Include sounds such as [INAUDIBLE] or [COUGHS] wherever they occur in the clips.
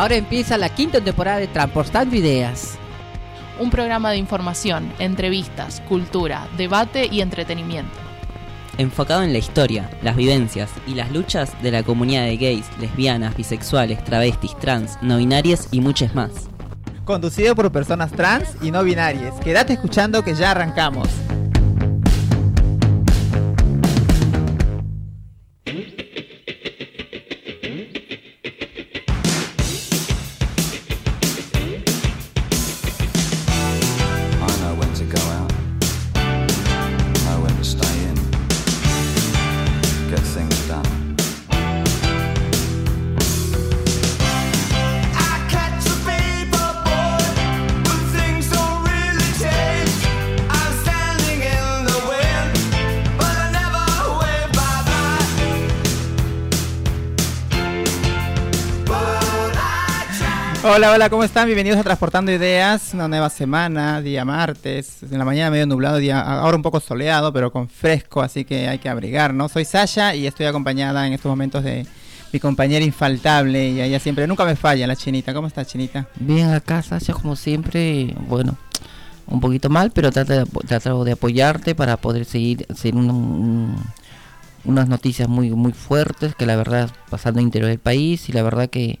Ahora empieza la quinta temporada de Transportando Ideas. Un programa de información, entrevistas, cultura, debate y entretenimiento. Enfocado en la historia, las vivencias y las luchas de la comunidad de gays, lesbianas, bisexuales, travestis, trans, no binarias y muchas más. Conducido por personas trans y no binarias. Quédate escuchando que ya arrancamos. Hola, hola, ¿cómo están? Bienvenidos a Transportando Ideas, una nueva semana, día martes, en la mañana medio nublado, día ahora un poco soleado, pero con fresco, así que hay que abrigarnos. Soy Sasha y estoy acompañada en estos momentos de mi compañera infaltable y ella siempre, nunca me falla, la chinita. ¿Cómo está, chinita? Bien, acá Sasha como siempre, bueno, un poquito mal, pero trato de, de apoyarte para poder seguir, hacer unas noticias muy muy fuertes que la verdad pasando interior del país y la verdad que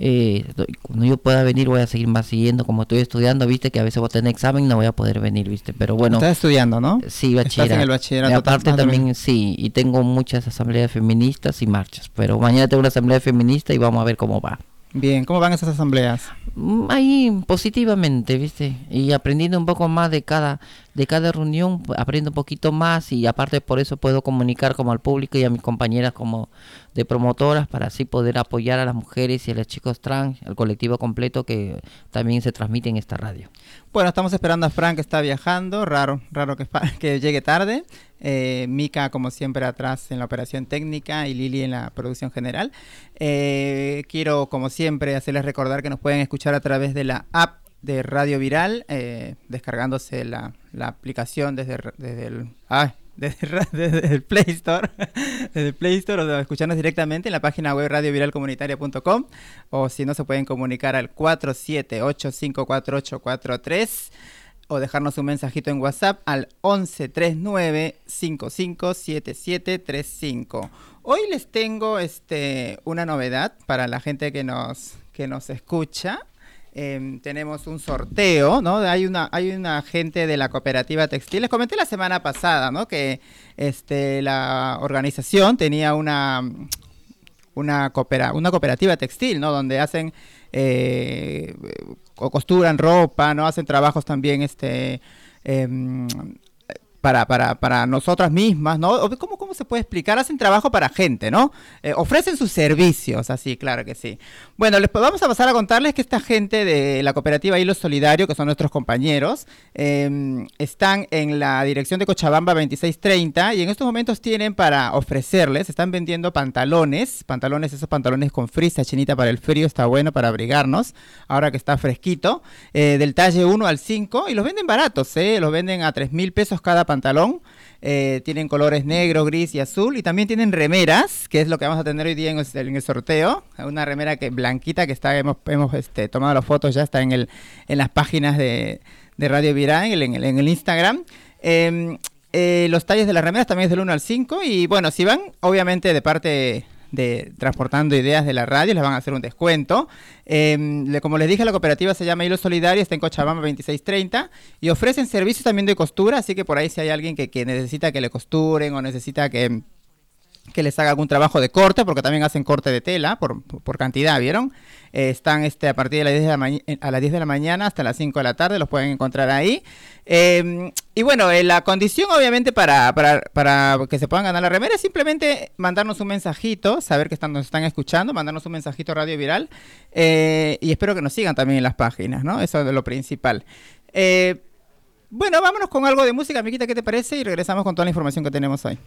eh, cuando yo pueda venir voy a seguir más siguiendo como estoy estudiando, viste que a veces voy a tener examen y no voy a poder venir, viste, pero bueno. Estás estudiando, ¿no? Sí, bachillerato. en el bachillerato. Y aparte también, sí, y tengo muchas asambleas feministas y marchas, pero mañana tengo una asamblea feminista y vamos a ver cómo va. Bien, ¿cómo van esas asambleas? Mm, ahí positivamente, ¿viste? Y aprendiendo un poco más de cada de cada reunión, aprendo un poquito más y aparte por eso puedo comunicar como al público y a mis compañeras como de promotoras para así poder apoyar a las mujeres y a los chicos trans, al colectivo completo que también se transmite en esta radio. Bueno, estamos esperando a Frank que está viajando, raro, raro que, que llegue tarde. Eh, Mika, como siempre, atrás en la operación técnica y Lili en la producción general. Eh, quiero, como siempre, hacerles recordar que nos pueden escuchar a través de la app de Radio Viral, eh, descargándose la, aplicación desde, desde el... [LAUGHS] desde, el Play Store, [LAUGHS] desde el Play Store o escucharnos directamente en la página web radioviralcomunitaria.com o si no se pueden comunicar al 47854843 o dejarnos un mensajito en WhatsApp al 1139557735. Hoy les tengo este una novedad para la gente que nos que nos escucha. Em, tenemos un sorteo, ¿no? Hay una, hay una gente de la cooperativa textil. Les comenté la semana pasada, ¿no? Que este, la organización tenía una, una, una cooperativa textil, ¿no? Donde hacen eh, o costuran ropa, ¿no? Hacen trabajos también, este, em, para, para, para nosotras mismas, ¿no? ¿Cómo, ¿Cómo se puede explicar? Hacen trabajo para gente, ¿no? Eh, ofrecen sus servicios, así, claro que sí. Bueno, les vamos a pasar a contarles que esta gente de la cooperativa Hilo Solidario, que son nuestros compañeros, em, están en la dirección de Cochabamba 2630 y en estos momentos tienen para ofrecerles, están vendiendo pantalones, pantalones, esos pantalones con frisa chinita para el frío, está bueno para abrigarnos, ahora que está fresquito, eh, del talle 1 al 5 y los venden baratos, ¿eh? Los venden a 3 mil pesos cada pantalón. Eh, tienen colores negro, gris y azul. Y también tienen remeras, que es lo que vamos a tener hoy día en el, sorteo. Una remera que blanquita que está, hemos, este, tomado las fotos, ya está en, el, en las páginas de, Radio el, en el Instagram. Em, eh, los talles de las remeras también es del 1 al 5. Y bueno, si van, obviamente de parte de Transportando Ideas de la radio, les van a hacer un descuento. Em, como les dije, la cooperativa se llama Hilo Solidario, está en Cochabamba 2630 y ofrecen servicios también de costura, así que por ahí si hay alguien que, que necesita que le costuren o necesita que que les haga algún trabajo de corte, porque también hacen corte de tela por, por cantidad, ¿vieron? Eh, están este, a partir de las 10 de la eh, a las 10 de la mañana hasta las 5 de la tarde, los pueden encontrar ahí. Em, y bueno, eh, la condición obviamente para, para, para, que se puedan ganar la remera es simplemente mandarnos un mensajito, saber que están, nos están escuchando, mandarnos un mensajito Radio Viral y espero que nos sigan también en las páginas, ¿no? Eso es lo principal. bueno, vámonos con algo de música, amiguita, ¿qué te parece? Y regresamos con toda la información que tenemos hoy.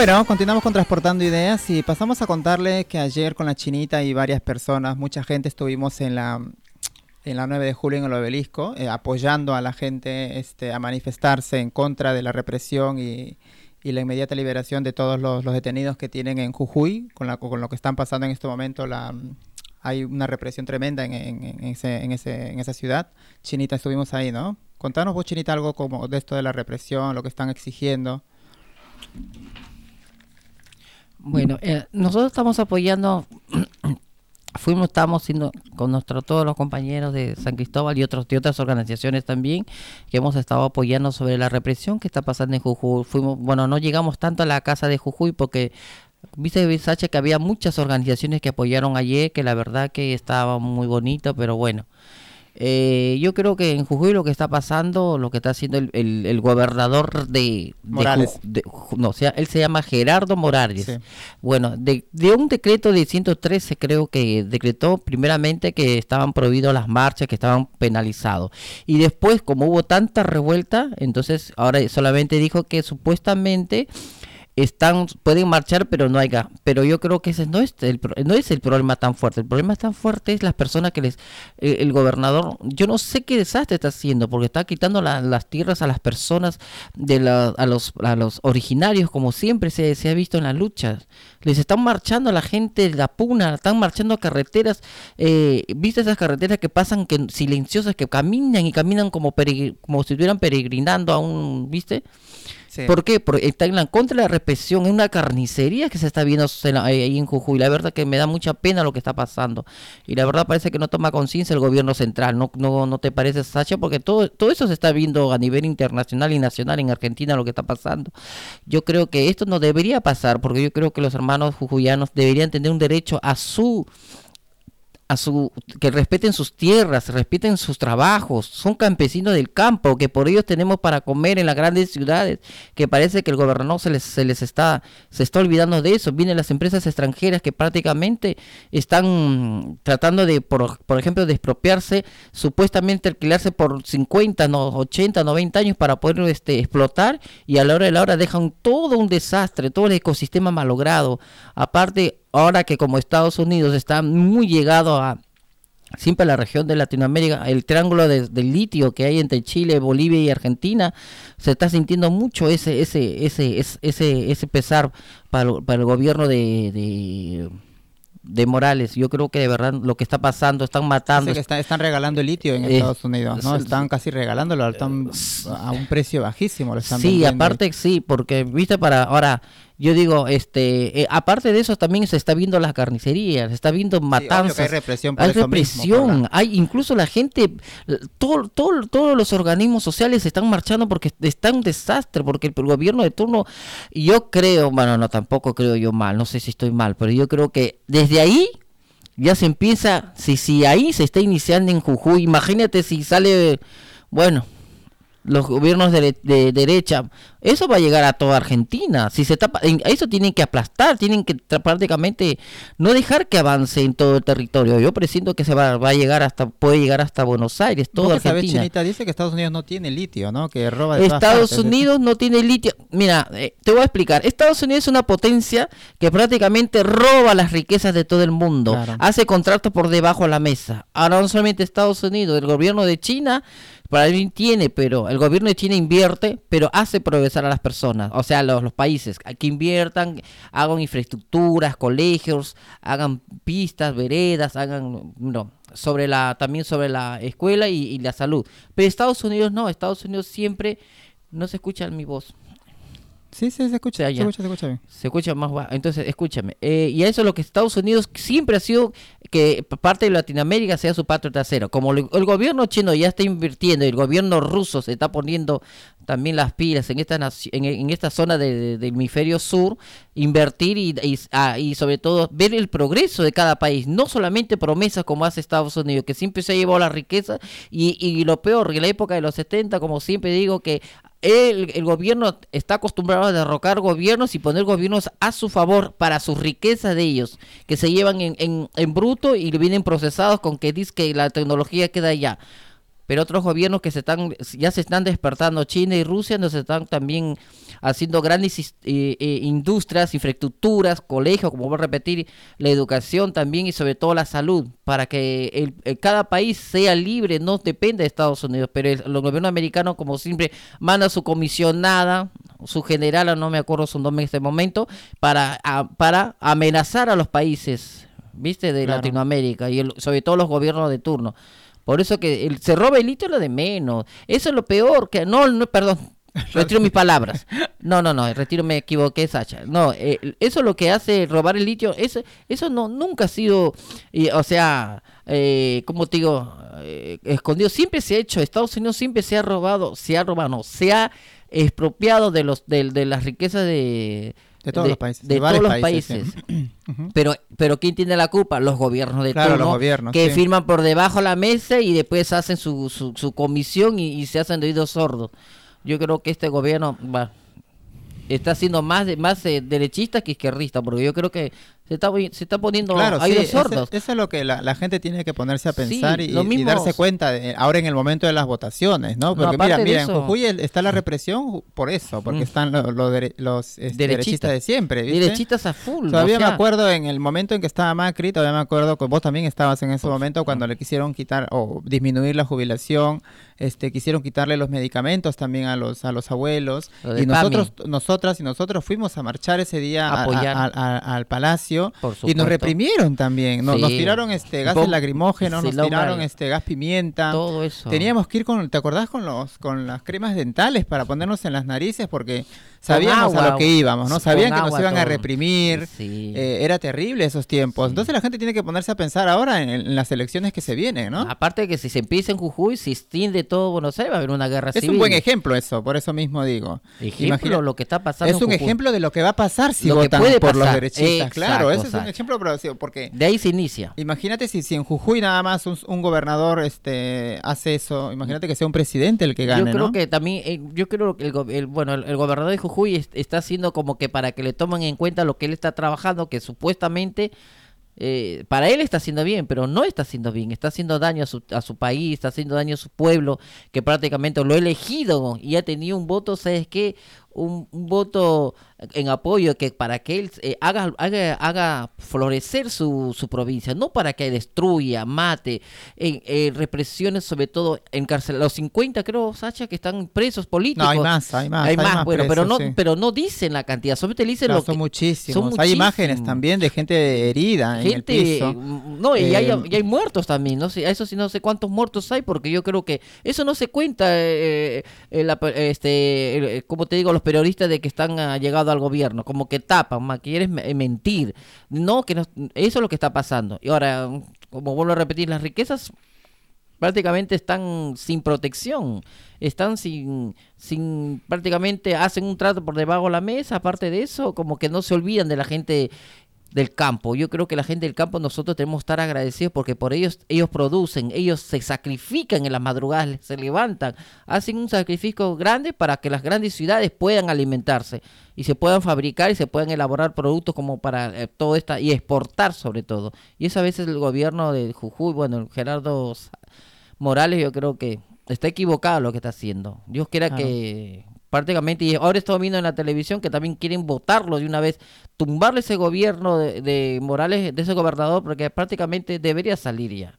Bueno, continuamos con Transportando Ideas y pasamos a contarle que ayer con la chinita y varias personas, mucha gente estuvimos en la, en la 9 de julio en el obelisco, eh, apoyando a la gente este, a manifestarse en contra de la represión y, la inmediata liberación de todos los, detenidos que tienen en Jujuy, con, la, con lo que están pasando en este momento. La, hay una represión tremenda en, en, ese, en, ese, en esa ciudad. Chinita, estuvimos ahí, ¿no? Contanos vos, Chinita, algo como de esto de la represión, lo que están exigiendo. Bueno, eh, nosotros estamos apoyando, [CLEARS THROAT] fuimos, estamos siendo con nuestro, todos los compañeros de San Cristóbal y otros de otras organizaciones también, que hemos estado apoyando sobre la represión que está pasando en Jujuy. Fuimos, bueno, no llegamos tanto a la casa de Jujuy porque Viste, Visache, que había muchas organizaciones que apoyaron ayer, que la verdad que estaba muy bonito, pero bueno, eh, yo creo que en Jujuy lo que está pasando, lo que está haciendo el, el, gobernador de, Morales. no, o sea, él se llama Gerardo Morales. Bueno, de, de, un decreto de 113 creo que decretó primeramente que estaban prohibidos las marchas, que estaban penalizados. Y después, como hubo tanta revuelta, entonces ahora solamente dijo que supuestamente están pueden marchar pero no hay gas pero yo creo que ese no es el no es el problema tan fuerte. El problema tan fuerte es las personas que les eh, el gobernador yo no sé qué desastre está haciendo porque está quitando las tierras a las personas de la, a los a los originarios como siempre se, se ha visto en las luchas. Les están marchando a la gente de la puna están marchando a carreteras eh, viste esas carreteras que pasan que silenciosas que caminan y caminan como como si estuvieran peregrinando a un viste ¿Por qué? Porque está en la contra de la represión, es una carnicería que se está viendo ahí en Jujuy. La verdad que me da mucha pena lo que está pasando. Y la verdad parece que no toma conciencia el gobierno central. ¿No, no, no te parece, Sacha? Porque todo, todo eso se está viendo a nivel internacional y nacional en Argentina lo que está pasando. Yo creo que esto no debería pasar, porque yo creo que los hermanos jujuyanos deberían tener un derecho a su a su, que respeten sus tierras, respeten sus trabajos, son campesinos del campo, que por ellos tenemos para comer en las grandes ciudades, que parece que el gobernador se les, se les está, se está olvidando de eso, vienen las empresas extranjeras que prácticamente están tratando de, por, por ejemplo, de expropiarse, supuestamente alquilarse por 50, no, 80, 90 años para poder este, explotar y a la hora de la hora dejan todo un desastre, todo el ecosistema malogrado, aparte ahora que como Estados Unidos está muy llegado a siempre a la región de Latinoamérica, el triángulo del litio que hay entre Chile, Bolivia y Argentina, se está sintiendo mucho ese ese ese ese ese, pesar para, para el gobierno de de Morales. Yo creo que de verdad lo que está pasando, están matando. están regalando el litio en Estados Unidos, ¿no? Están casi regalándolo están a un precio bajísimo. Lo están sí, aparte sí, porque, viste, para ahora yo digo, este, eh, aparte de eso también se está viendo las carnicerías, se está viendo matanzas. hay represión hay represión, hay incluso la gente, todo, todo, todos los organismos sociales están marchando porque está un desastre, porque el, gobierno de turno, yo creo, bueno, no tampoco creo yo mal, no sé si estoy mal, pero yo creo que desde ahí ya se empieza, si, si ahí se está iniciando en Jujuy, imagínate si sale, bueno, los gobiernos de, derecha, eso va a llegar a toda Argentina. Si se tapa, eso tienen que aplastar, tienen que prácticamente no dejar que avance en todo el territorio. Yo presiento que se va, va a llegar hasta, puede llegar hasta Buenos Aires, toda Argentina. dice que Estados Unidos no tiene litio, ¿no? Que roba de Estados Unidos no tiene litio. Mira, eh, te voy a explicar. Estados Unidos es una potencia que prácticamente roba las riquezas de todo el mundo. Hace contratos por debajo de la mesa. Ahora no solamente Estados Unidos, el gobierno de China para mí tiene, pero el gobierno de China invierte, pero hace progresar a las personas, o sea, los, los países que inviertan, hagan infraestructuras, colegios, hagan pistas, veredas, hagan, no, sobre la, también sobre la escuela y, la salud. Pero Estados Unidos no, Estados Unidos siempre no se escucha mi voz. Sí, sí, se escucha, se escucha, se escucha bien. Se escucha más bajo. Entonces, escúchame. Eh, y eso es lo que Estados Unidos siempre ha sido que parte de Latinoamérica sea su patio trasero. Como el, gobierno chino ya está invirtiendo y el gobierno ruso se está poniendo también las pilas en esta en, esta zona del hemisferio sur, invertir y, ah, y, sobre todo ver el progreso de cada país, no solamente promesas como hace Estados Unidos, que siempre se ha llevado la riqueza y, y lo peor, en la época de los 70, como siempre digo, que el, el, gobierno está acostumbrado a derrocar gobiernos y poner gobiernos a su favor para su riqueza de ellos, que se llevan en, en, en bruto y vienen procesados con que dice que la tecnología queda allá pero otros gobiernos que se están ya se están despertando, China y Rusia nos están también haciendo grandes eh, eh, industrias, infraestructuras, colegios, como voy a repetir, la educación también y sobre todo la salud, para que el, cada país sea libre, no depende de Estados Unidos, pero el, gobierno americano como siempre manda su comisionada, su general, no me acuerdo su nombre en este momento, para, para amenazar a los países, viste, de Latinoamérica y sobre todo los gobiernos de turno. Por eso que el, se roba el litio lo de menos. Eso es lo peor. que No, no perdón. [LAUGHS] Retiro mis palabras. No, no, no, retiro, me equivoqué, Sacha. No, eh, eso es lo que hace robar el litio, eso, eso no, nunca ha sido, o sea, eh, como te digo, eh, escondido, siempre se ha hecho, Estados Unidos siempre se ha robado, se ha robado, no, se ha expropiado de los, de, de las riquezas de, de todos los países. De, todos los países. Pero, pero ¿quién tiene la culpa? Los gobiernos de claro, los gobiernos, que firman por debajo de la mesa y después hacen su, su, comisión y, se hacen de oídos sordos. Yo creo que este gobierno va, está siendo más, de, más eh, derechista que izquierdista, porque yo creo que se está, se está poniendo Claro, sí, sordos. eso es lo que la, la gente tiene que ponerse a Sí, pensar y, darse cuenta de- ahora en el momento de las votaciones, ¿no? Porque mira, aparte de mira, en Jujuy está la represión ju- por eso, porque Mm. están lo- lo dere- los este, Derechistas. derechistas de siempre, ¿viste? Derechistas a full. Todavía o sea, me acuerdo en el momento en que estaba Macri, todavía me acuerdo que vos también estabas en ese momento cuando le quisieron quitar o disminuir la jubilación, este quisieron quitarle los medicamentos también a los a los abuelos Lo y nosotros nosotras y nosotros fuimos a marchar ese día a- al palacio Por y nos reprimieron también, nos, tiraron este gases Bom- lacrimógenos, nos tiraron este gas pimienta. todo eso. Teníamos que ir con, ¿te acordás con los con las cremas dentales para ponernos en las narices porque sabíamos a agua, lo que íbamos, ¿no? Sabían que nos iban a todo. reprimir. Sí. Eh, era terrible esos tiempos. Sí. Entonces la gente tiene que ponerse a pensar ahora en, en las elecciones que se vienen, ¿no? Aparte de que si se empieza en Jujuy, si extiende todo Buenos Aires, va a haber una guerra es civil. un buen ejemplo eso, por eso mismo digo. Ejemplo, Imagina- lo que está pasando es en un Jujuy. ejemplo de lo que va a pasar si Lo votan puede por los pasar. derechistas. claro, Exacto, ese es un exacto. ejemplo, porque De ahí se inicia. imagínate si, si en Jujuy nada más un, un gobernador este hace eso, imagínate que sea un presidente el que gane, yo creo ¿no? que también, eh, yo creo que el, el- bueno, el, el gobernador de Jujuy es- está haciendo como que para que le tomen en cuenta lo que él está trabajando, que supuestamente eh, para él está haciendo bien, pero no está haciendo bien, está haciendo daño a su, a su país, está haciendo daño a su pueblo, que prácticamente lo ha elegido y ha tenido un voto, ¿sabes qué? Un, un voto en apoyo que para que él eh, haga, haga, haga florecer su, su provincia, no para que destruya, mate, en, eh, represiones sobre todo en cárcel. Los 50 creo, Sacha, que están presos políticos. No, hay más, hay más. Hay más, bueno, pero no, sí. pero no dicen la cantidad, solamente dicen Claro, lo son que muchísimos. son Hay imágenes muchísimos. también de gente herida en el gente piso. no y, hay, Eh, y hay muertos también no sé eso sí no sé cuántos muertos hay porque yo creo que eso no se cuenta eh, eh, la este eh, como te digo los periodistas de que están ah, llegado al gobierno como que tapan más quieren me- mentir. No que no- eso es lo que está pasando. Y ahora como vuelvo a repetir las riquezas prácticamente están sin protección, están sin, sin, prácticamente hacen un trato por debajo de la mesa, aparte de eso, como que no se olvidan de la gente del campo. Yo creo que la gente del campo nosotros tenemos que estar agradecidos porque por ellos ellos producen, ellos se sacrifican en las madrugadas, [LAUGHS] se levantan, hacen un sacrificio grande para que las grandes ciudades puedan alimentarse y se puedan fabricar y se puedan elaborar productos como para eh, todo esta y exportar sobre todo. Y eso a veces el gobierno de Jujuy, bueno, Gerardo Morales yo creo que está equivocado lo que está haciendo. Dios quiera Claro. que prácticamente, y ahora estamos viendo en la televisión que también quieren votarlo de una vez, tumbarle ese gobierno de, de Morales, de ese gobernador, porque prácticamente debería salir ya.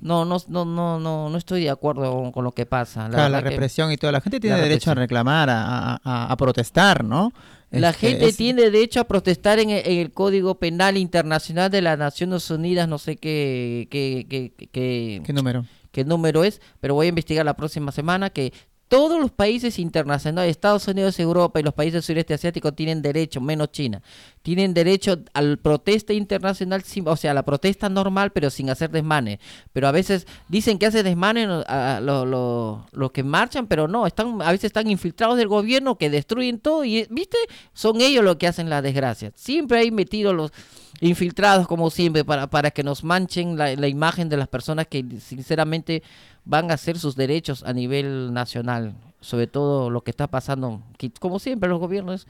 No, no, no, no, no, no estoy de acuerdo con, con lo que pasa. La, Claro, la represión y todo. La gente tiene la derecho a reclamar, a, a- protestar, ¿no? la Este, gente es- tiene derecho a protestar en el, en el Código Penal Internacional de las Naciones Unidas, no sé qué, qué, qué, qué- ¿Qué número? qué número es, pero voy a investigar la próxima semana que todos los países internacionales, Estados Unidos, Europa y los países sureste asiático tienen derecho, menos China, tienen derecho al protesta internacional, o sea, a la protesta normal, pero sin hacer desmanes. Pero a veces dicen que hace desmanes a- a lo- lo- los que marchan, pero no, están a veces están infiltrados del gobierno que destruyen todo y, ¿viste? Son ellos los que hacen la desgracia. Siempre hay metidos los infiltrados como siempre para, para que nos manchen la, la imagen de las personas que sinceramente van a hacer sus derechos a nivel nacional, sobre todo lo que está pasando, que, como siempre los gobiernos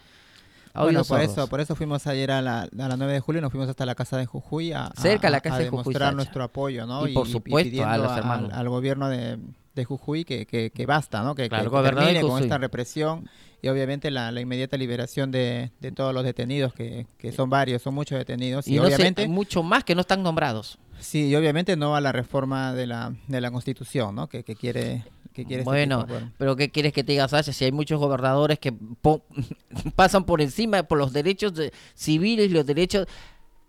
Bueno, por sordos. eso, por eso fuimos ayer a la, a la 9 de julio, nos fuimos hasta la casa de Jujuy a, Cerca a la casa a de Jujuy, demostrar Sacha. nuestro apoyo, ¿no? Y por supuesto, pidiendo a los al- hermanos. al, gobierno de, de Jujuy que, que, que basta, ¿no? Que, Claro, que- termine con esta represión y obviamente la, la inmediata liberación de, de todos los detenidos, que, que son varios, son muchos detenidos. Y, y no sé, obviamente, hay mucho más que no están nombrados. sí, y obviamente no a la reforma de la, de la Constitución, ¿no? Que, que quiere... Que quiere este Bueno, tipo, pero ¿qué quieres que te diga, Sasha? Si hay muchos gobernadores que po- [LAUGHS] pasan por encima por los derechos de- civiles, los derechos,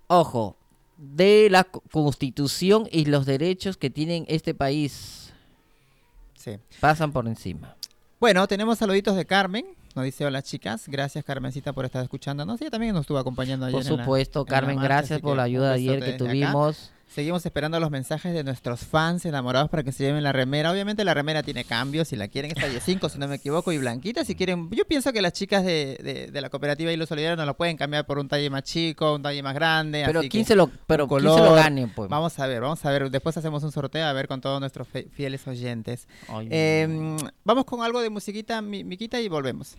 ojo, de la co- constitución y los derechos que tienen este país, sí. pasan por encima. Bueno, tenemos saluditos de Carmen. Nos dice hola chicas, gracias Carmencita por estar escuchándonos. Ella también nos estuvo acompañando ayer. Por en la- supuesto, en la Carmen, marcha, gracias por la ayuda de ayer que acá. Seguimos esperando los mensajes de nuestros fans enamorados para que se lleven la remera. Obviamente la remera tiene cambios, si la quieren es talle 5, si no me equivoco, y blanquita, si quieren... Yo pienso que las chicas de, de- de la cooperativa y los solidarios nos lo pueden cambiar por un talle más chico, un talle más grande. Pero así ¿quién que se lo, pero un ¿quién se lo color. gane, pues? Vamos a ver, vamos a ver. Después hacemos un sorteo a ver con todos nuestros fieles oyentes. Ay, Eh, vamos con algo de musiquita, mi- Miquita, y volvemos.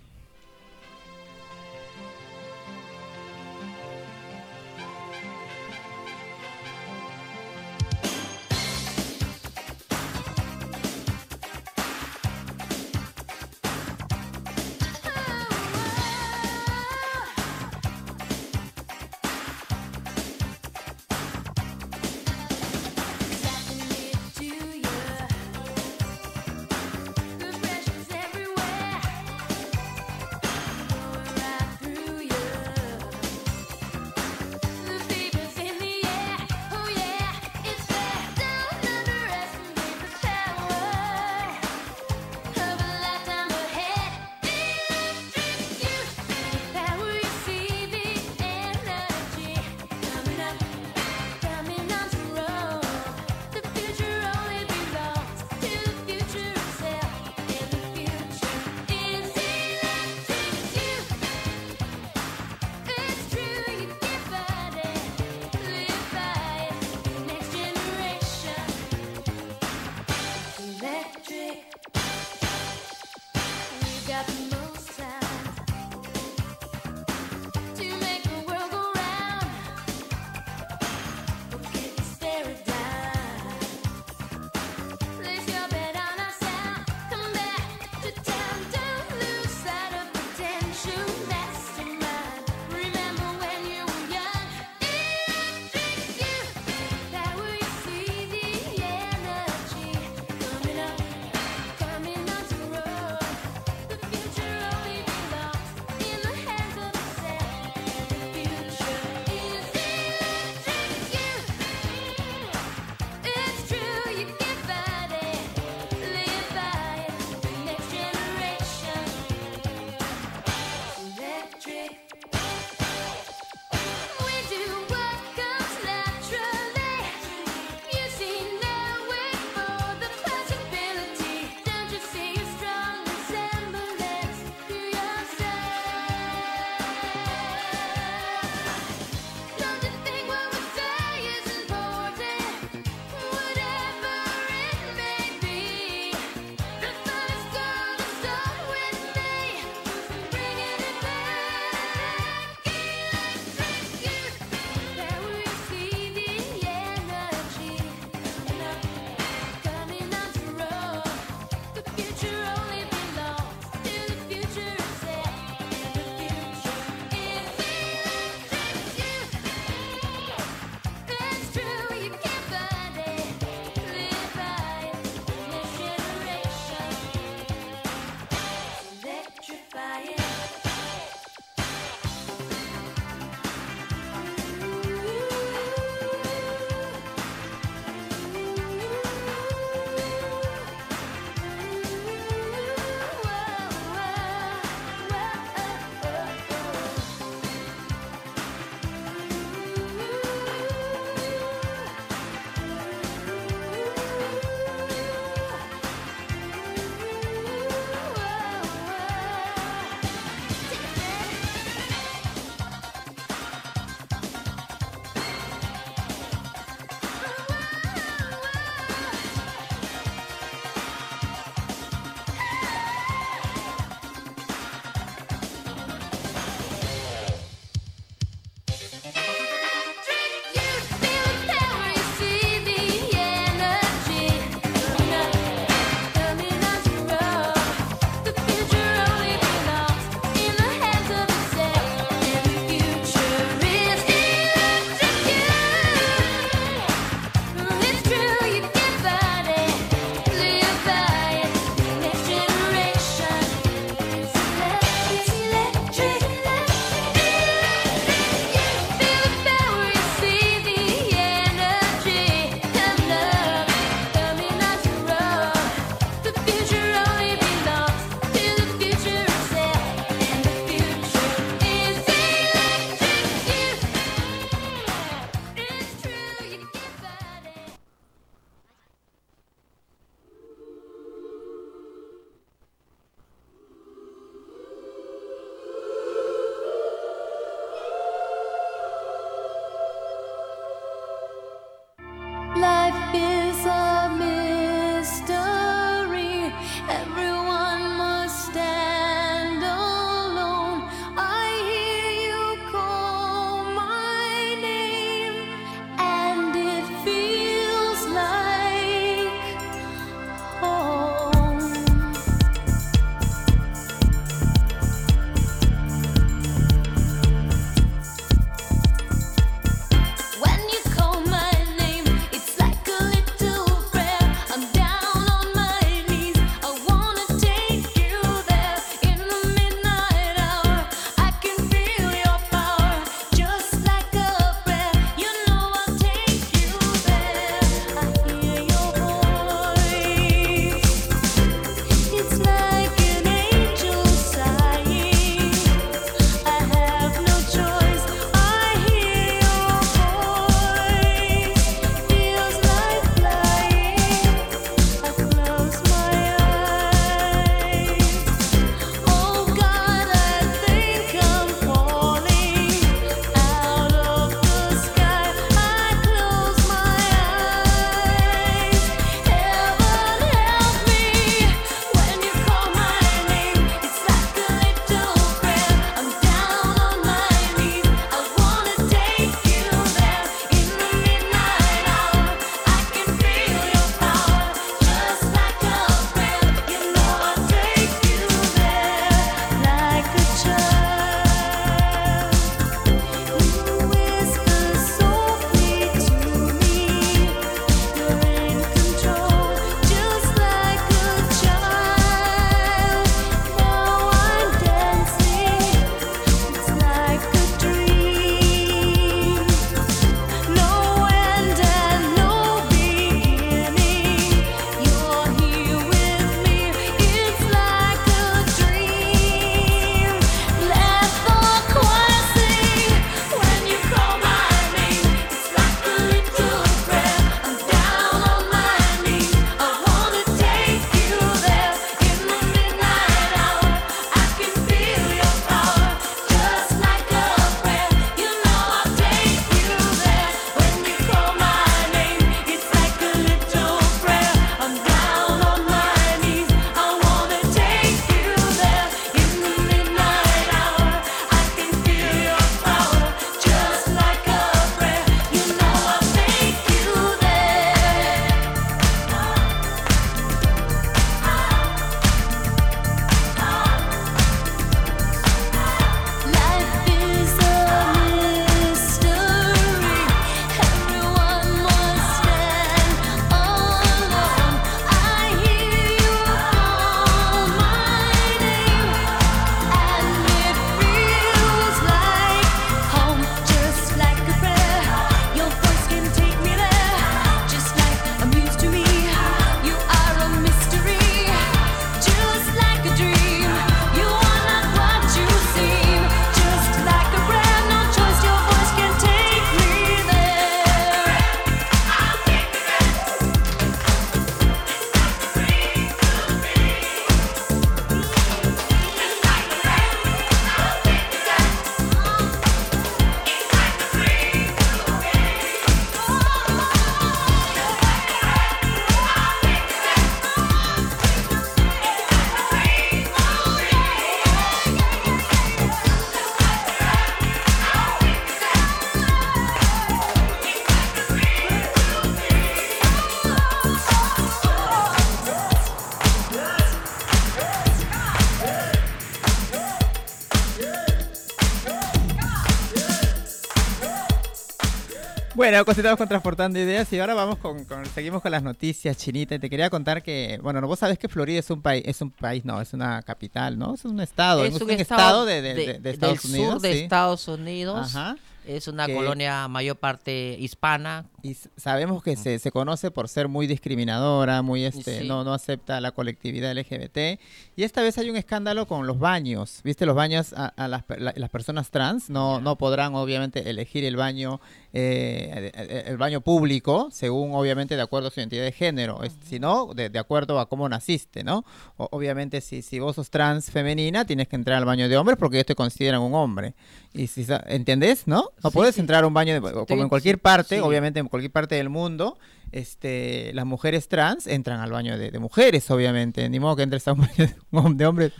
Bueno, continuamos con Transportando Ideas y ahora vamos con, con- seguimos con las noticias, Chinita. Y te quería contar que, bueno, vos sabés que Florida es un país, es un país, no, es una capital, ¿no? Es un estado, es un estado, estado de, de- de- de Estados del Unidos. sur de sí. Estados Unidos. Ajá. Es una que- colonia mayor parte hispana. Y sabemos que se, se conoce por ser muy discriminadora, muy este, Sí. no, no acepta la colectividad LGBT. Y esta vez hay un escándalo con los baños. ¿Viste? Los baños a, a las, la- las personas trans no, no podrán obviamente elegir el baño, eh, el, baño público, según obviamente de acuerdo a su identidad de género, sino de, de acuerdo a cómo naciste, ¿no? O- obviamente si, si vos sos trans femenina, tienes que entrar al baño de hombres porque ellos te consideran un hombre. Y si, ¿entendés? ¿No? No Sí, puedes sí. entrar a un baño, de- como Estoy- en cualquier parte, sí. obviamente en cualquier parte del mundo, este, las mujeres trans entran al baño de, de mujeres, obviamente. Ni modo que entres a un [LAUGHS] baño de, hom- de hombres.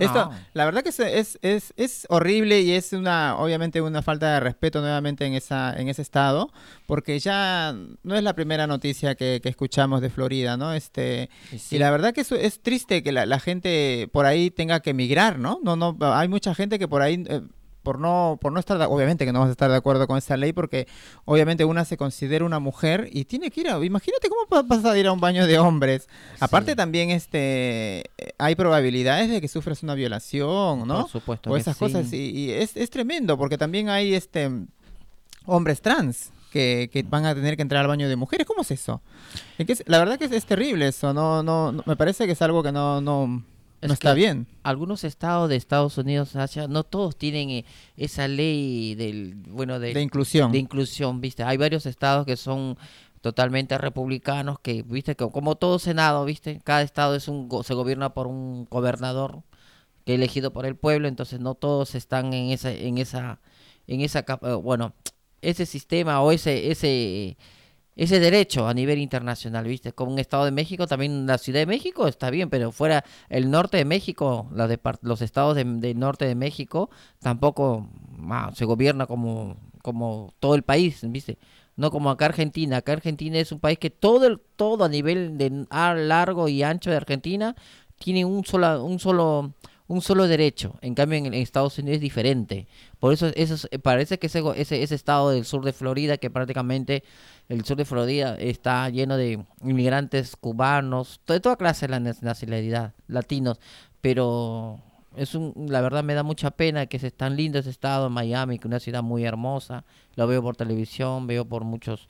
Esto, la verdad que es, es, es, es horrible y es una, obviamente, una falta de respeto nuevamente en esa, en ese estado, porque ya no es la primera noticia que, que escuchamos de Florida, ¿no? Este, Y la verdad que es triste que la, la gente por ahí tenga que emigrar, ¿no? No, no, hay mucha gente que por ahí eh, por no, por no estar, de- obviamente que no vas a estar de acuerdo con esa ley, porque obviamente una se considera una mujer y tiene que ir a, imagínate cómo vas a ir a un baño de hombres. Aparte también este hay probabilidades de que sufras una violación, ¿no? Por supuesto o que esas sí. cosas y, y es, es tremendo porque también hay este hombres trans que, que van a tener que entrar al baño de mujeres. ¿Cómo es eso? Es que es- la verdad que es, es terrible eso. No, no, no- me parece que es algo que no, no, Es no está bien. Algunos estados de Estados Unidos, Sasha, no todos tienen eh, esa ley del, bueno, De inclusión. de inclusión, ¿viste? Hay varios estados que son totalmente republicanos, que, ¿viste? Que como todo senado, ¿viste? Cada estado es un se gobierna por un gobernador que elegido por el pueblo, entonces no todos están en esa en esa en esa capa- bueno, ese sistema o ese ese ese derecho a nivel internacional, ¿viste? Como un Estado de México, también la Ciudad de México está bien, pero fuera el norte de México, la de los estados de- del norte de México, tampoco se gobierna como, como todo el país, ¿viste? No como acá Argentina. Acá Argentina es un país que todo el, todo a nivel de largo y ancho de Argentina tiene un solo, un solo, un solo derecho. En cambio en, Estados Unidos es diferente. Por eso, eso es- parece que ese, ese, ese estado del sur de Florida, que prácticamente el sur de Florida está lleno de inmigrantes cubanos, de toda clase de la nac- nacionalidad, latinos, pero es un, la verdad me da mucha pena que es tan lindo ese estado, Miami, que es una ciudad muy hermosa, lo veo por televisión, veo por muchos,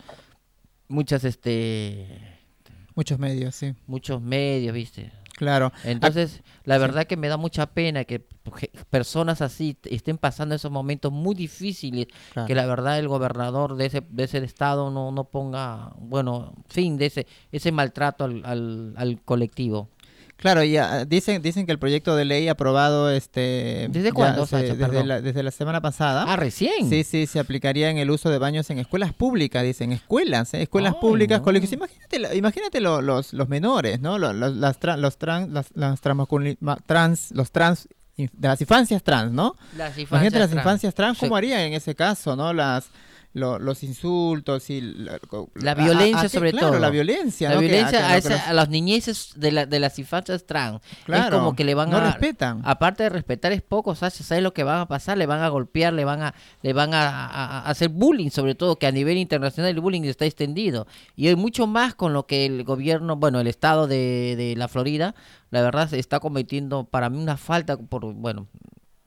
muchas, este, Muchos medios, sí. muchos medios, viste. Claro. Entonces, la sí. verdad que me da mucha pena que personas así estén pasando esos momentos muy difíciles, Claro. que la verdad el gobernador de ese, de ese estado no, no ponga, bueno, fin de ese, ese maltrato al, al, al colectivo. Claro, y ah, dicen, dicen que el proyecto de ley aprobado este ¿Desde ya cuándo, se- Sacha? desde, la, desde la semana pasada. Ah, recién. Sí, sí, se aplicaría en el uso de baños en escuelas públicas, dicen, escuelas, ¿eh? escuelas Ay, públicas, no. colegios. Imagínate, imagínate lo- los, los menores, ¿no? Lo- los, las tra- los trans, las, las trans, los trans, de las infancias trans, ¿no? Las Imagínate las infancias trans, ¿cómo Sí. harían en ese caso, no? Las lo- los insultos y la, La a- violencia a- a- sobre claro, todo. la violencia, La violencia que a, esa- los- a las niñeces de, la, de las infancias trans. Claro, es como que le van no a... respetan. Aparte de respetar es poco, ¿sabes? ¿Sabes lo que van a pasar? Le van a golpear, le van a, le van a, hacer bullying, sobre todo que a nivel internacional el bullying está extendido. Y hay mucho más con lo que el gobierno, bueno, el estado de, de la Florida, la verdad se está cometiendo para mí una falta por, bueno,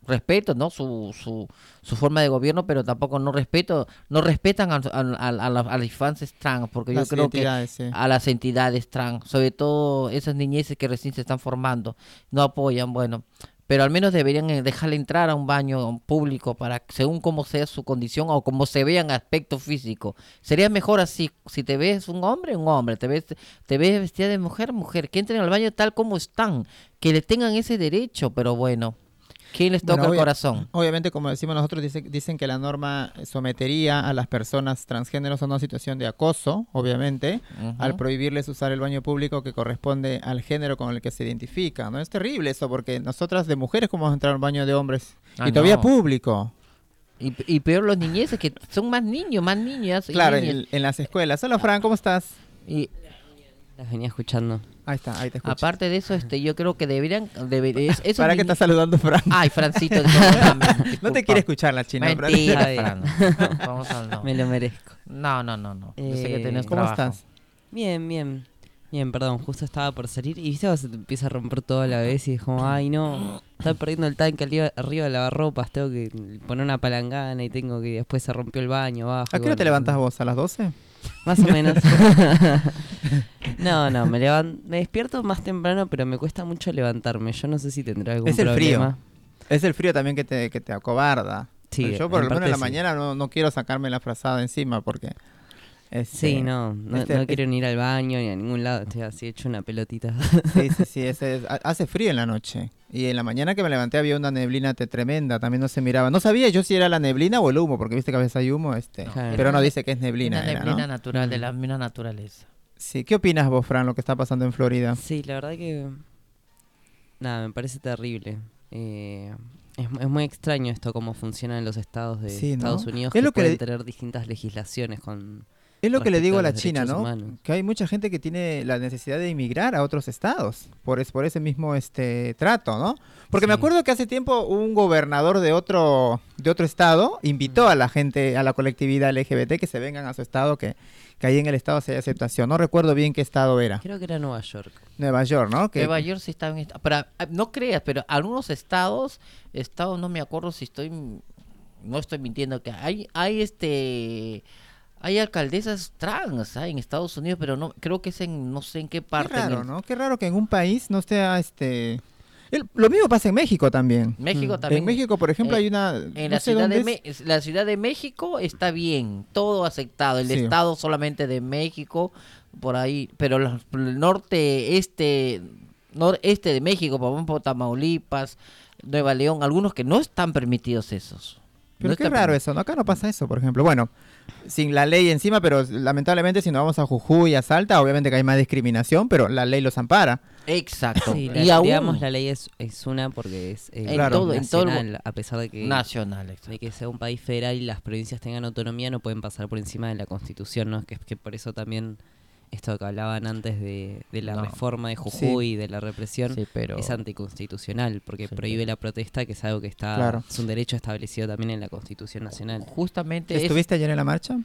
respeto, ¿no? Su, su, su forma de gobierno, pero tampoco no respeto, no respetan a, a, a- a las- a las infancias trans, porque Las yo creo que sí. a las entidades trans, sobre todo esas niñeces que recién se están formando, no apoyan, bueno, pero al menos deberían eh, dejarle entrar a un baño público para según cómo sea su condición o cómo se vean aspecto físico. Sería mejor así, si te ves un hombre, un hombre, te ves te ves vestida de mujer, mujer, que entren al baño tal como están, que le tengan ese derecho, pero bueno, ¿quién les toca Bueno, el obvia- corazón? Obviamente, como decimos nosotros, dice- dicen que la norma sometería a las personas transgéneros a una situación de acoso, obviamente, al prohibirles usar el baño público que corresponde al género con el que se identifican. ¿no? Es terrible eso, porque nosotras de mujeres, ¿cómo vamos a entrar a un baño de hombres? Ah, y todavía no. público. Y, y peor los niñeces, que son más niños, más niñas. y Claro, niñas. en, en las escuelas. Hola, Fran, ¿cómo estás? Y Las venía escuchando. Ahí está, ahí te escucho. Aparte de eso, este, yo creo que deberían... debe- es- ¿Para qué estás saludando, Fran? Ay, Francito, no [LAUGHS] te quiere escuchar la china, Fran. Mentira, Fran. Fran. No, vamos al no. Me lo merezco. No, no, no, no. Yo sé que Eh, tenés ¿Cómo trabajo. estás? Bien, bien. Bien, perdón, justo estaba por salir y viste, se te empieza a romper todo a la vez y es como, ay no, está perdiendo el tanque arriba, de lavarropas, tengo que poner una palangana y tengo que después se rompió el baño, bajo. ¿A qué hora te levantas vos? ¿A las 12? Más o menos. [LAUGHS] no, no, me, me despierto más temprano, pero me cuesta mucho levantarme. Yo no sé si tendré algún Es el frío. problema. Es el frío también que te, que te acobarda. Sí, Yo por lo menos en la sí. mañana no, no quiero sacarme la frazada encima porque... este, Sí, no, no, este- no quiero ni ir al baño ni a ningún lado, estoy así hecho una pelotita. Sí, sí, sí, [LAUGHS] ese es- ha- hace frío en la noche. Y en la mañana que me levanté había una neblina tremenda, también no se miraba. No sabía yo si era la neblina o el humo, porque viste que a veces hay humo, este, pero no dice que es neblina. Una era, neblina ¿no? natural, de Mm. la misma naturaleza. Sí, ¿qué opinas vos, Fran, lo que está pasando en Florida? Sí, la verdad que. Nada, me parece terrible. Eh, es, es muy extraño esto, cómo funciona en los estados de Sí, ¿no? Estados Unidos, Es que, lo que pueden le- tener distintas legislaciones con. Es lo que le digo a la China, ¿no? humanos. Que hay mucha gente que tiene la necesidad de emigrar a otros estados por, es, por ese mismo este trato, ¿no? Porque me acuerdo que hace tiempo un gobernador de otro de otro estado invitó a la gente, a la colectividad LGBT que se vengan a su estado, que, que ahí en el estado se hay aceptación. No recuerdo bien qué estado era. Creo que era Nueva York. Nueva York, ¿no? Que, Nueva York sí está en esta- pero ah, no creas, pero algunos estados, estados no me acuerdo si estoy no estoy mintiendo que hay hay este hay alcaldesas trans ah, en Estados Unidos, pero no creo que es en no sé en qué Qué parte. en raro, el- ¿no? Qué raro que en un país no esté este... el- lo mismo pasa en México también. México Mm. también. en México, por ejemplo, eh, hay una... En no la ciudad, de. Me- es- la ciudad de México está bien, todo aceptado. El Sí. estado solamente de México, por ahí, pero los- el norte, este, noreste de México, por ejemplo, Tamaulipas, Nueva León, algunos que no están permitidos esos. Pero No qué raro eso, ¿no? Acá no pasa eso, por ejemplo. Bueno, sin la ley encima, pero lamentablemente si nos vamos a Jujuy y a Salta, obviamente que hay más discriminación, pero la ley los ampara. Exacto. Sí, la- y aún digamos, la ley es, es una porque es eh, En Claro. todo, en todo el- nacional, a pesar de que, nacional. exacto. de que sea un país federal y las provincias tengan autonomía, no pueden pasar por encima de la constitución, ¿no? Que, que por eso también esto que hablaban antes de, de la No. reforma de Jujuy, de la represión, Sí, pero es anticonstitucional, porque Sí, prohíbe la protesta, que es algo que está Claro. es un derecho establecido también en la Constitución Nacional. justamente es- ¿Estuviste ayer en la marcha?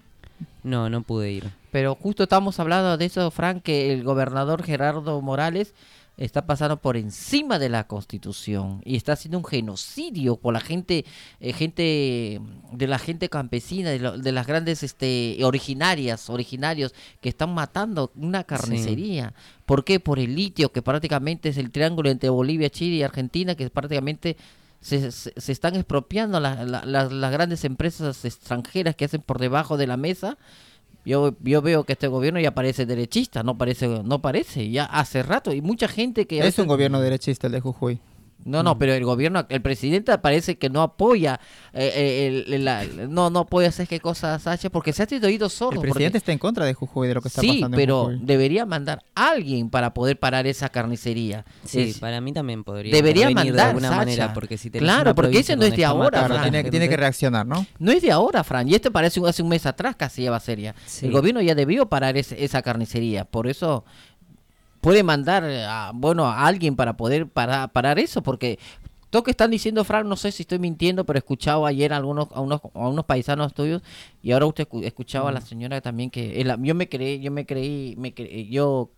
No, no pude ir. Pero justo estamos hablando de eso, Frank, que el gobernador Gerardo Morales está pasando por encima de la constitución y está haciendo un genocidio por la gente, eh, gente de la gente campesina, de, lo- de las grandes este, originarias, originarios que están matando una carnicería. ¿Por qué? Por el litio, que prácticamente es el triángulo entre Bolivia, Chile y Argentina, que prácticamente se, se- se están expropiando la- la- las- las grandes empresas extranjeras que hacen por debajo de la mesa yo, yo veo que este gobierno ya parece derechista, no parece, no parece, ya hace rato, y mucha gente que... Es un gobierno derechista el de Jujuy. No, no, pero el gobierno, el presidente parece que no apoya, eh, eh, el- el- la- no, no apoya hacer qué cosas hace, porque se ha tenido oídos El presidente porque- está en contra de Jujuy, de lo que está sí, pasando en pero Jujuy. debería mandar a alguien para poder parar esa carnicería. Sí, Es- para mí también podría Debería mandar, de alguna Sacha. manera, porque si Claro, porque ese no es de ahora, Fran. tiene, tiene que reaccionar, ¿no? No es de ahora, Fran, y este parece hace un mes atrás casi lleva seria. Sí. El gobierno ya debió parar ese- esa carnicería, por eso puede mandar a, bueno a alguien para poder para- parar eso, porque todo que están diciendo, Fran, no sé si estoy mintiendo, pero he escuchado ayer a algunos a unos, a unos paisanos tuyos y ahora usted escu- escuchaba a la señora también que yo me creí, yo me creí, me yo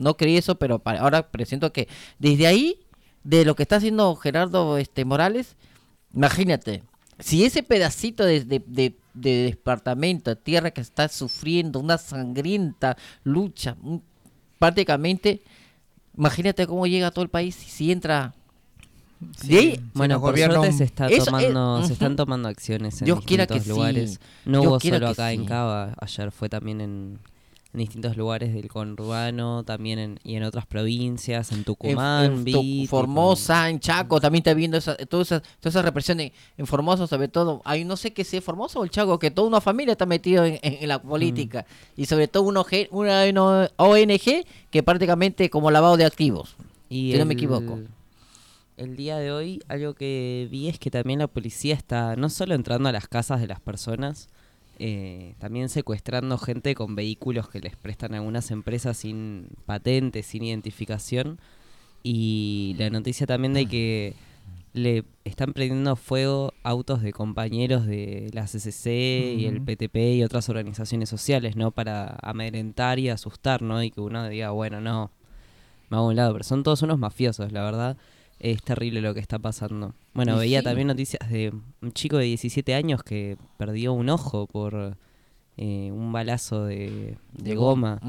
no creí eso, pero pa- ahora presiento que desde ahí, de lo que está haciendo Gerardo este Morales, imagínate, si ese pedacito de, de, de- de departamento, de tierra que está sufriendo una sangrienta lucha, un- prácticamente, imagínate cómo llega a todo el país si entra... ahí- Sí, Bueno, por suerte se está Eso tomando, se ujú. están tomando acciones en Dios quiera que sí. lugares. No Dios hubo quiera solo acá en sí. Cava, ayer fue también en, en distintos lugares del conurbano, también en, y en otras provincias, en Tucumán, en Formosa, en Chaco, también está viendo esa, toda, esa, toda esa represión en, Formosa, sobre todo. Hay no sé qué sea Formosa o el Chaco, que toda una familia está metida en, la política. Y sobre todo una, una ONG que prácticamente como lavado de activos. Y si no me equivoco. El día de hoy, algo que vi es que también la policía está no solo entrando a las casas de las personas, eh, también secuestrando gente con vehículos que les prestan algunas empresas sin patentes, sin identificación. Y la noticia también de que le están prendiendo fuego autos de compañeros de la CCC y el. PTP y otras organizaciones sociales, ¿no? Para amedrentar y asustar, ¿no? Y que uno diga, bueno, no, me hago un lado. Pero son todos unos mafiosos, la verdad. Es terrible lo que está pasando. Bueno, Y veía sí. también noticias de un chico de 17 años que perdió un ojo por eh, un balazo de, de goma.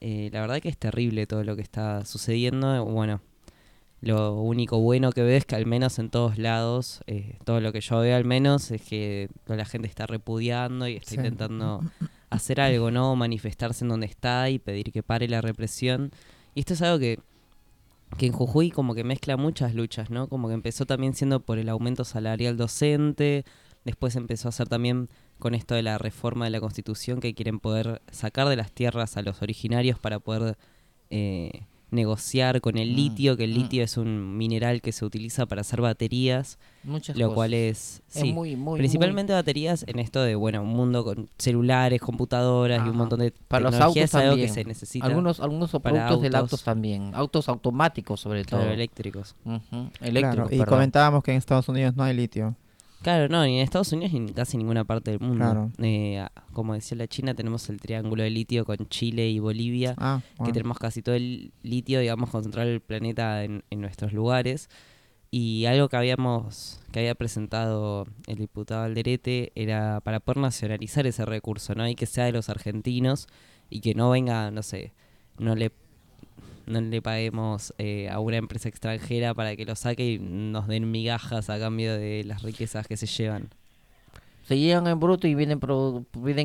Eh, la verdad que es terrible todo lo que está sucediendo. Bueno, lo único bueno que veo es que al menos en todos lados, eh, todo lo que yo veo al menos es que toda la gente está repudiando y está Sí. intentando [LAUGHS] hacer algo, ¿no? Manifestarse en donde está y pedir que pare la represión. Y esto es algo que, que en Jujuy como que mezcla muchas luchas, ¿no? Como que empezó también siendo por el aumento salarial docente, después empezó a ser también con esto de la reforma de la constitución que quieren poder sacar de las tierras a los originarios para poder eh, negociar con el Mm, litio, que el mm. litio es un mineral que se utiliza para hacer baterías, Muchas lo cosas. cual es... Es sí, muy, muy, Principalmente baterías en esto de, bueno, un mundo con celulares, computadoras y un montón de Para los autos es algo también. que se necesita. Algunos, algunos para productos del autos. autos también. Autos automáticos sobre todo. claro, eléctricos. Ujú, Claro, Eléctricos, y perdón. comentábamos que en Estados Unidos no hay litio. Claro, no, ni en Estados Unidos ni en casi ninguna parte del mundo. Claro. Eh, como decía la China, tenemos el triángulo de litio con Chile y Bolivia, Ah, que tenemos casi todo el litio, digamos, concentrado en el planeta en, en nuestros lugares. Y algo que habíamos, que había presentado el diputado Alderete era para poder nacionalizar ese recurso, ¿no? Y que sea de los argentinos y que no venga, no sé, no le no le paguemos eh, a una empresa extranjera para que lo saque y nos den migajas a cambio de las riquezas que se llevan. Se llevan en bruto y vienen,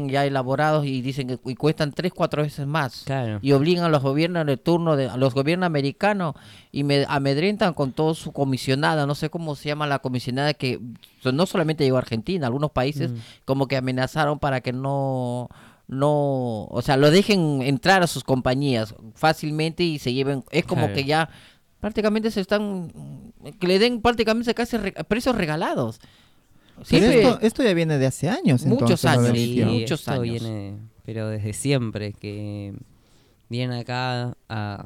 ya elaborados y dicen que y cuestan tres, cuatro veces más. Claro. Y obligan a los gobiernos de turno, de, a los gobiernos americanos, y me amedrentan con todo su comisionada, no sé cómo se llama la comisionada que no solamente llegó a Argentina, algunos países Mm. como que amenazaron para que no no, o sea, lo dejen entrar a sus compañías fácilmente y se lleven, es como Claro. que ya prácticamente se están, que le den prácticamente casi re- precios regalados. Pero esto, esto ya viene de hace años. Muchos entonces, años, Sí, muchos esto años. viene, pero desde siempre, que vienen acá a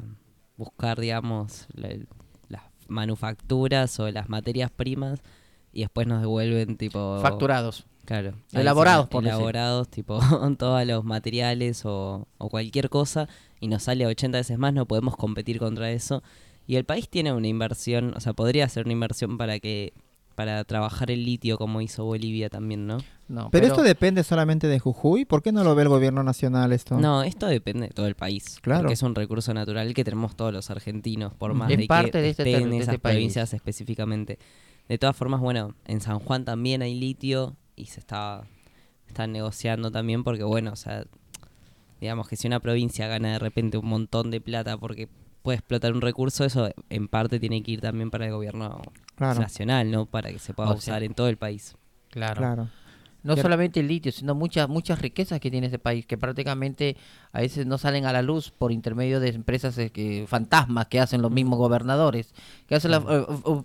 buscar, digamos, la- las manufacturas o las materias primas y después nos devuelven tipo... facturados. Claro. Elaborados, por decir. Elaborados, tipo, [LAUGHS] todos los materiales o, o cualquier cosa y nos sale 80 veces más, no podemos competir contra eso. Y el país tiene una inversión, o sea, podría hacer una inversión para que para trabajar el litio como hizo Bolivia también, ¿no? No, Pero, esto depende solamente de Jujuy. ¿Por qué no lo ve el gobierno nacional esto? No, esto depende de todo el país. Claro. Porque es un recurso natural que tenemos todos los argentinos, por más Es de parte que de este estén en de esas este país. provincias específicamente. De todas formas, bueno, en San Juan también hay litio y se está están negociando también porque, bueno, o sea, digamos que si una provincia gana de repente un montón de plata porque puede explotar un recurso, eso en parte tiene que ir también para el gobierno Claro, nacional, ¿no? Para que se pueda O sea, usar en todo el país. Claro. claro. No solamente el litio, sino muchas muchas riquezas que tiene ese país que prácticamente a veces no salen a la luz por intermedio de empresas eh, que, fantasmas que hacen los mismos gobernadores. ¿Qué hacen? la-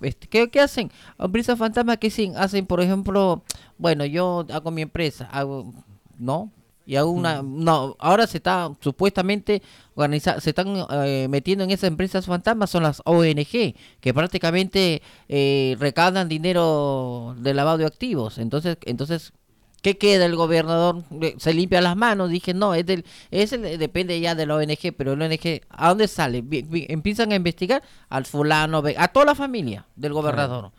este, ¿qué, qué hacen? Empresas fantasmas que hacen, hacen, por ejemplo, bueno, yo hago mi empresa, hago, ¿no? Y hago una, no, ahora se está supuestamente organiza, se están eh, metiendo en esas empresas fantasmas, son las ONG, que prácticamente eh, recaudan dinero de lavado de activos. Entonces, entonces ¿Qué queda el gobernador? Se limpia las manos, dije, no, es del, es el- depende ya de la ONG, pero el ONG, ¿a dónde sale? Empiezan a investigar al fulano, a toda la familia del gobernador.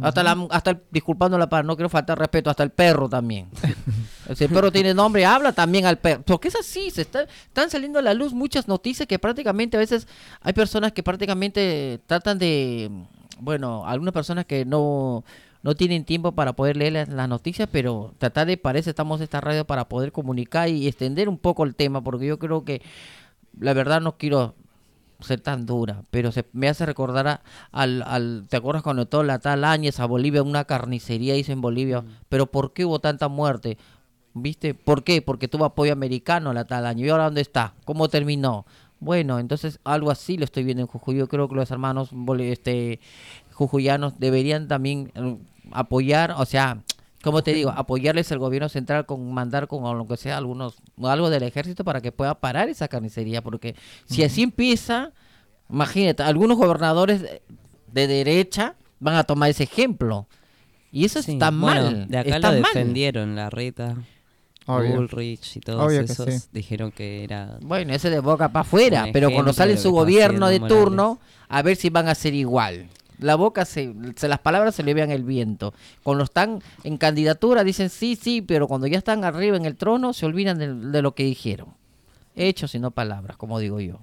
Hasta la, hasta el, disculpando la no quiero faltar respeto, hasta el perro también. [LAUGHS] si el perro tiene nombre, habla también al perro. Porque es así, se está, están saliendo a la luz muchas noticias que prácticamente a veces hay personas que prácticamente tratan de, bueno, algunas personas que no, no tienen tiempo para poder leer las, las noticias, pero tratar de, parece, estamos en esta radio para poder comunicar y extender un poco el tema, porque yo creo que la verdad no quiero ser tan dura, pero se me hace recordar a- al, al, ¿te acuerdas cuando todo la tal Áñez a Bolivia, una carnicería hizo en Bolivia? Pero ¿por qué hubo tanta muerte? ¿Viste? ¿Por qué? Porque tuvo apoyo americano la tal año. ¿Y ahora dónde está? ¿Cómo terminó? Bueno, entonces algo así lo estoy viendo en Jujuy. Yo creo que los hermanos este, jujuyanos deberían también apoyar, o sea, como te digo, apoyarles al gobierno central con mandar con lo que sea algunos algo del ejército para que pueda parar esa carnicería, porque si así empieza, imagínate, algunos gobernadores de, de derecha van a tomar ese ejemplo. Y eso Sí, está bueno, mal. De acá está lo mal. defendieron, la reta, Obvio. Bullrich y todos Obvio que esos sí. dijeron que era... Bueno, ese de boca para afuera, pero cuando sale su que gobierno de turno, a ver si van a ser igual. La boca se, se- las palabras se le vean el viento. Cuando están en candidatura dicen sí, sí, pero cuando ya están arriba en el trono se olvidan de, de lo que dijeron. Hechos y no palabras, como digo yo.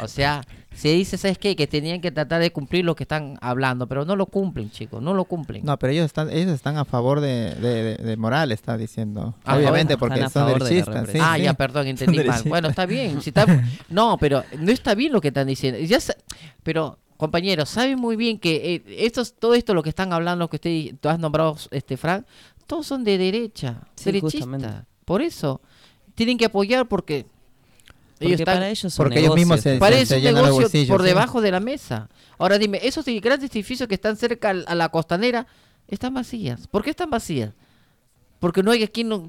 O sea, se dice, ¿sabes qué? Que tenían que tratar de cumplir lo que están hablando, pero no lo cumplen, chicos, no lo cumplen. No, pero ellos están, ellos están a favor de, de, de- de Morales, está diciendo. Ah, Obviamente, bueno, porque están a son favor de la derechistas. sí, ah, sí. ya, perdón, entendí [LAUGHS] mal. Bueno, está bien. Si está... [LAUGHS] No, pero no está bien lo que están diciendo. Ya sa- Pero, compañeros, saben muy bien que eh, estos, todo esto, lo que están hablando, que usted tú has nombrado, este Frank, todos son de derecha, Sí, derechistas. justamente. Por eso, tienen que apoyar porque... Porque ellos están- para ellos son porque ellos mismos se- Parece se llenan los negocio bolsillos, por sí. debajo de la mesa. Ahora dime, esos grandes edificios que están cerca a la costanera están vacías. ¿Por qué están vacías? Porque no hay quien, no-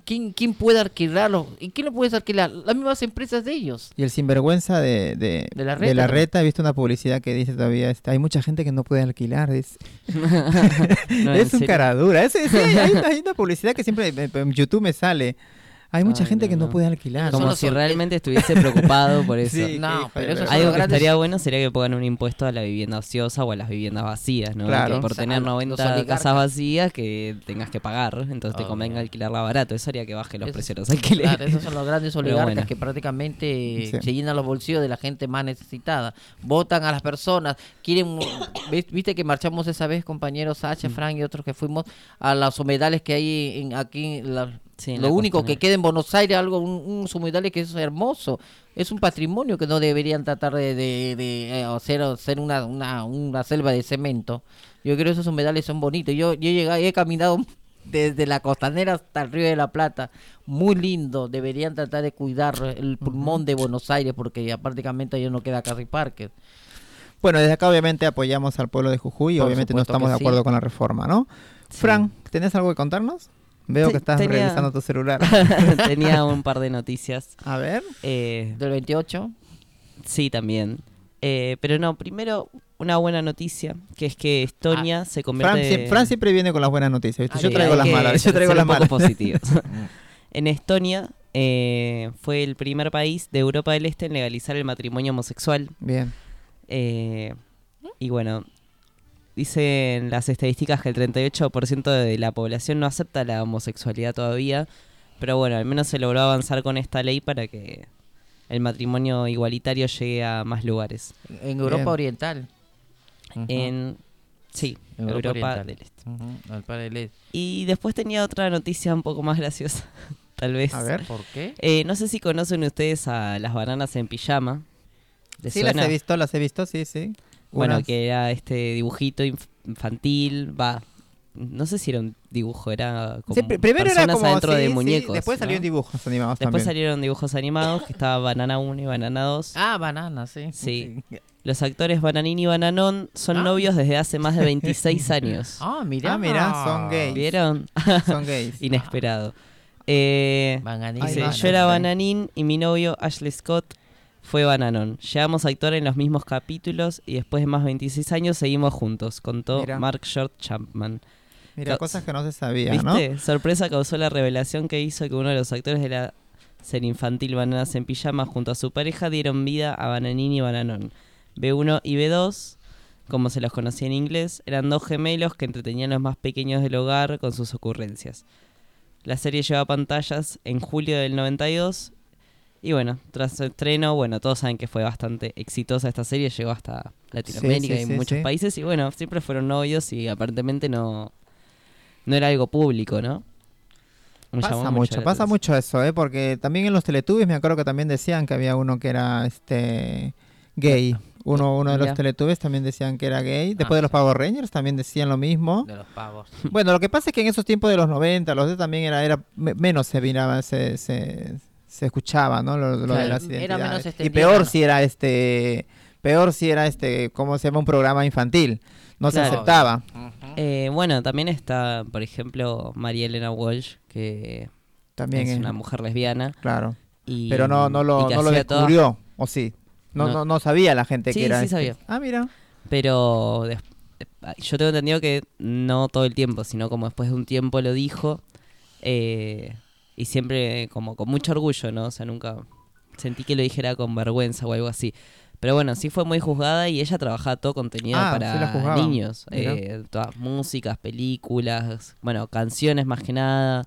pueda alquilarlos. ¿Y quién lo puede alquilar? Las mismas empresas de ellos. Y el sinvergüenza de, de, De la de reta, reta, he visto una publicidad que dice todavía, este, hay mucha gente que no puede alquilar. Es, [LAUGHS] [LAUGHS] No, es un cara dura. Es- es- hay, hay una publicidad que siempre en YouTube me sale. Hay mucha Ay, gente no, que no no. puede alquilar. Como si realmente estuviese preocupado por [LAUGHS] eso. Sí, No, pero eso Algo que estaría bueno sería que pongan un impuesto a la vivienda ociosa o a las viviendas vacías, ¿no? Claro. Que por O sea, tener a los 90 oligarcas. casas vacías que tengas que pagar, entonces te Oh, convenga alquilarla barato. Eso haría que baje los Eso- precios de los alquileres. Claro, esos son los grandes [LAUGHS] oligarcas bueno. que prácticamente Sí. se llenan los bolsillos de la gente más necesitada. Votan a las personas, quieren... [COUGHS] ¿ves- ¿Viste que marchamos esa vez, compañeros Mm. Sacha, Frank y otros que fuimos a los humedales que hay en, aquí? en la- Sí, lo único que queda en Buenos Aires, algo un, un que es hermoso. Es un patrimonio que no deberían tratar de, de, de, eh, hacer, hacer una, una, una selva de cemento. Yo creo que esos humedales son bonitos. Yo, yo he, llegado- he caminado [LAUGHS] desde la costanera hasta el Río de la Plata. Muy lindo. Deberían tratar de cuidar el pulmón de Buenos Aires porque ya prácticamente ya no queda casi parque. Bueno, desde acá obviamente apoyamos al pueblo de Jujuy y obviamente no estamos de sí. acuerdo con la reforma, ¿no? Sí. Fran, ¿tenés algo que contarnos? Veo que estás tenía- revisando tu celular. [LAUGHS] Tenía [LAUGHS] un par de noticias. A ver. Eh, Del 28. sí, también. Eh, pero no, primero una buena noticia, que es que Estonia se Fran, convierte... sie- Fran siempre viene con las buenas noticias, ¿viste? Ah, Yo traigo las malas, yo traigo [LAUGHS] las malas. positivos. en Estonia eh, fue el primer país de Europa del Este en legalizar el matrimonio homosexual. Bien. Eh, y bueno, dicen las estadísticas que el 38% de la población no acepta la homosexualidad todavía, pero bueno, al menos se logró avanzar con esta ley para que el matrimonio igualitario llegue a más lugares. En Europa Bien. Oriental. En sí, En Europa, Oriental. del Este. Al par del este. Y después tenía otra noticia un poco más graciosa, [LAUGHS] tal vez. A ver. ¿Por qué? Eh, no sé si conocen ustedes a las bananas en pijama. ¿Les Sí, las he visto, las he visto, sí, sí. Bueno, Unas- que era este dibujito inf- infantil, va. No sé si era un dibujo, era como Sí, pr- primero era personas como adentro sí, de sí, muñecos. después ¿no? salieron dibujos animados Después también. salieron dibujos animados, que estaba Banana 1 y Banana 2. Ah, banana, [LAUGHS] sí. Sí. Los actores Bananín y Bananón son Ah. novios desde hace más de [LAUGHS] 26 años. Ah, mira. Ah, mira, son gays. ¿Vieron? [LAUGHS] Son gays. Inesperado. Eh, Bananín. Ay, dice, yo era. Bananín y mi novio Ashley Scott fue Bananón. Llegamos a actuar en los mismos capítulos y después de más de 26 años seguimos juntos, contó Mira. Mark Short Chapman. Mira, Ca- cosas que no se sabía, ¿no? Sorpresa causó la revelación que hizo que uno de los actores de la serie infantil Bananas en Pijama junto a su pareja dieron vida a Bananín y Bananón. B1 y B2, como se los conocía en inglés, eran dos gemelos que entretenían a los más pequeños del hogar con sus ocurrencias. La serie lleva pantallas en julio del 92 y bueno, tras su estreno, bueno, todos saben que fue bastante exitosa esta serie, llegó hasta Latinoamérica sí, y sí, muchos sí. países y bueno, siempre fueron novios y aparentemente no, no era algo público, ¿no? Me Pasa mucho pasa atención. mucho eso, ¿eh? Porque también en los Teletubbies me acuerdo que también decían que había uno que era este gay. Uno, uno de los. Teletubbies también decían que era gay. Después Ah, de los. Power Rangers también decían lo mismo. De los pavos. Bueno, lo que pasa es que en esos tiempos de los 90, los de también era, era me- menos se miraba, se, se, se escuchaba, ¿no? Lo, lo de Claro, las era identidades. menos y peor ¿no? si era este, peor si era este, ¿cómo se llama? Un programa infantil. No se aceptaba. Eh, bueno, también está, por ejemplo, María Elena Walsh, que También es es, una mujer lesbiana. claro. Y, Pero no, no lo, no lo descubrió, ¿o sí? No, No. no. no sabía la gente Sí, que era sí este. sabía. Ah, mira. Pero yo tengo entendido que no todo el tiempo, sino como después de un tiempo lo dijo. eh, y siempre como con mucho orgullo, ¿no? O sea, nunca sentí que lo dijera con vergüenza o algo así. Pero bueno, sí fue muy juzgada y ella trabajaba todo contenido Ah, para niños. Eh, todas músicas, películas, bueno, canciones más que nada,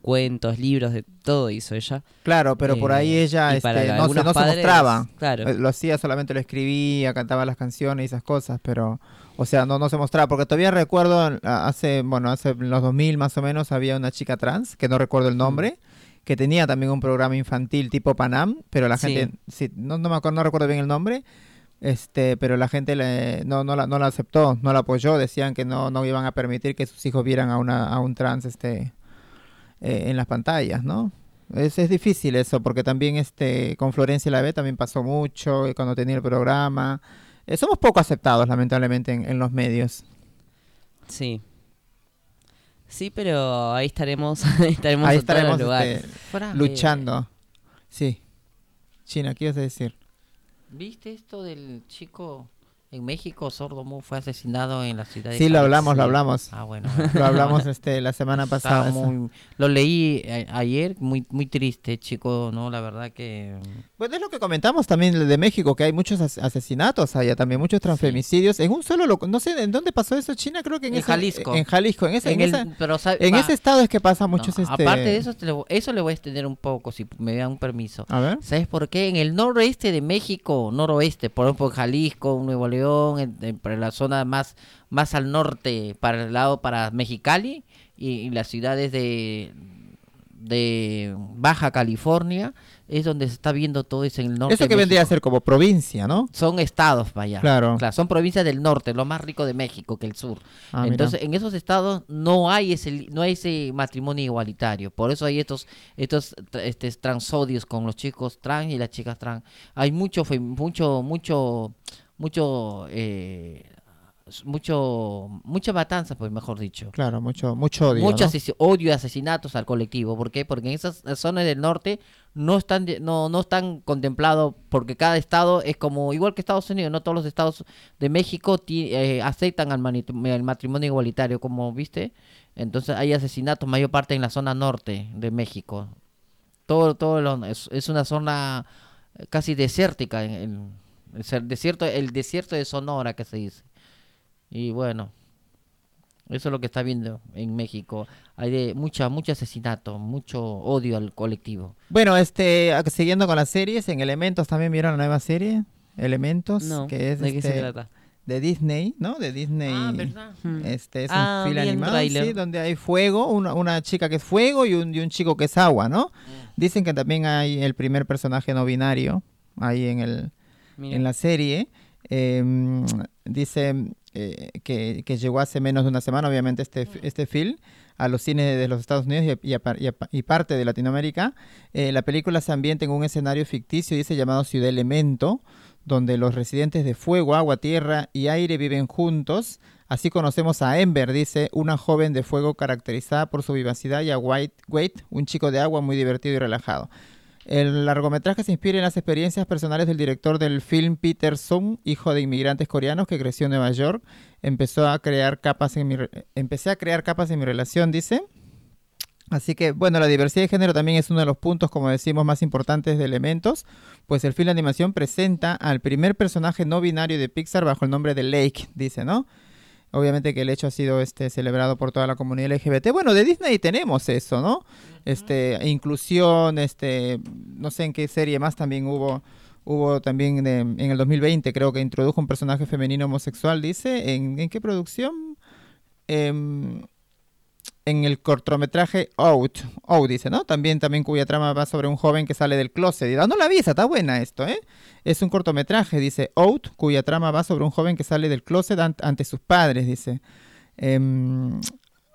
cuentos, libros, de todo hizo ella. Claro, pero por ahí Eh, ella este, no, se, no se mostraba. Claro. Eh, Lo hacía, solamente lo escribía, cantaba las canciones y esas cosas, pero, o sea, no, no se mostraba. Porque todavía recuerdo, hace, bueno, hace en los 2000 más o menos, había una chica trans, que no recuerdo el nombre, que tenía también un programa infantil tipo Panam, pero la Sí. gente, sí, no, no me acuerdo, no recuerdo bien el nombre, este, pero la gente le, no, no, la, no la aceptó, no la apoyó, decían que no, no iban a permitir que sus hijos vieran a, una, a un trans este, eh, en las pantallas, ¿no? Es, es difícil eso, porque también este con Florencia la B también pasó mucho y cuando tenía el programa. Eh, somos poco aceptados, lamentablemente, en, en los medios. Sí. Sí, pero ahí estaremos, [LAUGHS] ahí estaremos Ahí estaremos lugares. este, de- luchando. Sí. China, ¿qué ibas a decir? ¿Viste esto del chico en México, sordo mu, fue asesinado en la ciudad de Sí, lo Jalisco? hablamos, lo Sí. hablamos. Ah, bueno. [LAUGHS] Lo hablamos este la semana pasada. muy- lo leí a- ayer, muy muy triste, chico, no, la verdad que Bueno, es lo que comentamos también de México, que hay muchos as- asesinatos allá también, muchos transfemicidios. En un solo, lo- no sé, ¿en dónde pasó eso, China? Creo que en, En ese- Jalisco. En Jalisco, en, esa, en, en, el, esa- pero sabe- en va, ese estado es que pasa no, muchos... este... aparte de eso, te lo- eso le voy a extender un poco, si me dan un permiso. A ver. ¿Sabes por qué? En el noroeste de México, noroeste, por ejemplo, en Jalisco, Nuevo León, en, en- para la zona más, más al norte, para el lado, para Mexicali y, y las ciudades de, de Baja California, es donde se está viendo todo eso en el norte. Eso que vendría a ser como provincia, ¿no? Son estados, vaya. Claro. son provincias del norte, lo más rico de México que el sur. Ah, mira. Entonces, en esos estados no hay ese no hay ese matrimonio igualitario. Por eso hay estos estos este, transodios con los chicos trans y las chicas trans. Hay mucho mucho mucho mucho eh, mucho mucha matanza, pues mejor dicho. Claro, mucho, mucho odio. Mucho odio y asesinatos al colectivo. ¿Por qué? Porque en esas zonas del norte no están no, no están contemplados porque cada estado es como igual que Estados Unidos, no todos los estados de México eh, aceptan al, el matrimonio igualitario, como viste. Entonces hay asesinatos mayor parte en la zona norte de México. Todo todo lo- es, es una zona eh, casi desértica en, el desierto el desierto de Sonora que se dice. Y bueno, eso es lo que está viendo en México. Hay de mucha, mucho asesinato, mucho odio al colectivo. Bueno, este, siguiendo con las series, en Elementos también vieron la nueva serie, Elementos, No, que es ¿de qué se este, trata? de Disney, ¿no? De Disney. Hmm. Este es Ah, un film vi el animado, sí, donde hay fuego, una, una chica que es fuego y un, y un chico que es agua, ¿no? Dicen que también hay el primer personaje no binario ahí en el, Mira. en la serie. Eh, dice eh, que, que llegó hace menos de una semana, obviamente, este, este film a los cines de los Estados Unidos y, a y parte de Latinoamérica. Eh, la película se ambienta en un escenario ficticio, dice, llamado Ciudad Elemento, donde los residentes de fuego, agua, tierra y aire viven juntos. Así conocemos a Ember, dice, una joven de fuego caracterizada por su vivacidad, y a White, Wade, un chico de agua muy divertido y relajado. El largometraje se inspira en las experiencias personales del director del film Peter Sung, hijo de inmigrantes coreanos que creció en Nueva York. Empezó a crear capas en mi empecé a crear capas en mi relación, dice. Así que, bueno, la diversidad de género también es uno de los puntos, como decimos, más importantes de elementos, pues el film de animación presenta al primer personaje no binario de Pixar bajo el nombre de Lake, dice, ¿no? Obviamente que el hecho ha sido este celebrado por toda la comunidad LGBT. Bueno, de Disney tenemos eso, ¿no? Este, inclusión, este, no sé en qué serie más también hubo, hubo también de- en el 2020 creo que introdujo un personaje femenino homosexual, dice, ¿en, en qué producción? Em, en el cortometraje Out, Out dice, ¿no? También, también cuya trama va sobre un joven que sale del closet. Y, ah, la vi, esa está buena esto, ¿eh? Es un cortometraje, dice Out, cuya trama va sobre un joven que sale del closet an- ante sus padres, dice. Em,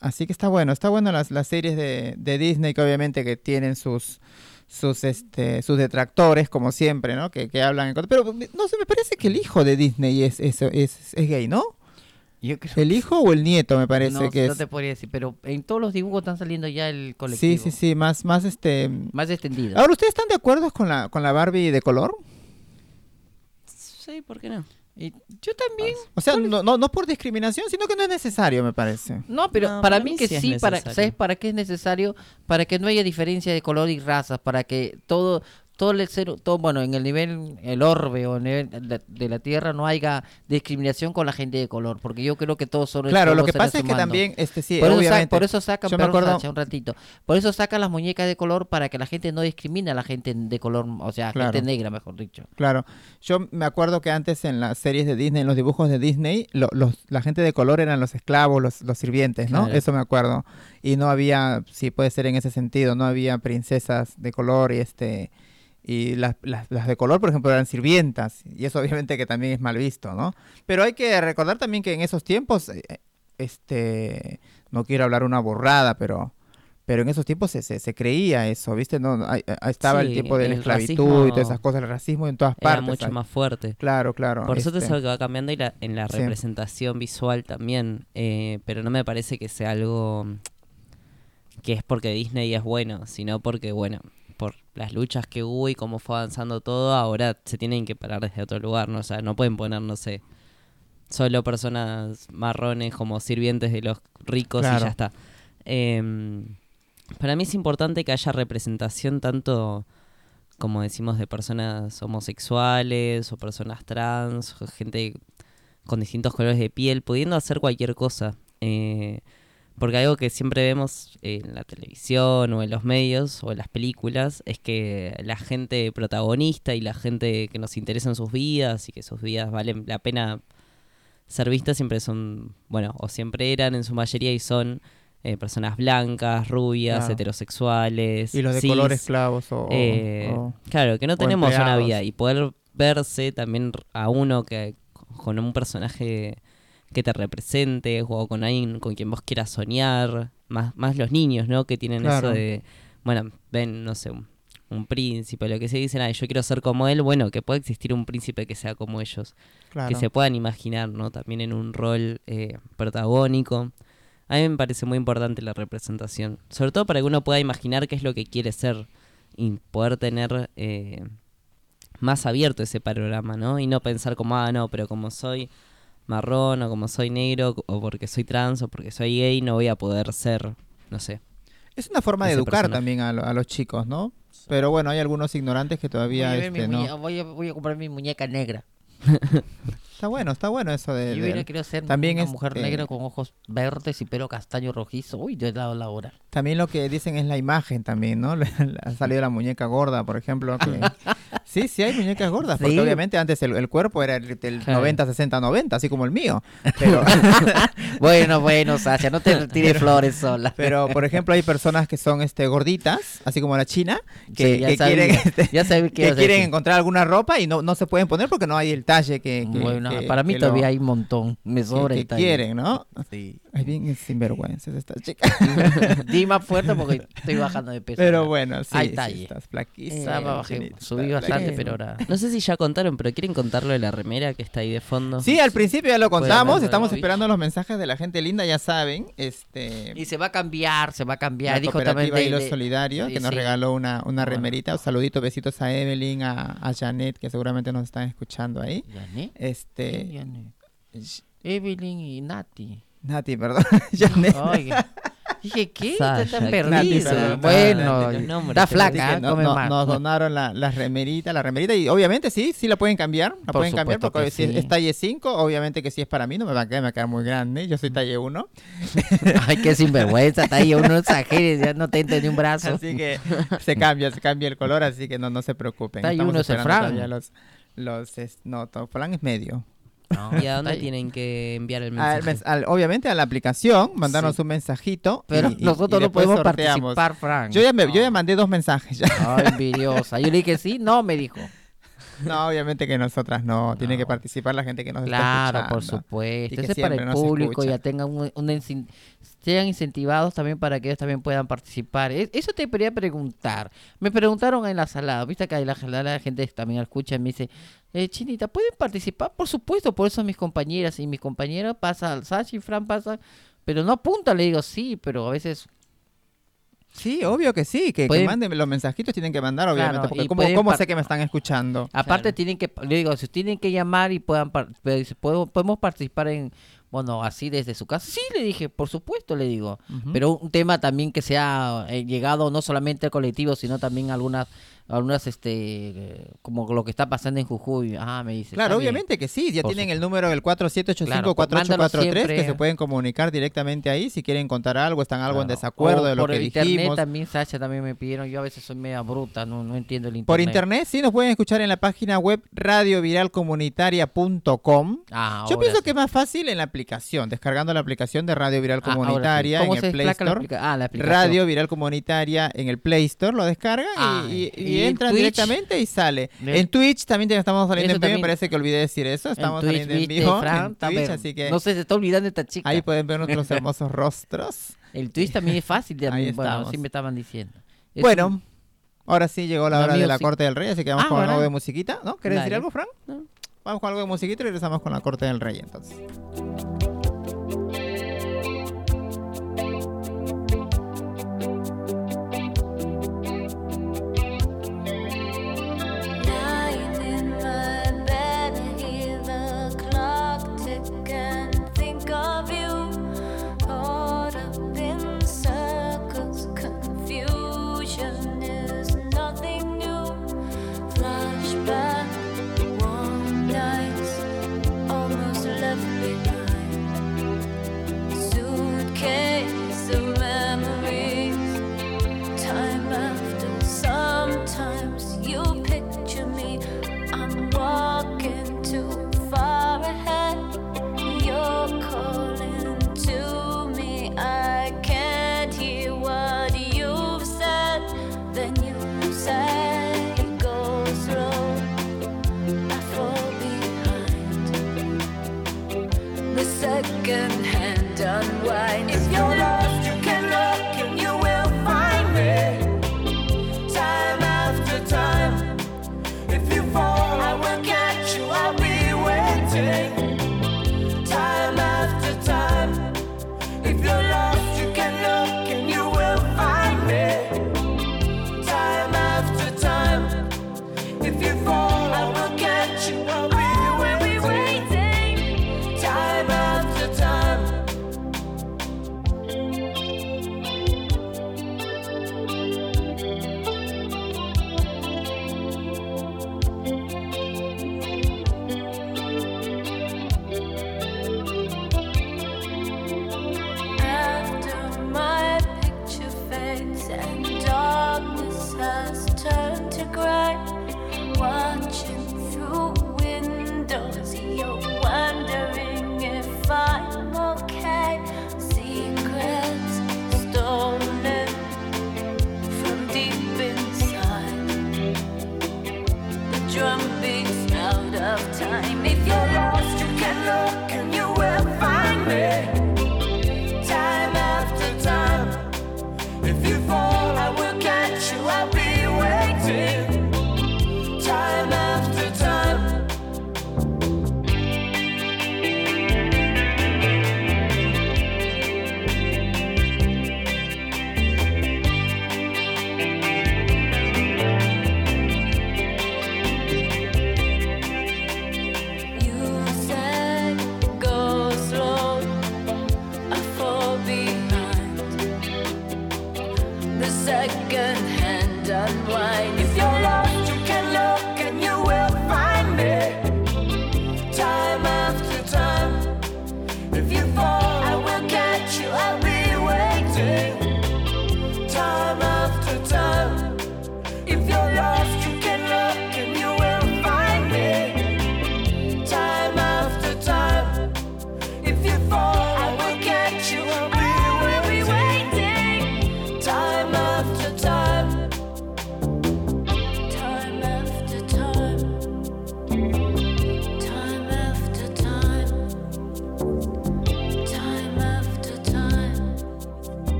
así que está bueno, está bueno las, series de, Disney que obviamente que tienen sus sus este sus detractores como siempre, ¿no? Que, que hablan. Pero no sé, me parece que el hijo de Disney es, es, es, es gay, ¿no? Yo creo ¿El hijo o el nieto me parece no, que no es? te podría decir, pero en todos los dibujos están saliendo ya el colectivo. Sí, sí, sí, más, más este... Más extendido. Ahora, ¿ustedes están de acuerdo con la, con la Barbie de color? Sí, ¿por qué no? Y yo también. O sea, no, no, no por discriminación, sino que no es necesario, me parece. No, pero No, para, para mí mí que sí sí, para. ¿sabes para qué es necesario? Para que no haya diferencia de color y razas, para que todo todo el ser, todo bueno, en el nivel el orbe o el nivel de la, de la Tierra no haya discriminación con la gente de color, porque yo creo que todos son Claro, lo que pasa es que también, este sí, por, eso obviamente. por eso sacan, Yo me perdón, acuerdo- Sacha, un ratito, por eso sacan las muñecas de color para que la gente no discrimine a la gente de color, o sea, Claro. gente negra, mejor dicho. Claro, yo me acuerdo que antes en las series de Disney, en los dibujos de Disney, lo- los, la gente de color eran los esclavos, los, los sirvientes, ¿no? Claro. Eso me acuerdo. Y no había, sí puede ser en ese sentido, no había princesas de color y este y las, las, las de color, por ejemplo, eran sirvientas y eso [LAUGHS] obviamente que también es mal visto, ¿no? Pero hay que recordar también que en esos tiempos, eh, este, no quiero hablar una borrada, pero pero en esos tiempos se, se, se creía eso, ¿viste? No, ahí- ahí estaba el Sí, tiempo de la esclavitud y todas esas cosas, el racismo en todas Era partes. mucho ¿sabes? más fuerte. Claro, claro. Por eso te este, algo que va cambiando y la- en la Sí. representación visual también. eh, pero no me parece que sea algo que es porque Disney es bueno, sino porque, bueno, por las luchas que hubo y cómo fue avanzando todo, ahora se tienen que parar desde otro lugar, ¿no? O sea, no pueden poner, no sé, solo personas marrones como sirvientes de los ricos y ya está. Em, para mí es importante que haya representación tanto como decimos, de personas homosexuales o personas trans, o gente con distintos colores de piel, pudiendo hacer cualquier cosa. Eh, porque algo que siempre vemos en la televisión o en los medios o en las películas es que la gente protagonista y la gente que nos interesa en sus vidas y que sus vidas valen la pena ser vistas siempre son, bueno, o siempre eran en su mayoría y son eh, personas blancas, rubias, Claro. heterosexuales. Y los de cis, color esclavos o... eh, o- claro, que no tenemos una vida y poder verse también a uno que con un personaje que te represente o con alguien con quien vos quieras soñar, más, más los niños, ¿no? Que tienen Claro. eso de, bueno, ven, no sé, un, un príncipe, lo que se dicen, ay, yo quiero ser como él, bueno, que pueda existir un príncipe que sea como ellos, claro. que se puedan imaginar, ¿no? También en un rol eh, protagónico. A mí me parece muy importante la representación, sobre todo para que uno pueda imaginar qué es lo que quiere ser y poder tener eh, más abierto ese panorama, ¿no? Y no pensar como, ah, no, pero como soy marrón o como soy negro o porque soy trans o porque soy gay no voy a poder ser, no sé. Es una forma de educar personaje. también a, lo- a los chicos, ¿no? Pero bueno, hay algunos ignorantes que Voy todavía a, ver mi este, no. voy, a, voy a comprar mi muñeca negra. [LAUGHS] Está bueno, está bueno eso de... Yo hubiera querido ser también una es, mujer eh, negra con ojos verdes y pelo castaño rojizo. Uy, yo he dado la hora. También lo que dicen es la imagen también, ¿no? [LAUGHS] ha salido la muñeca gorda, por ejemplo. que- [LAUGHS] Sí, sí hay muñecas gordas, porque obviamente antes el, el cuerpo era el, Claro. 90, 60, 90, así como el mío. [LAUGHS] Pero, Bueno, bueno, Sasha, no te tires flores sola. pero por ejemplo, hay personas que son este gorditas, así como la china, que, Sí, ya que sabía- quieren, este, ya que quieren encontrar alguna ropa y no, no se pueden poner porque no hay el talle que, que- Bueno, que- para mí que lo- todavía hay un montón. Me que- sobra que talle. quieren, ¿no? Sí. Es bien sinvergüenza esta chica. [LAUGHS] Di más fuerte porque estoy bajando de peso. Pero bueno, sí, Hay sí, talle. estás bajé, chinita, subí bastante, pero ahora. No sé si ya contaron, pero ¿quieren contarlo de la remera que está ahí de fondo? Sí, al principio ya lo contamos, estamos de esperando los mensajes de la gente linda, ya saben, este Y se va a cambiar, se va a cambiar. la Dijo también cooperativa de, Hilo de- Solidario, sí, que nos sí. regaló una, una Bueno. remerita. Un saludito, besitos a Evelyn, a, a Janet, que seguramente nos están escuchando ahí. ¿Yané? Este, ¿Quién, Yané? Evelyn y Nati. Nati, perdón, [LAUGHS] Janet. Oiga. Dije, ¿qué? Sasha, Está. Bueno, está ¿qué flaca, no- no- más. nos donaron la, la remerita, la remerita y obviamente sí, sí la pueden cambiar, la Por pueden cambiar porque que si es, sí. es talle 5, obviamente que si es para mí no me va a quedar, me va a quedar muy grande, yo soy talle 1, [LAUGHS] Ay, qué sinvergüenza. Está ahí uno exageres, ya no te entra ni un brazo. así que se cambia, se cambia el color, así que no, no se preocupen. Talle Estamos uno es el Fran. Los, los, no, Fran es medio. No, [LAUGHS] ¿Y a dónde tienen que enviar el mensaje? al- obviamente a la aplicación, mandarnos Sí. un mensajito. Pero y- nosotros y no podemos sorteamos. participar, Frank. Yo ya, me, yo ya mandé dos mensajes ya. Ay, envidiosa. Yo le dije sí, no, me dijo. No, obviamente que nosotras no. Tiene que participar la gente que nos está Claro, por supuesto. y que Ese es para el público, ya tengan un, un sean incentivados también para que ellos también puedan participar. E- Eso te quería preguntar. Me preguntaron en la salada, viste que en la salada la gente también escucha y me dice, eh, Chinita, ¿pueden participar? Por supuesto, por eso mis compañeras y mis compañeros pasan, Sachi y Fran pasan, pero no apuntan, le digo, sí, pero a veces Sí, obvio que sí. Que, manden los mensajitos, tienen que mandar, obviamente. Claro, porque y ¿cómo, cómo sé que me están escuchando? Aparte Claro. tienen que, le digo, si tienen que llamar y puedan, ¿puedo- podemos participar en, bueno, así desde su casa. Sí, le dije, por supuesto, le digo. Pero un tema también que sea eh, llegado no solamente al colectivo, sino también a algunas, algunas, este, como lo que está pasando en Jujuy. Ah, me dice. Claro, bien. obviamente que sí. Ya Por tienen su- el número del 4785-4843 Claro, mándalo que se pueden comunicar directamente ahí si quieren contar algo, están algo en desacuerdo O de lo por que internet dijimos. también, Sacha, también me pidieron. Yo a veces soy media bruta, no, no entiendo el internet. Por internet sí nos pueden escuchar en la página web radioviralcomunitaria.com. Ah, Yo pienso sí. que es más fácil en la aplicación, descargando la aplicación de Radio Viral Ah, sí. Comunitaria ¿Cómo en el Play la Store. Ah, la aplicación. Radio Viral Comunitaria en el Play Store, lo descargan y- Ah, y, y y en entran Twitch. directamente y sale. De- En Twitch también estamos saliendo Eso en vivo, me parece que olvidé decir eso, En estamos Twitch, saliendo en vivo Fran, en Twitch, así que No sé, se está olvidando esta chica. ahí pueden ver nuestros [LAUGHS] hermosos rostros. El Twitch también es fácil. También, Ahí bueno, estamos. sí me estaban diciendo. Es bueno, un- ahora sí llegó la hora de la sí. corte del rey, así que vamos Ah, con ¿verdad? algo de musiquita, ¿no? ¿Querés decir algo, Fran? No. Vamos con algo de musiquita y regresamos con la corte del rey, entonces. Second hand unwind. If you're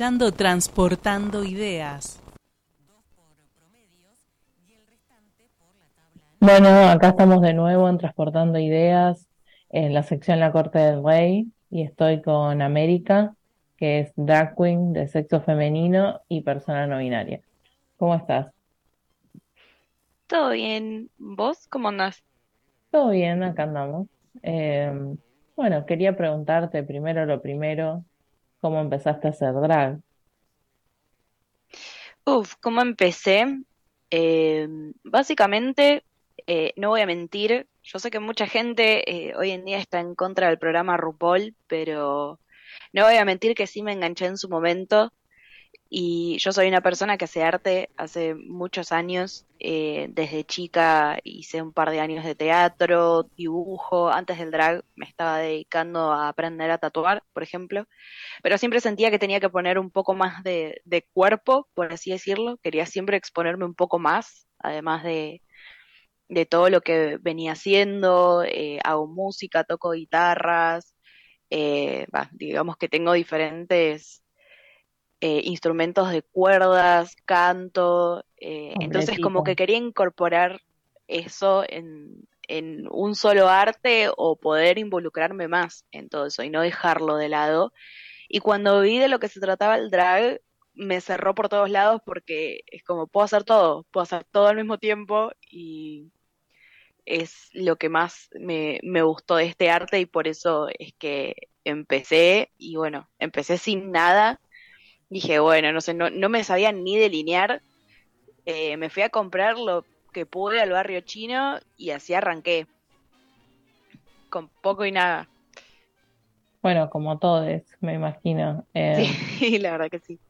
escuchando Transportando Ideas. Bueno, acá estamos de nuevo en Transportando Ideas en la sección La Corte del Rey y estoy con América, que es drag queen de sexo femenino y persona no binaria. ¿Cómo estás? Todo bien. ¿Vos cómo andás? Todo bien, acá andamos. Eh, bueno, quería preguntarte primero lo primero, ¿cómo empezaste a hacer drag? Uf, ¿cómo empecé? Eh, básicamente, eh, no voy a mentir, yo sé que mucha gente eh, hoy en día está en contra del programa RuPaul, pero no voy a mentir que sí me enganché en su momento y yo soy una persona que hace arte hace muchos años, eh, desde chica hice un par de años de teatro, dibujo, antes del drag me estaba dedicando a aprender a tatuar, por ejemplo, pero siempre sentía que tenía que poner un poco más de, de cuerpo, por así decirlo, quería siempre exponerme un poco más, además de, de todo lo que venía haciendo, eh, hago música, toco guitarras, eh, digamos que tengo diferentes eh, instrumentos de cuerdas, canto, eh, entonces como que quería incorporar eso en, en un solo arte o poder involucrarme más en todo eso y no dejarlo de lado. Y cuando vi de lo que se trataba el drag, me cerró por todos lados porque es como puedo hacer todo, puedo hacer todo al mismo tiempo y es lo que más me, me gustó de este arte y por eso es que empecé y bueno, empecé sin nada. Dije, bueno, no sé, no, no me sabía ni delinear. Eh, me fui a comprar lo que pude al barrio chino y así arranqué. Con poco y nada. Bueno, como todos, me imagino. Eh, Sí, [LAUGHS] la verdad que sí.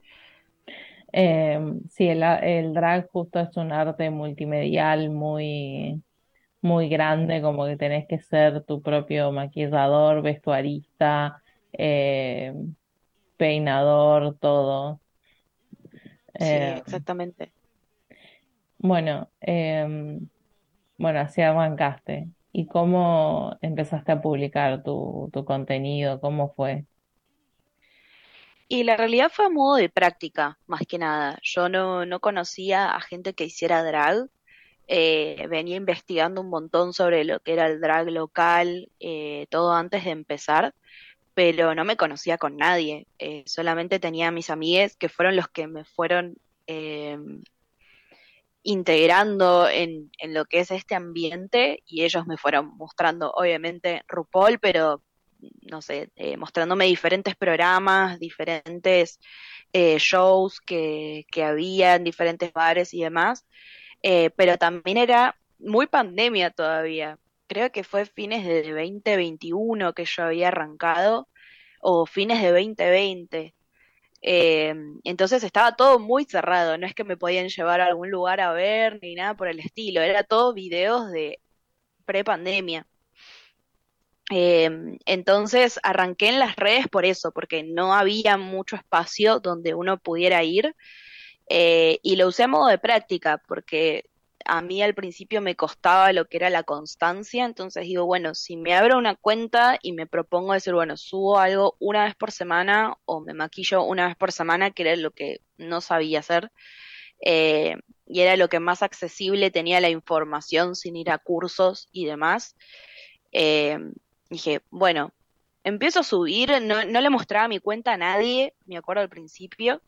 eh, sí, el, el drag justo es un arte multimedial muy, muy grande, como que tenés que ser tu propio maquillador, vestuarista, eh, peinador, todo. Sí, Eh, exactamente. bueno, em, bueno, así arrancaste. ¿Y cómo empezaste a publicar tu, tu contenido? ¿Cómo fue? Y la realidad fue a modo de práctica, más que nada. Yo no, no conocía a gente que hiciera drag. Eh, venía investigando un montón sobre lo que era el drag local, eh, todo antes de empezar, pero no me conocía con nadie. Eh, solamente tenía a mis amigues que fueron los que me fueron eh, integrando en, en lo que es este ambiente y ellos me fueron mostrando, obviamente, RuPaul, pero no sé, eh, mostrándome diferentes programas, diferentes shows que, que había en diferentes bares y demás, pero también era muy pandemia todavía. Creo que fue fines de 2021 que yo había arrancado, o fines de 2020. Eh, entonces estaba todo muy cerrado, no es que me podían llevar a algún lugar a ver ni nada por el estilo, era todo videos de pre-pandemia. Eh, entonces arranqué en las redes por eso, porque no había mucho espacio donde uno pudiera ir eh, y lo usé a modo de práctica, porque a mí al principio me costaba lo que era la constancia, entonces digo, bueno, si me abro una cuenta y me propongo decir, bueno, subo algo una vez por semana o me maquillo una vez por semana, que era lo que no sabía hacer, eh, y era lo que más accesible tenía la información sin ir a cursos y demás. Eh, dije, bueno, empiezo a subir, no, no le mostraba mi cuenta a nadie, me acuerdo al principio,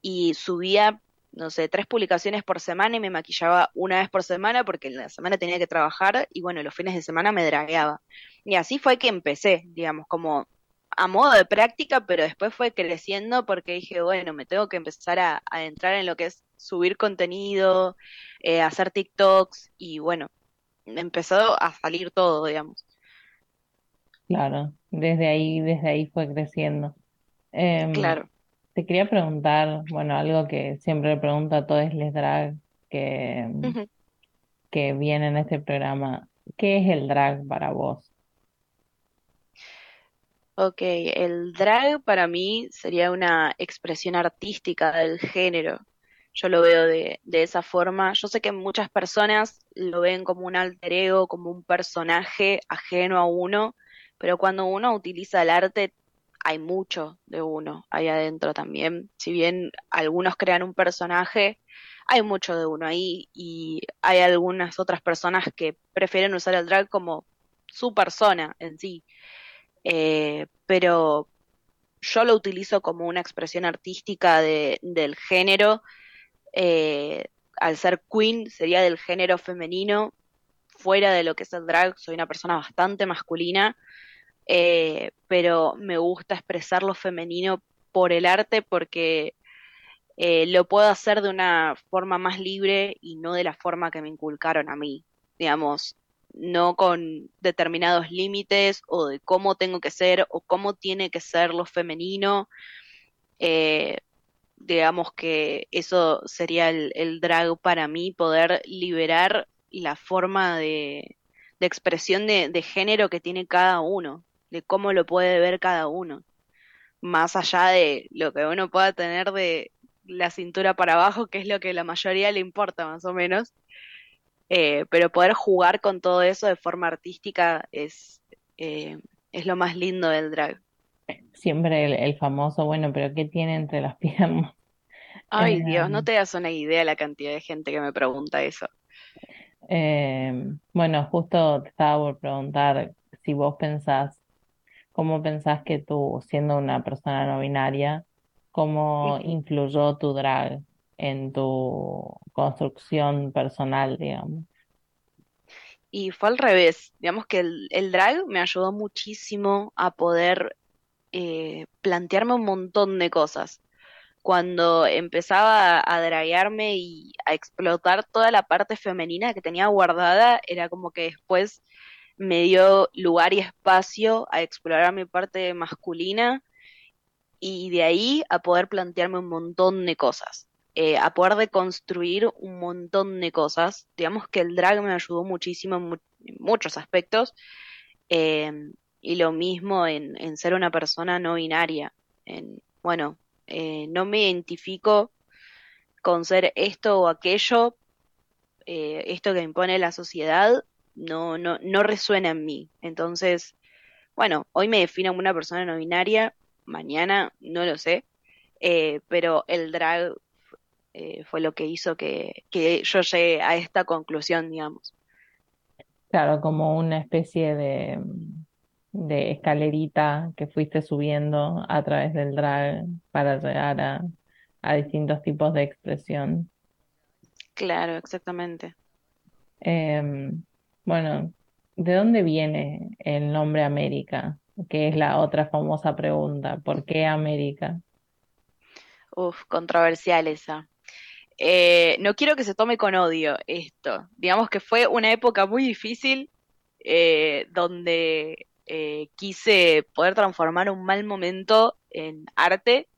y subía, no sé, tres publicaciones por semana y me maquillaba una vez por semana porque en la semana tenía que trabajar y bueno, los fines de semana me dragueaba. Y así fue que empecé, digamos, como a modo de práctica, pero después fue creciendo porque dije, bueno, me tengo que empezar a, entrar en lo que es subir contenido, eh, hacer TikToks y bueno, empezó a salir todo, digamos. Claro, desde ahí, desde ahí fue creciendo. Em, Claro. Te quería preguntar, bueno, algo que siempre le pregunto a todos les drag que, Ujú. que vienen a este programa. ¿Qué es el drag para vos? Ok, el drag para mí sería una expresión artística del género. Yo lo veo de, de esa forma. Yo sé que muchas personas lo ven como un alter ego, como un personaje ajeno a uno, pero cuando uno utiliza el arte, hay mucho de uno ahí adentro también. Si bien algunos crean un personaje, hay mucho de uno ahí y hay algunas otras personas que prefieren usar el drag como su persona en sí. Eh, pero yo lo utilizo como una expresión artística de, del género. eh, al ser queen sería del género femenino, fuera de lo que es el drag, soy una persona bastante masculina, eh, pero me gusta expresar lo femenino por el arte porque eh, lo puedo hacer de una forma más libre y no de la forma que me inculcaron a mí, digamos, no con determinados límites o de cómo tengo que ser o cómo tiene que ser lo femenino. Eh, digamos que eso sería el, drag para mí, poder liberar la forma de, expresión de género que tiene cada uno, de cómo lo puede ver cada uno, más allá de lo que uno pueda tener de la cintura para abajo, que es lo que la mayoría le importa más o menos. Eh, pero poder jugar con todo eso de forma artística es, eh, es lo más lindo del drag. Siempre el, el famoso, bueno, pero ¿qué tiene entre las [LAUGHS] piernas? Ay, Eh, Dios, no te das una idea la cantidad de gente que me pregunta eso. Eh, bueno, justo te estaba por preguntar si vos pensás, cómo pensás que tú, siendo una persona no binaria, cómo influyó tu drag en tu construcción personal, digamos. Y fue al revés, digamos que el, el drag me ayudó muchísimo a poder eh, plantearme un montón de cosas. Cuando empezaba a draguearme y a explotar toda la parte femenina que tenía guardada, era como que después me dio lugar y espacio a explorar mi parte masculina y de ahí a poder plantearme un montón de cosas, eh, a poder deconstruir un montón de cosas. Digamos que el drag me ayudó muchísimo en, mu- en muchos aspectos, eh, y lo mismo en, ser una persona no binaria. En, bueno, eh, no me identifico con ser esto o aquello, eh, esto que impone la sociedad, no, no, no resuena en mí. Entonces, bueno, hoy me defino como una persona no binaria, mañana no lo sé, eh, pero el drag eh, fue lo que hizo que, que yo llegue a esta conclusión, digamos. Claro, como una especie de, de escalerita que fuiste subiendo a través del drag para llegar a, a distintos tipos de expresión. Claro, exactamente. Em, bueno, ¿de dónde viene el nombre América? Que es la otra famosa pregunta. ¿Por qué América? Uf, controversial esa. Eh, no quiero que se tome con odio esto. Digamos que fue una época muy difícil eh, donde eh, quise poder transformar un mal momento en arte.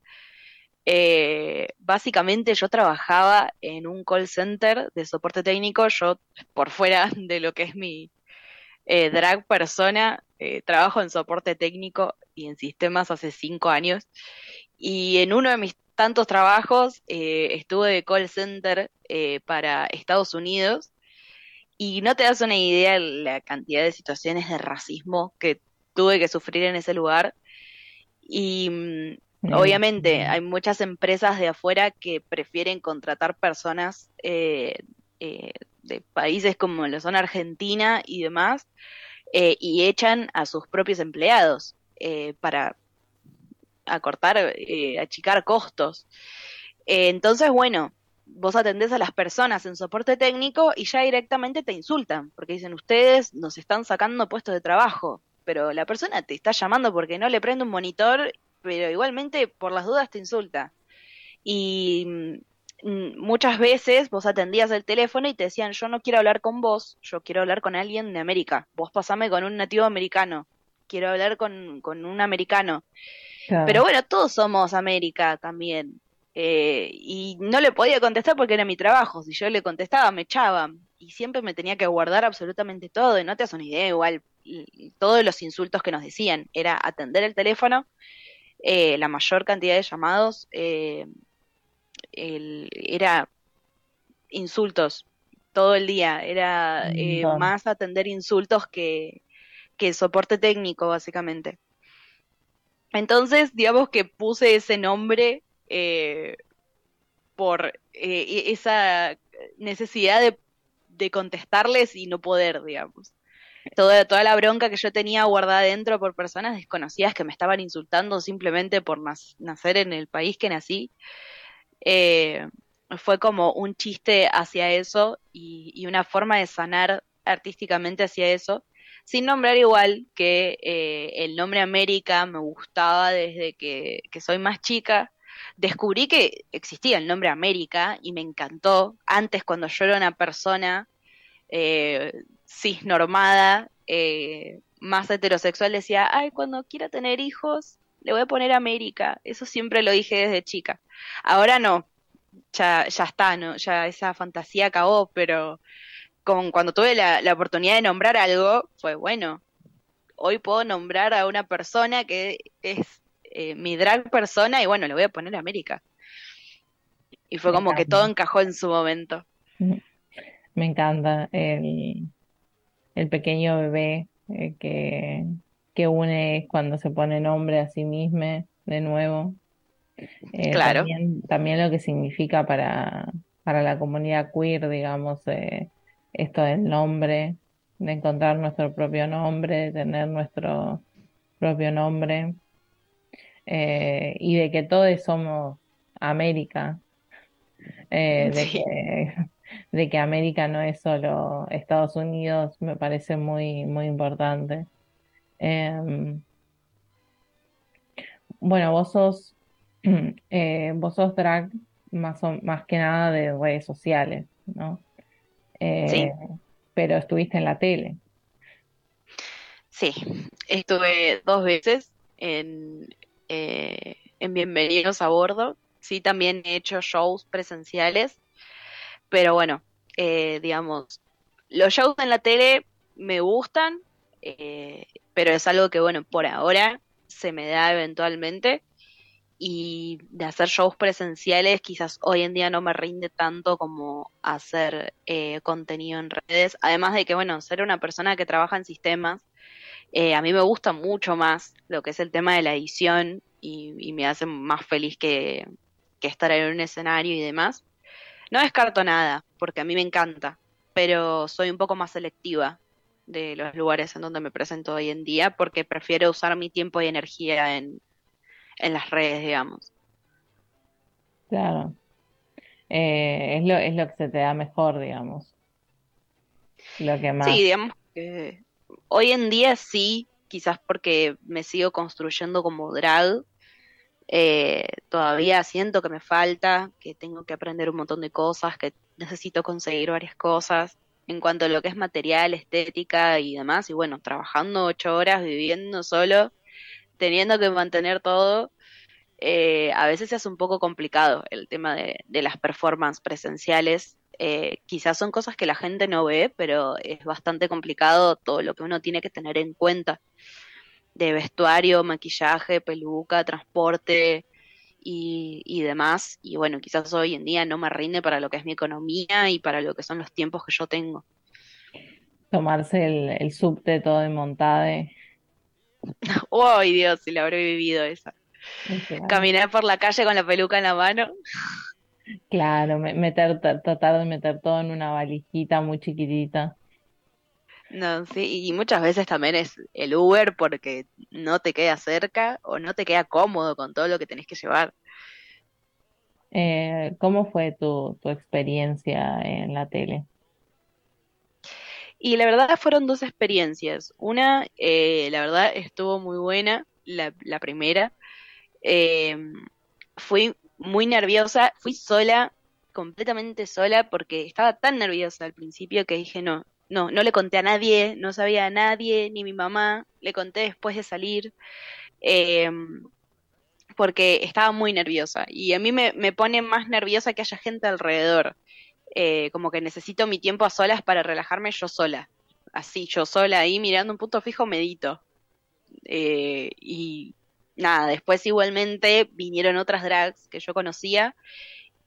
Eh, básicamente yo trabajaba en un call center de soporte técnico, yo por fuera [LAUGHS] de lo que es mi eh, drag persona, eh, trabajo en soporte técnico y en sistemas hace cinco años. Y en uno de mis tantos trabajos estuve de call center para Estados Unidos y no te das una idea de la cantidad de situaciones de racismo que tuve que sufrir en ese lugar. Y mm, obviamente hay muchas empresas de afuera que prefieren contratar personas eh, eh, de países como lo son Argentina y demás, eh, y echan a sus propios empleados eh, para acortar, eh, achicar costos. Entonces, bueno, vos atendés a las personas en soporte técnico y ya directamente te insultan, porque dicen, ustedes nos están sacando puestos de trabajo, pero la persona te está llamando porque no le prende un monitor, pero igualmente por las dudas te insulta. Y mm, muchas veces vos atendías el teléfono y te decían, yo no quiero hablar con vos, yo quiero hablar con alguien de América, vos pasame con un nativo americano, quiero hablar con, con un americano. Claro. Pero bueno, todos somos América también. Eh, y no le podía contestar porque era mi trabajo. Si yo le contestaba, me echaban. Y siempre me tenía que guardar absolutamente todo. Y no te das una idea, igual, y- todos los insultos que nos decían. Era atender el teléfono, eh, la mayor cantidad de llamados, eh, el- era insultos todo el día. Era eh, más atender insultos que, que soporte técnico, básicamente. Entonces, digamos que puse ese nombre eh, por eh, e- esa necesidad de, de contestarles y no poder, digamos. Toda, toda la bronca que yo tenía guardada dentro por personas desconocidas que me estaban insultando simplemente por nacer en el país que nací, eh, fue como un chiste hacia eso y, y una forma de sanar artísticamente hacia eso, sin nombrar igual que eh, el nombre América me gustaba desde que, que soy más chica. Descubrí que existía el nombre América y me encantó. Antes, cuando yo era una persona eh, cisnormada, eh, más heterosexual, decía, ay, cuando quiera tener hijos, le voy a poner América. Eso siempre lo dije desde chica. Ahora no, ya, ya está, ¿no? Ya esa fantasía acabó, pero con, cuando tuve la, la oportunidad de nombrar algo, fue bueno. Hoy puedo nombrar a una persona que es eh, mi drag persona y bueno, le voy a poner América. Y fue como que todo encajó en su momento. Me encanta el, el pequeño bebé eh, que, que une cuando se pone nombre a sí mismo de nuevo. Eh, Claro. también, también lo que significa para, para la comunidad queer, digamos, eh, esto del nombre, de encontrar nuestro propio nombre, de tener nuestro propio nombre, y de que todos somos América, eh, de [LAUGHS] Sí. que, de que América no es solo Estados Unidos, me parece muy, muy importante. Em, bueno, vos sos, [CLEARS THROAT] eh, vos sos drag más, o- más que nada de redes sociales, ¿no? Eh, Sí. pero estuviste en la tele. Sí, estuve dos veces en, eh, en Bienvenidos a Bordo. Sí, también he hecho shows presenciales, pero bueno, eh, digamos, los shows en la tele me gustan, eh, pero es algo que, bueno, por ahora se me da eventualmente. Y de hacer shows presenciales, quizás hoy en día no me rinde tanto como hacer eh, contenido en redes. Además de que, bueno, ser una persona que trabaja en sistemas, eh, a mí me gusta mucho más lo que es el tema de la edición y, y me hace más feliz que, que estar en un escenario y demás. No descarto nada, porque a mí me encanta, pero soy un poco más selectiva de los lugares en donde me presento hoy en día, porque prefiero usar mi tiempo y energía en, en las redes, digamos. Claro. Eh, es lo, es lo que se te da mejor, digamos. Lo que más. Sí, digamos que hoy en día sí, quizás porque me sigo construyendo como drag, eh, todavía siento que me falta, que tengo que aprender un montón de cosas, que necesito conseguir varias cosas en cuanto a lo que es material, estética y demás. Y bueno, trabajando ocho horas, viviendo solo, teniendo que mantener todo, eh, a veces hace un poco complicado el tema de, de las performances presenciales. Eh, quizás son cosas que la gente no ve, pero es bastante complicado todo lo que uno tiene que tener en cuenta de vestuario, maquillaje, peluca, transporte y, y demás. Y bueno, quizás hoy en día no me rinde para lo que es mi economía y para lo que son los tiempos que yo tengo. Tomarse el, el subte todo de Montade. ¡Ay, [LAUGHS] Dios! Si la habré vivido esa. Claro, Caminar por la calle con la peluca en la mano. Claro, me- meter, tra- tratar de meter todo en una valijita muy chiquitita. No, sí, y muchas veces también es el Uber porque no te queda cerca o no te queda cómodo con todo lo que tenés que llevar. Eh, ¿cómo fue tu, tu experiencia en la tele? Y la verdad fueron dos experiencias. Una, eh, la verdad, estuvo muy buena, la, la primera. Eh, fui muy nerviosa, fui sola, completamente sola, porque estaba tan nerviosa al principio que dije, no, no, no le conté a nadie, no sabía a nadie, ni mi mamá, le conté después de salir, eh, porque estaba muy nerviosa. Y a mí me, me pone más nerviosa que haya gente alrededor. Eh, como que necesito mi tiempo a solas para relajarme yo sola. Así, yo sola ahí mirando un punto fijo, medito. Eh, y nada, después igualmente vinieron otras drags que yo conocía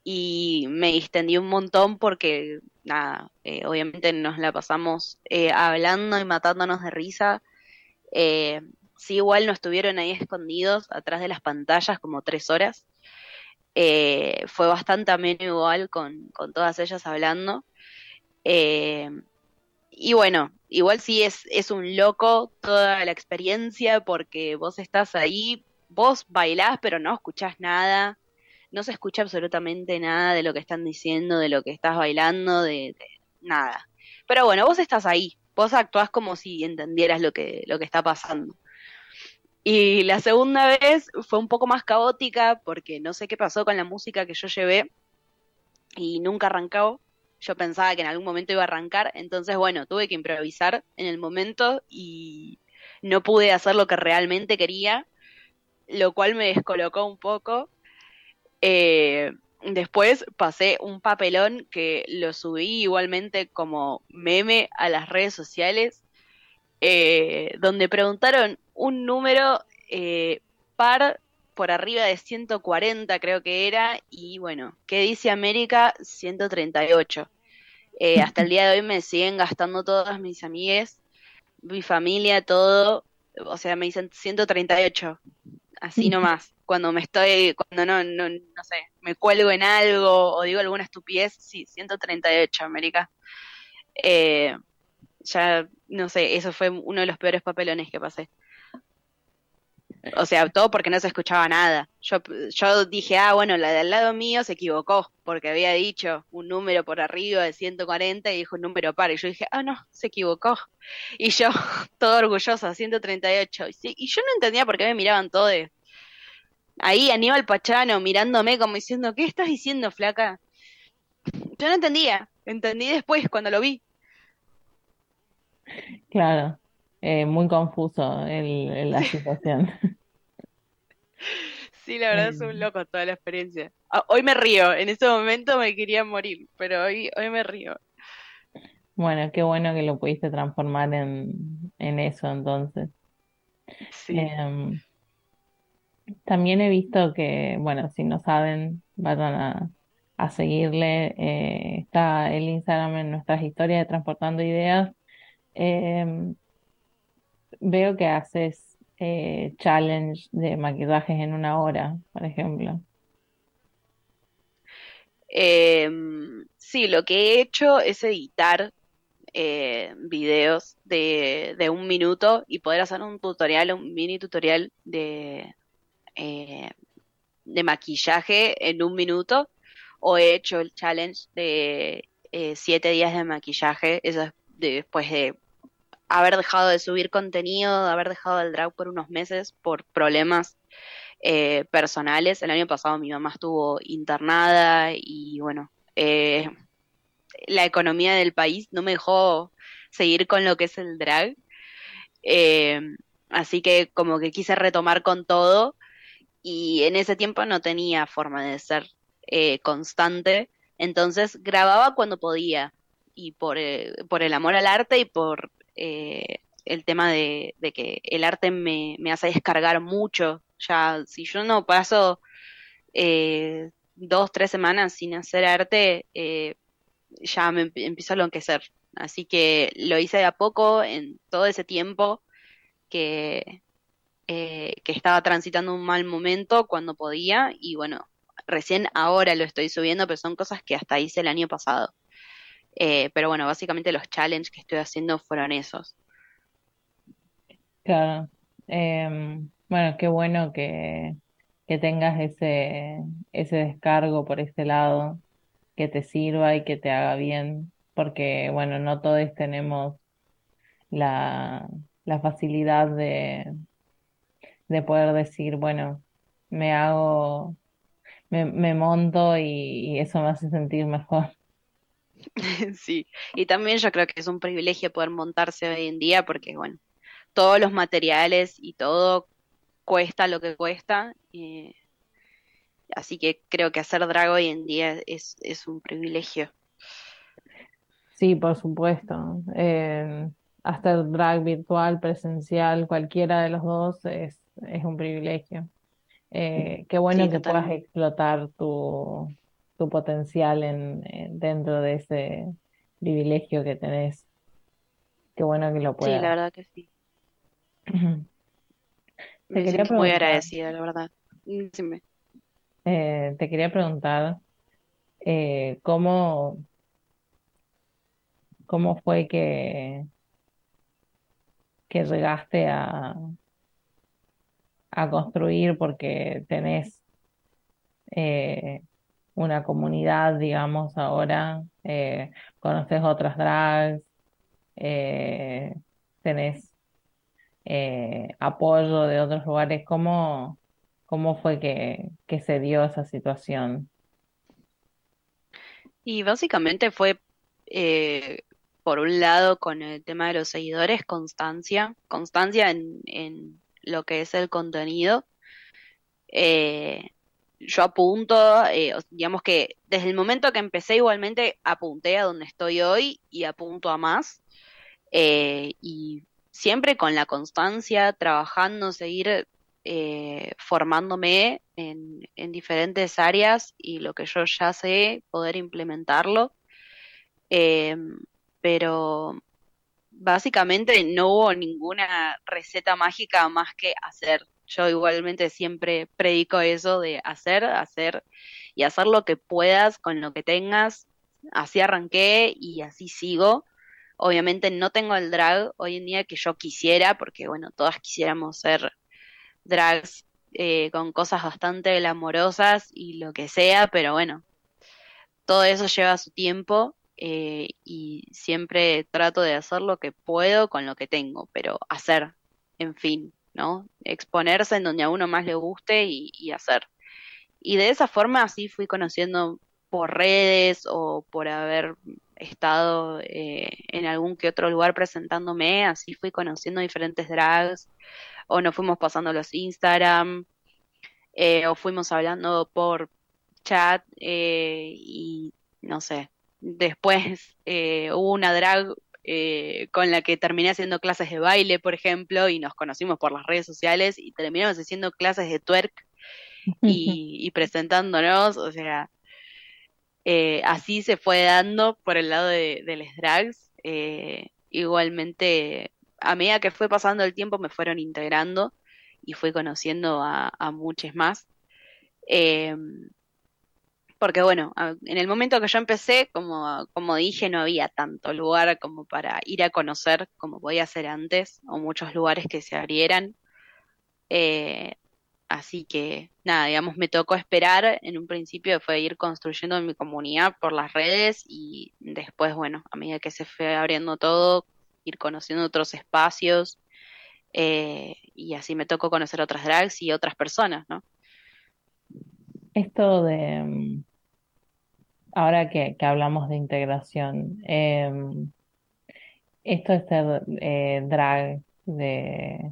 y me distendí un montón porque, nada, eh, obviamente nos la pasamos eh, hablando y matándonos de risa. Eh, sí, igual no estuvieron ahí escondidos atrás de las pantallas como tres horas. Eh, fue bastante ameno igual con, con todas ellas hablando. Y bueno, igual sí es, es un loco toda la experiencia porque vos estás ahí, vos bailás pero no escuchás nada, no se escucha absolutamente nada de lo que están diciendo, de lo que estás bailando, de, nada. Pero bueno, vos estás ahí, vos actuás como si entendieras lo que, lo que está pasando. Y la segunda vez fue un poco más caótica porque no sé qué pasó con la música que yo llevé y nunca arrancó. Yo pensaba que en algún momento iba a arrancar, entonces bueno, tuve que improvisar en el momento y no pude hacer lo que realmente quería, lo cual me descolocó un poco. Eh, después pasé un papelón que lo subí igualmente como meme a las redes sociales, eh, donde preguntaron un número eh, par por arriba de 140 creo que era, y bueno, ¿qué dice América? 138. Eh, hasta el día de hoy me siguen gastando todas mis amigues, mi familia, todo, o sea, me dicen 138, así [LAUGHS] nomás. Cuando me estoy, cuando no, no, no sé, me cuelgo en algo o digo alguna estupidez, sí, 138, América. Eh, ya, no sé, eso fue uno de los peores papelones que pasé. O sea, todo porque no se escuchaba nada. Yo, yo dije, ah, bueno, la de al lado mío se equivocó, porque había dicho un número por arriba de 140 y dijo un número par. Y yo dije, ah, no, se equivocó. Y yo, [LAUGHS] todo orgullosa, 138. Y, y yo no entendía por qué me miraban todos. Ahí Aníbal Pachano mirándome como diciendo, ¿qué estás diciendo, flaca? Yo no entendía. Entendí después, cuando lo vi. Claro, eh, muy confuso el, el- la situación. [LAUGHS] Sí, la verdad es un loco toda la experiencia. Ah, Hoy me río, en ese momento me quería morir, pero hoy, hoy me río. Bueno, qué bueno que lo pudiste transformar en, en eso entonces. Sí. Em, también he visto que, bueno, si no saben, vayan a, a seguirle. eh, está el Instagram en nuestras historias de Transportando Ideas. Em, veo que haces eh, challenge de maquillajes en una hora, por ejemplo. Em, sí, lo que he hecho es editar eh, videos de, de un minuto y poder hacer un tutorial, un mini tutorial de, eh, de maquillaje en un minuto. O he hecho el challenge de eh, siete días de maquillaje, eso es después de haber dejado de subir contenido, de haber dejado el drag por unos meses por problemas eh, personales. El año pasado mi mamá estuvo internada y bueno, eh, la economía del país no me dejó seguir con lo que es el drag. Así que como que quise retomar con todo y en ese tiempo no tenía forma de ser eh, constante, entonces grababa cuando podía y por, eh, por el amor al arte y por eh, el tema de, de que el arte me, me hace descargar mucho. Ya, si yo no paso eh, dos, tres semanas sin hacer arte, eh, ya me emp- empiezo a enloquecer. Así que lo hice de a poco en todo ese tiempo que, eh, que estaba transitando un mal momento cuando podía y bueno, recién ahora lo estoy subiendo, pero son cosas que hasta hice el año pasado. Eh, pero bueno, básicamente los challenges que estoy haciendo fueron esos. Claro. Em, bueno, qué bueno que, que tengas ese, ese descargo por ese lado, que te sirva y que te haga bien, porque bueno, no todos tenemos la, la facilidad de, de poder decir, bueno, me hago, me, me monto y, y eso me hace sentir mejor. [LAUGHS] Sí, y también yo creo que es un privilegio poder montarse hoy en día porque bueno, todos los materiales y todo cuesta lo que cuesta. eh, así que creo que hacer drag hoy en día es, es un privilegio. Sí, por supuesto. Eh, el drag virtual, presencial, cualquiera de los dos es, es un privilegio. Eh, qué bueno Sí, que puedas explotar tu, tu potencial en, en- dentro de ese privilegio que tenés. Qué bueno que lo Sí, la puedas. verdad que sí. [CLEARS THROAT] Te Me quería muy agradecida, la verdad. Mm, eh, te quería preguntar eh, cómo, cómo fue que, que llegaste a, a construir, porque tenés eh, una comunidad, digamos, ahora, eh, conoces otras drags, eh, tenés apoyo de otros lugares. ¿Cómo, cómo fue que, que se dio esa situación? Y básicamente fue, eh, por un lado, con el tema de los seguidores, constancia, constancia en, en lo que es el contenido. Eh, yo apunto, eh, digamos que desde el momento que empecé igualmente apunté a donde estoy hoy y apunto a más. Eh, y siempre con la constancia, trabajando, seguir formándome en, en diferentes áreas y lo que yo ya sé, poder implementarlo. Pero básicamente no hubo ninguna receta mágica más que hacer. Yo igualmente siempre predico eso de hacer, hacer y hacer lo que puedas con lo que tengas. Así arranqué y así sigo. Obviamente no tengo el drag hoy en día que yo quisiera, porque bueno, todas quisiéramos ser drags eh, con cosas bastante glamorosas y lo que sea, pero bueno, todo eso lleva su tiempo eh, y siempre trato de hacer lo que puedo con lo que tengo, pero hacer, en fin, ¿no? Exponerse en donde a uno más le guste y, hacer. Y de esa forma así fui conociendo por redes o por haber estado eh, en algún que otro lugar presentándome, así fui conociendo diferentes drags, o nos fuimos pasando los Instagram, eh, o fuimos hablando por chat y no sé. Después eh, hubo una drag eh, con la que terminé haciendo clases de baile, por ejemplo, y nos conocimos por las redes sociales y terminamos haciendo clases de twerk y, presentándonos, o sea, eh, así se fue dando por el lado de, de las drags. igualmente, a medida que fue pasando el tiempo, me fueron integrando y fui conociendo a, a muchos más. Porque bueno, en el momento que yo empecé, como, como dije, no había tanto lugar como para ir a conocer como podía ser antes, o muchos lugares que se abrieran. Eh, así que nada, digamos, me tocó esperar. En un principio fue ir construyendo mi comunidad por las redes y después, bueno, a medida que se fue abriendo todo, ir conociendo otros espacios. eh, y así me tocó conocer otras drags y otras personas, ¿no? Esto de, mm, ahora que, que hablamos de integración, em, esto de ser eh, drag de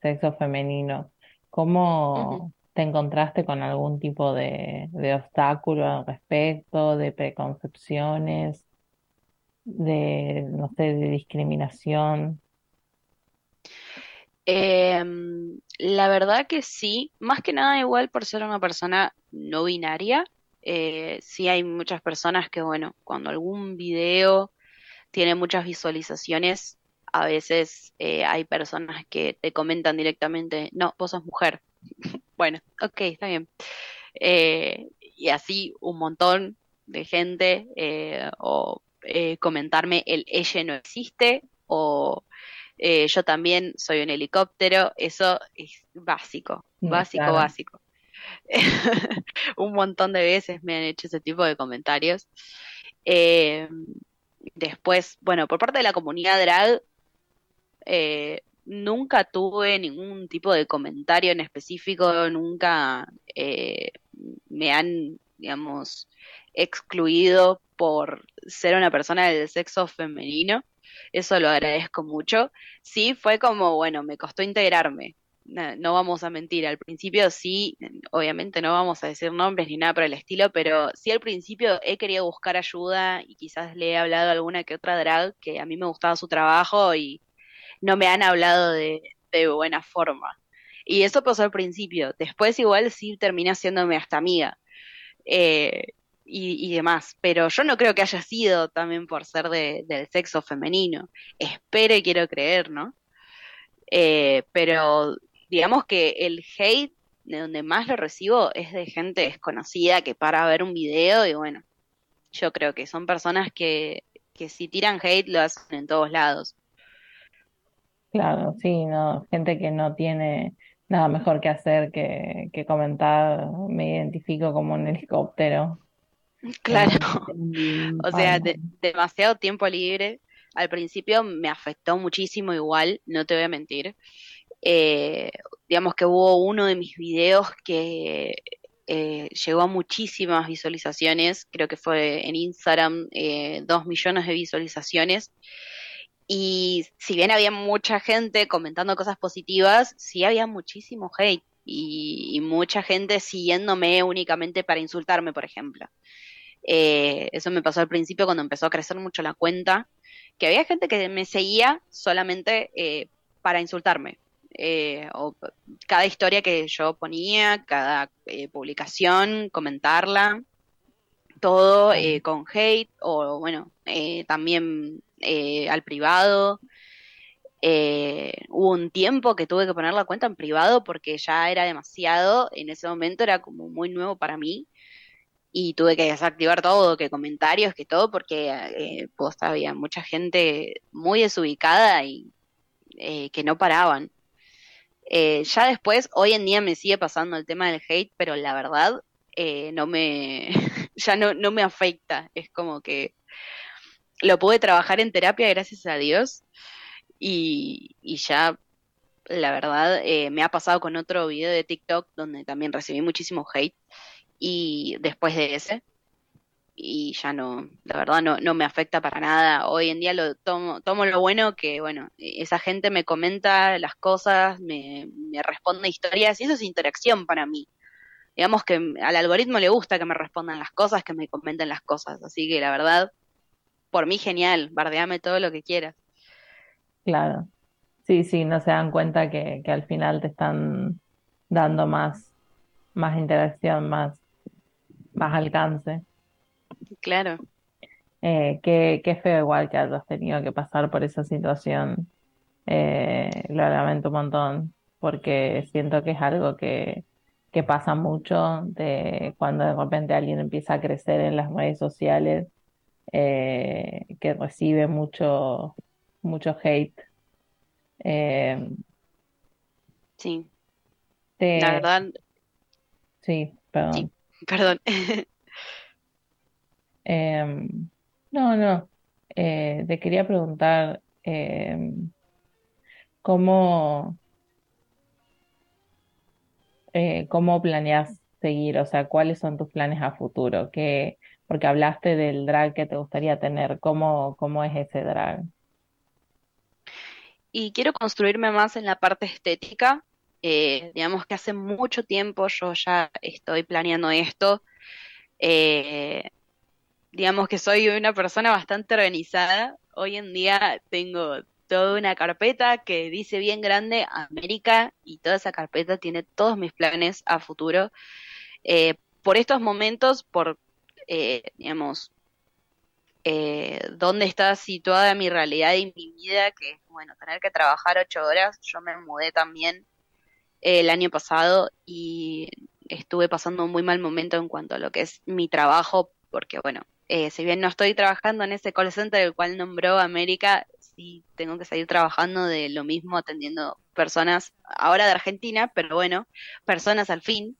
sexo femenino. ¿cómo te encontraste con algún tipo de, de obstáculo al respecto, de preconcepciones, de, no sé, de discriminación? Em, la verdad que sí, más que nada igual por ser una persona no binaria, eh, sí hay muchas personas que, bueno, cuando algún video tiene muchas visualizaciones, a veces eh, hay personas que te comentan directamente, no, vos sos mujer. [LAUGHS] Bueno, ok, está bien. Eh, y así un montón de gente, eh, o eh, comentarme el ella no existe, o yo también soy un helicóptero, eso es básico, Mm, básico, claro. básico. [LAUGHS] Un montón de veces me han hecho ese tipo de comentarios. Eh, después, bueno, por parte de la comunidad drag, eh, nunca tuve ningún tipo de comentario en específico, nunca eh, me han, digamos, excluido por ser una persona del sexo femenino. Eso lo agradezco mucho. Sí, fue como, bueno, me costó integrarme. No, vamos a mentir, al principio sí, obviamente no vamos a decir nombres ni nada por el estilo, pero sí al principio he querido buscar ayuda y quizás le he hablado a alguna que otra drag que a mí me gustaba su trabajo y no me han hablado de, de buena forma. Y eso pasó al principio. Después igual sí terminé haciéndome hasta amiga eh, y, y demás. Pero yo no creo que haya sido también por ser de, del sexo femenino. Espero y quiero creer, ¿no? Eh, pero digamos que el hate de donde más lo recibo es de gente desconocida que para a ver un video y bueno, yo creo que son personas que, que si tiran hate lo hacen en todos lados. Claro, sí, no, gente que no tiene nada mejor que hacer que, que comentar, me identifico como un helicóptero. [LAUGHS] Claro, o sea, de- demasiado tiempo libre. Al principio me afectó muchísimo igual, no te voy a mentir. Eh, digamos que hubo uno de mis videos que eh, llegó a muchísimas visualizaciones, creo que fue en Instagram, eh, dos millones de visualizaciones. Y si bien había mucha gente comentando cosas positivas, sí había muchísimo hate y, mucha gente siguiéndome únicamente para insultarme, por ejemplo. Eso me pasó al principio cuando empezó a crecer mucho la cuenta, que había gente que me seguía solamente para insultarme. Eh, o cada historia que yo ponía, cada eh, publicación, comentarla, todo eh, con hate o bueno, eh, también eh, al privado. Eh, hubo un tiempo que tuve que poner la cuenta en privado porque ya era demasiado, en ese momento era como muy nuevo para mí y tuve que desactivar todo, que comentarios, que todo, porque posta, había mucha gente muy desubicada y que no paraban. Eh, ya después, hoy en día me sigue pasando el tema del hate, pero la verdad eh, no me, [LAUGHS] ya no, no me afecta. Es como que lo pude trabajar en terapia, gracias a Dios, y, y ya, la verdad, eh, me ha pasado con otro video de TikTok donde también recibí muchísimo hate, y después de ese, y ya no, la verdad no, no me afecta para nada. Hoy en día lo tomo, tomo lo bueno que, bueno, esa gente me comenta las cosas, me, me responde historias, y eso es interacción para mí. Digamos que al algoritmo le gusta que me respondan las cosas, que me comenten las cosas, así que la verdad, por mí genial, bardeame todo lo que quieras. Claro. Sí, sí, no se dan cuenta que, que al final te están dando más, más interacción, más, más alcance. Claro. Eh, qué, qué feo igual que hayas tenido que pasar por esa situación. Eh, lo lamento un montón, porque siento que es algo que, que pasa mucho de cuando de repente alguien empieza a crecer en las redes sociales, eh, que recibe mucho, mucho hate. Eh, Sí, te- la verdad, sí, perdón. perdón. [LAUGHS] Em, no, no. Eh, te quería preguntar em, cómo, eh, cómo planeas seguir, o sea, cuáles son tus planes a futuro, ¿Qué- porque hablaste del drag que te gustaría tener, ¿cómo, cómo es ese drag? Y quiero construirme más en la parte estética. Eh, digamos que hace mucho tiempo yo ya estoy planeando esto. Eh, digamos que soy una persona bastante organizada. Hoy en día tengo toda una carpeta que dice bien grande América y toda esa carpeta tiene todos mis planes a futuro. Eh, por estos momentos, por, eh, digamos, eh, dónde está situada mi realidad y mi vida, que es, bueno, tener que trabajar ocho horas. Yo me mudé también eh, el año pasado y estuve pasando un muy mal momento en cuanto a lo que es mi trabajo, porque, bueno, eh, si bien no estoy trabajando en ese call center el cual nombró América, sí tengo que seguir trabajando de lo mismo atendiendo personas, ahora de Argentina, pero bueno, personas al fin.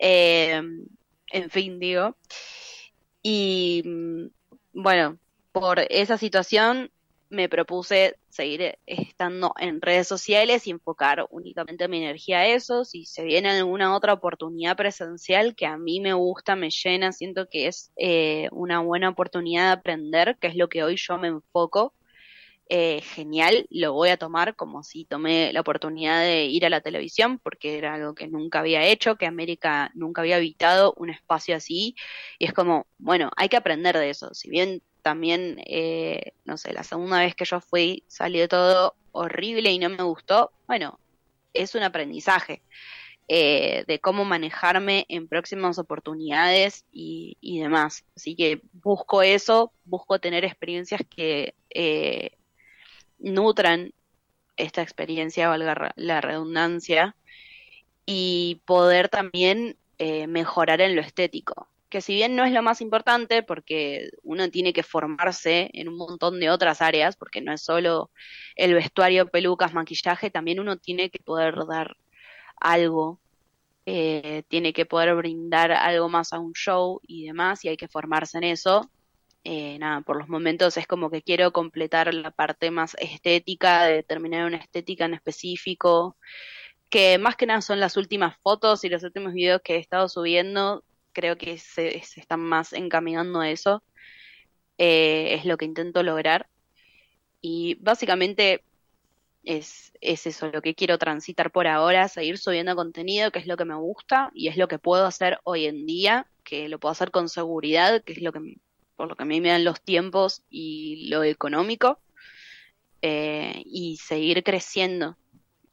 Eh, en fin, digo. Y mm, bueno, por esa situación me propuse seguir estando en redes sociales y enfocar únicamente mi energía a eso. Si se viene alguna otra oportunidad presencial que a mí me gusta, me llena, siento que es eh, una buena oportunidad de aprender, que es lo que hoy yo me enfoco. Eh, genial, lo voy a tomar como si tomé la oportunidad de ir a la televisión, porque era algo que nunca había hecho, que América nunca había habitado un espacio así, y es como, bueno, hay que aprender de eso. Si bien también, eh, no sé, la segunda vez que yo fui salió todo horrible y no me gustó, bueno, es un aprendizaje eh, de cómo manejarme en próximas oportunidades y, demás. Así que busco eso, busco tener experiencias que eh, nutran esta experiencia, valga la redundancia, y poder también eh, mejorar en lo estético. Que si bien no es lo más importante, porque uno tiene que formarse en un montón de otras áreas, porque no es solo el vestuario, pelucas, maquillaje, también uno tiene que poder dar algo, eh, tiene que poder brindar algo más a un show y demás, y hay que formarse en eso. Eh, nada, por los momentos es como que quiero completar la parte más estética, de terminar una estética en específico, que más que nada son las últimas fotos y los últimos videos que he estado subiendo, creo que se, se están más encaminando a eso, Eh, es lo que intento lograr. Y básicamente es, es eso, lo que quiero transitar por ahora, seguir subiendo contenido, que es lo que me gusta y es lo que puedo hacer hoy en día, que lo puedo hacer con seguridad, que es lo que, por lo que a mí me dan los tiempos y lo económico, eh, y seguir creciendo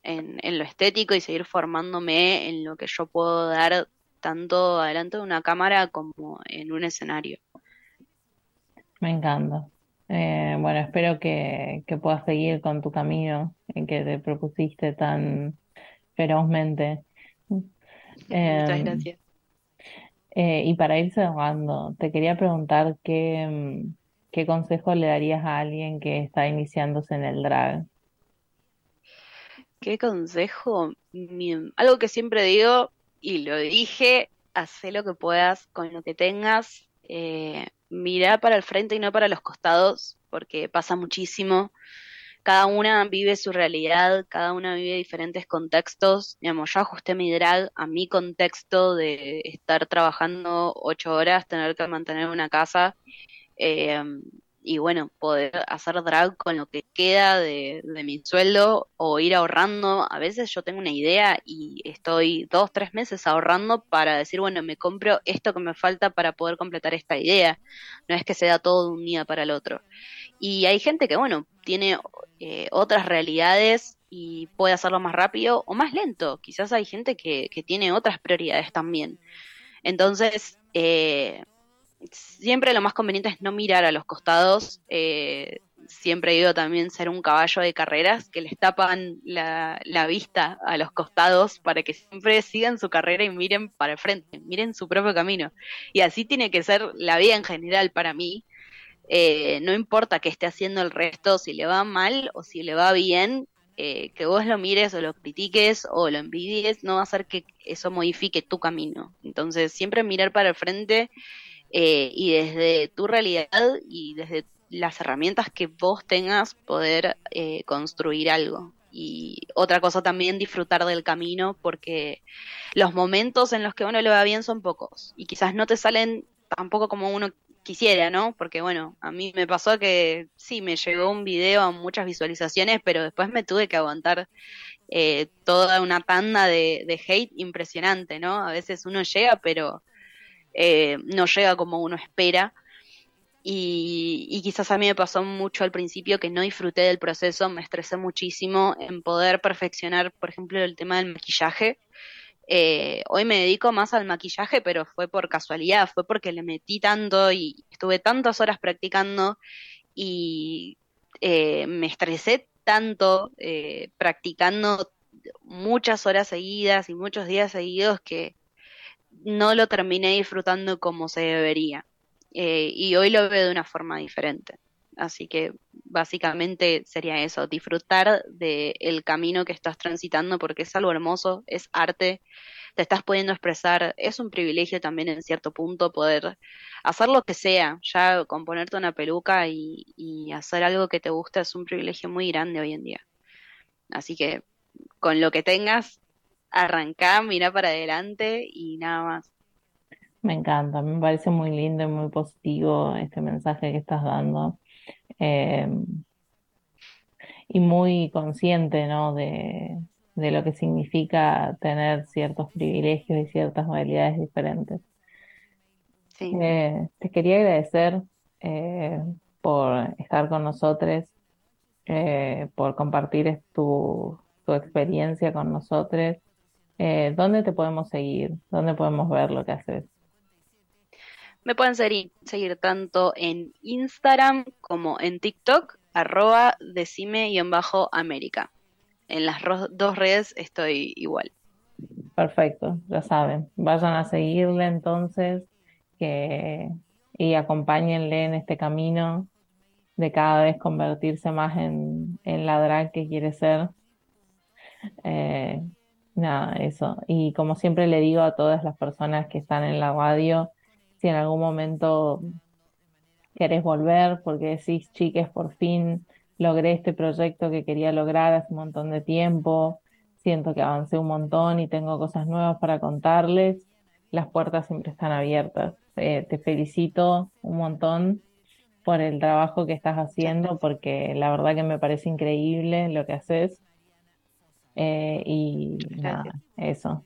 en, en lo estético y seguir formándome en lo que yo puedo dar tanto adelante de una cámara como en un escenario. Me encanta. Eh, bueno, espero que, que puedas seguir con tu camino en que te propusiste tan ferozmente. Muchas Em, gracias. eh, y para ir cerrando, te quería preguntar qué, qué consejo le darías a alguien que está iniciándose en el drag. ¿Qué consejo? Algo que siempre digo y lo dije, hacé lo que puedas con lo que tengas, eh, mirá para el frente y no para los costados, porque pasa muchísimo. Cada una vive su realidad, cada una vive diferentes contextos. Digamos, yo ajusté mi drag a mi contexto de estar trabajando ocho horas, tener que mantener una casa eh, y bueno, poder hacer drag con lo que queda de, de mi sueldo o ir ahorrando. A veces yo tengo una idea y estoy dos, tres meses ahorrando para decir, bueno, me compro esto que me falta para poder completar esta idea. No es que se da todo de un día para el otro. Y hay gente que, bueno, tiene eh, otras realidades y puede hacerlo más rápido o más lento. Quizás hay gente que, que tiene otras prioridades también. Entonces, eh, siempre lo más conveniente es no mirar a los costados. eh, siempre digo también ser un caballo de carreras que les tapan la, vista a los costados para que siempre sigan su carrera y miren para el frente, miren su propio camino. Y así tiene que ser la vida en general para mí. Eh, no importa que esté haciendo el resto, si le va mal o si le va bien, eh, que vos lo mires o lo critiques o lo envidies, no va a hacer que eso modifique tu camino. Entonces, siempre mirar para el frente eh, y desde tu realidad y desde las herramientas que vos tengas poder eh, construir algo. Y otra cosa también disfrutar del camino porque los momentos en los que uno le va bien son pocos y quizás no te salen tampoco como uno quisiera, ¿no? Porque bueno, a mí me pasó que sí, me llegó un video a muchas visualizaciones, pero después me tuve que aguantar eh, toda una tanda de, de hate impresionante, ¿no? A veces uno llega, pero eh, no llega como uno espera. Y, quizás a mí me pasó mucho al principio que no disfruté del proceso, me estresé muchísimo en poder perfeccionar, por ejemplo, el tema del maquillaje. Eh, hoy me dedico más al maquillaje, pero fue por casualidad, fue porque le metí tanto y estuve tantas horas practicando y eh, me estresé tanto practicando muchas horas seguidas y muchos días seguidos que no lo terminé disfrutando como se debería. Eh, y hoy lo veo de una forma diferente. Así que básicamente sería eso, disfrutar del camino que estás transitando porque es algo hermoso, es arte, te estás pudiendo expresar, es un privilegio también en cierto punto poder hacer lo que sea, ya con ponerte una peluca y, y hacer algo que te gusta es un privilegio muy grande hoy en día. Así que con lo que tengas, arrancá, mira para adelante y nada más. Me encanta, me parece muy lindo y muy positivo este mensaje que estás dando. Eh, y muy consciente, ¿no? de, de lo que significa tener ciertos privilegios y ciertas modalidades diferentes. Sí. Eh, te quería agradecer eh, por estar con nosotros, eh, por compartir tu, tu experiencia con nosotros. Eh, ¿dónde te podemos seguir? ¿Dónde podemos ver lo que haces? Me pueden seguir, seguir tanto en Instagram como en TikTok, arroba decime-américa. en las dos redes estoy igual. Perfecto, ya saben. Vayan a seguirle entonces que, y acompáñenle en este camino de cada vez convertirse más en, en la drag que quiere ser. Eh, nada, eso. Y como siempre le digo a todas las personas que están en la radio, si en algún momento querés volver porque decís, chiques, por fin logré este proyecto que quería lograr hace un montón de tiempo, siento que avancé un montón y tengo cosas nuevas para contarles, las puertas siempre están abiertas. Eh, te felicito un montón por el trabajo que estás haciendo, porque la verdad que me parece increíble lo que haces. Eh, y nada, eso.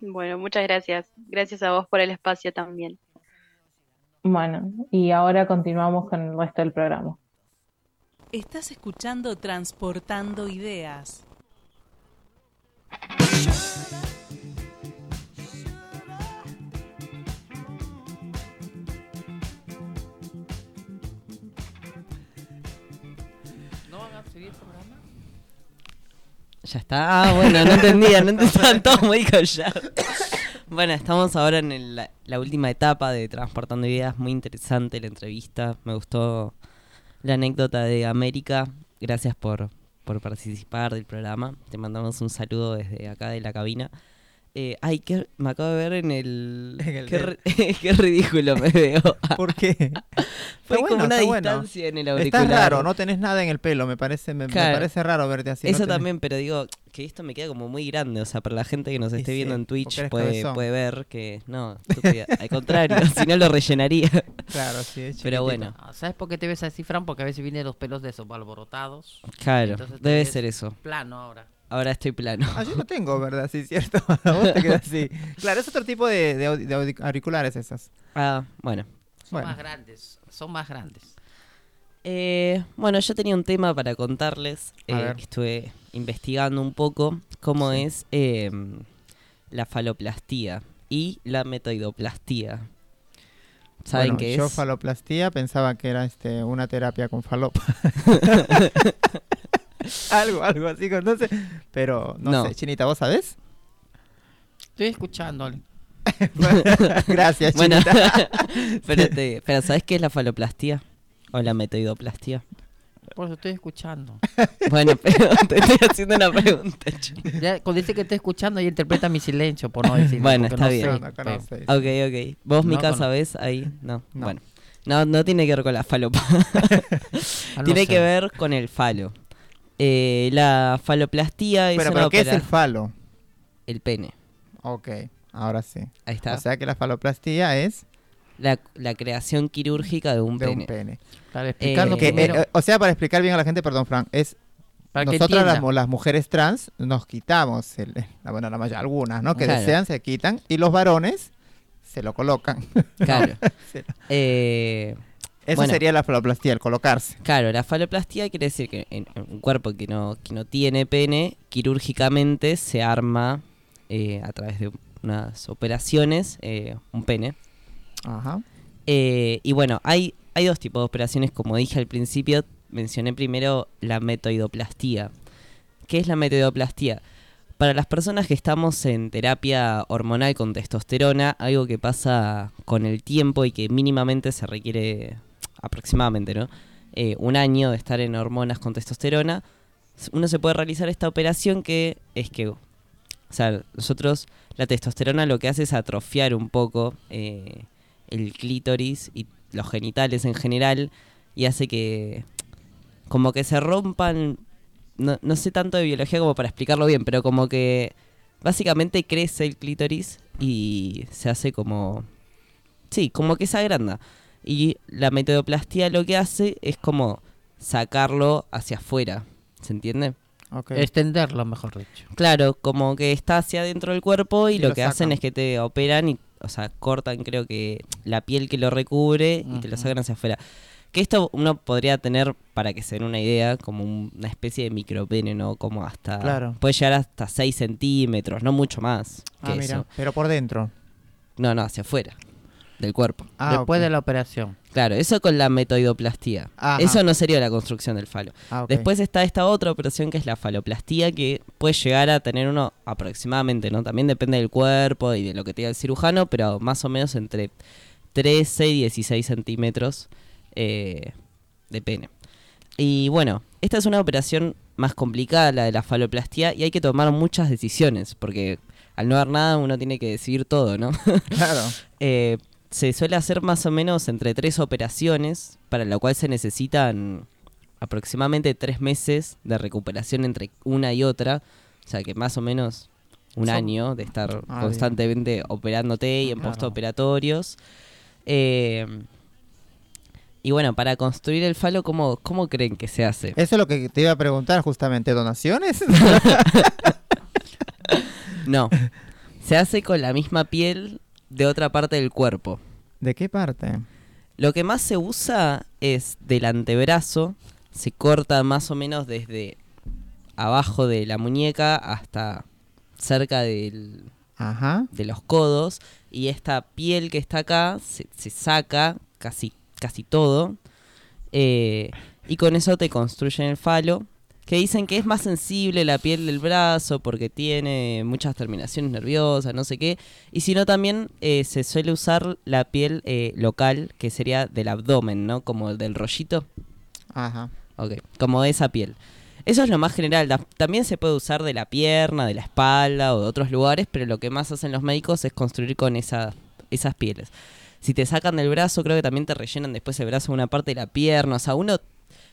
Bueno, muchas gracias. Gracias a vos por el espacio también. Bueno, y ahora continuamos con el resto del programa. Estás escuchando Transportando Ideas. Ya está. Ah, bueno, no entendía, no entendía, estaban todos muy callados. Bueno, estamos ahora en el- la, la última etapa de Transportando Ideas. Muy interesante la entrevista. Me gustó la anécdota de América. Gracias por, por participar del programa. Te mandamos un saludo desde acá de la cabina. Eh, ay, que me acabo de ver en el... [LAUGHS] En el qué, [LAUGHS] qué ridículo me veo. [LAUGHS] ¿Por qué? Fue Está como bueno, una está bueno. distancia en el auricular. Estás raro, no tenés nada en el pelo, me parece, me, me Claro. parece raro verte así. no Eso tenés- también, pero digo que esto me queda como muy grande. O sea, para la gente que nos esté sí, viendo en Twitch puede, puede ver que no, estúpida. al contrario, si no lo rellenaría. Claro, sí, es Pero bueno, Ah, ¿Sabes por qué te ves así, Fran? Porque a veces vienen los pelos de esos alborotados. claro, debe ser eso. Plano ahora. Ahora estoy plano. Ah, yo no tengo, ¿verdad? Sí, cierto. [LAUGHS] A vos te queda así. Claro, es otro tipo de, de audi- de audi- auriculares esas. Ah, bueno. Son Bueno. más grandes. Son más grandes. Eh, bueno, yo tenía un tema para contarles. A eh, ver. que estuve investigando un poco cómo Sí. es eh, la faloplastía y la metoidoplastía. ¿Saben Bueno, qué yo es? faloplastía pensaba que era este una terapia con falopa. [LAUGHS] [LAUGHS] [LAUGHS] algo, algo así, entonces. Pero no, No. sé, Chinita, ¿vos sabés? Estoy escuchando. Ale. [LAUGHS] [LAUGHS] Gracias, Bueno, pero ¿sabes qué es la faloplastía? O la metoidoplastía. Por eso estoy escuchando. Bueno, pero te estoy haciendo una pregunta. Ya, cuando dice que estoy escuchando, ella interpreta mi silencio, por no decir. Bueno, está bien. No, no. Ok, ok. ¿Vos, No, Mica, con- sabés ahí? No. No. Bueno. No, no tiene que ver con la falopa. Ah, tiene que ver con el falo. Eh, la faloplastía es Pero, una pero ¿qué es el falo? el pene. Ok, ahora sí. Ahí está. O sea que la faloplastía es la, la creación quirúrgica de un de pene. un pene. Para explicarlo Eh, Que, primero. eh, o sea, para explicar bien a la gente, perdón, Frank, es para que nosotras las, entienda. mu- las mujeres trans nos quitamos, el, la, bueno, la mayoría, algunas, ¿no? Que Claro. desean se quitan y los varones se lo colocan. Claro. [LAUGHS] Sí. Eh, Eso Bueno. sería la faloplastía, el colocarse. Claro, la faloplastía quiere decir que en, en un cuerpo que no, que no tiene pene, quirúrgicamente se arma eh, a través de unas operaciones eh, un pene. Ajá. Eh, y bueno, hay, hay dos tipos de operaciones, como dije al principio, mencioné primero la metoidoplastía. ¿Qué es la metoidoplastía? Para las personas que estamos en terapia hormonal con testosterona, algo que pasa con el tiempo y que mínimamente se requiere aproximadamente, ¿no? Eh, un año de estar en hormonas con testosterona, uno se puede realizar esta operación que es que, o sea, nosotros, la testosterona lo que hace es atrofiar un poco eh, el clítoris y los genitales en general y hace que como que se rompan, no, no sé tanto de biología como para explicarlo bien, pero como que básicamente crece el clítoris y se hace como, sí, como que se agranda. Y la metodoplastía lo que hace es como sacarlo hacia afuera, ¿se entiende? Extenderlo, mejor dicho. Claro, como que está hacia adentro del cuerpo y, Y lo, lo que hacen es que te operan y, o sea, cortan creo que la piel que lo recubre y te lo sacan hacia afuera. Que esto uno podría tener, para que se den una idea, como un- una especie de micropene, ¿no? Como hasta... Claro. Puede llegar hasta 6 centímetros, no mucho más que Ah, mira. eso. Pero por dentro. No, no, hacia afuera. Del cuerpo. Ah, Después de la operación. Claro, eso con la metoidoplastía. Ajá. Eso no sería la construcción del falo. Ah. Después está esta otra operación que es la faloplastía, que puede llegar a tener uno aproximadamente, ¿no? También depende del cuerpo y de lo que tenga el cirujano, pero más o menos entre 13 y 16 centímetros eh, de pene. Y bueno, esta es una operación más complicada, la de la faloplastía, y hay que tomar muchas decisiones, porque al no haber nada uno tiene que decidir todo, ¿no? Claro. [LAUGHS] Eh, se suele hacer más o menos entre tres operaciones, para lo cual se necesitan aproximadamente tres meses de recuperación entre una y otra. O sea que más o menos un Son- año de estar Ah, bien. constantemente operándote y en Claro. postoperatorios. Eh, y bueno, para construir el falo, ¿cómo, ¿cómo creen que se hace? Eso es lo que te iba a preguntar justamente, ¿donaciones? [LAUGHS] No, se hace con la misma piel de otra parte del cuerpo. ¿De qué parte? Lo que más se usa es del antebrazo, se corta más o menos desde abajo de la muñeca hasta cerca del- Ajá. de los codos y esta piel que está acá se, se saca casi, casi todo eh, y con eso te construyen el falo que dicen que es más sensible la piel del brazo porque tiene muchas terminaciones nerviosas, no sé qué. Y si no, también eh, se suele usar la piel eh, local, que sería del abdomen, ¿no? Como el del rollito. Ajá. Ok, como de esa piel. Eso es lo más general. También se puede usar de la pierna, de la espalda o de otros lugares, pero lo que más hacen los médicos es construir con esa- esas pieles. Si te sacan del brazo, creo que también te rellenan después el brazo una parte de la pierna. O sea, uno.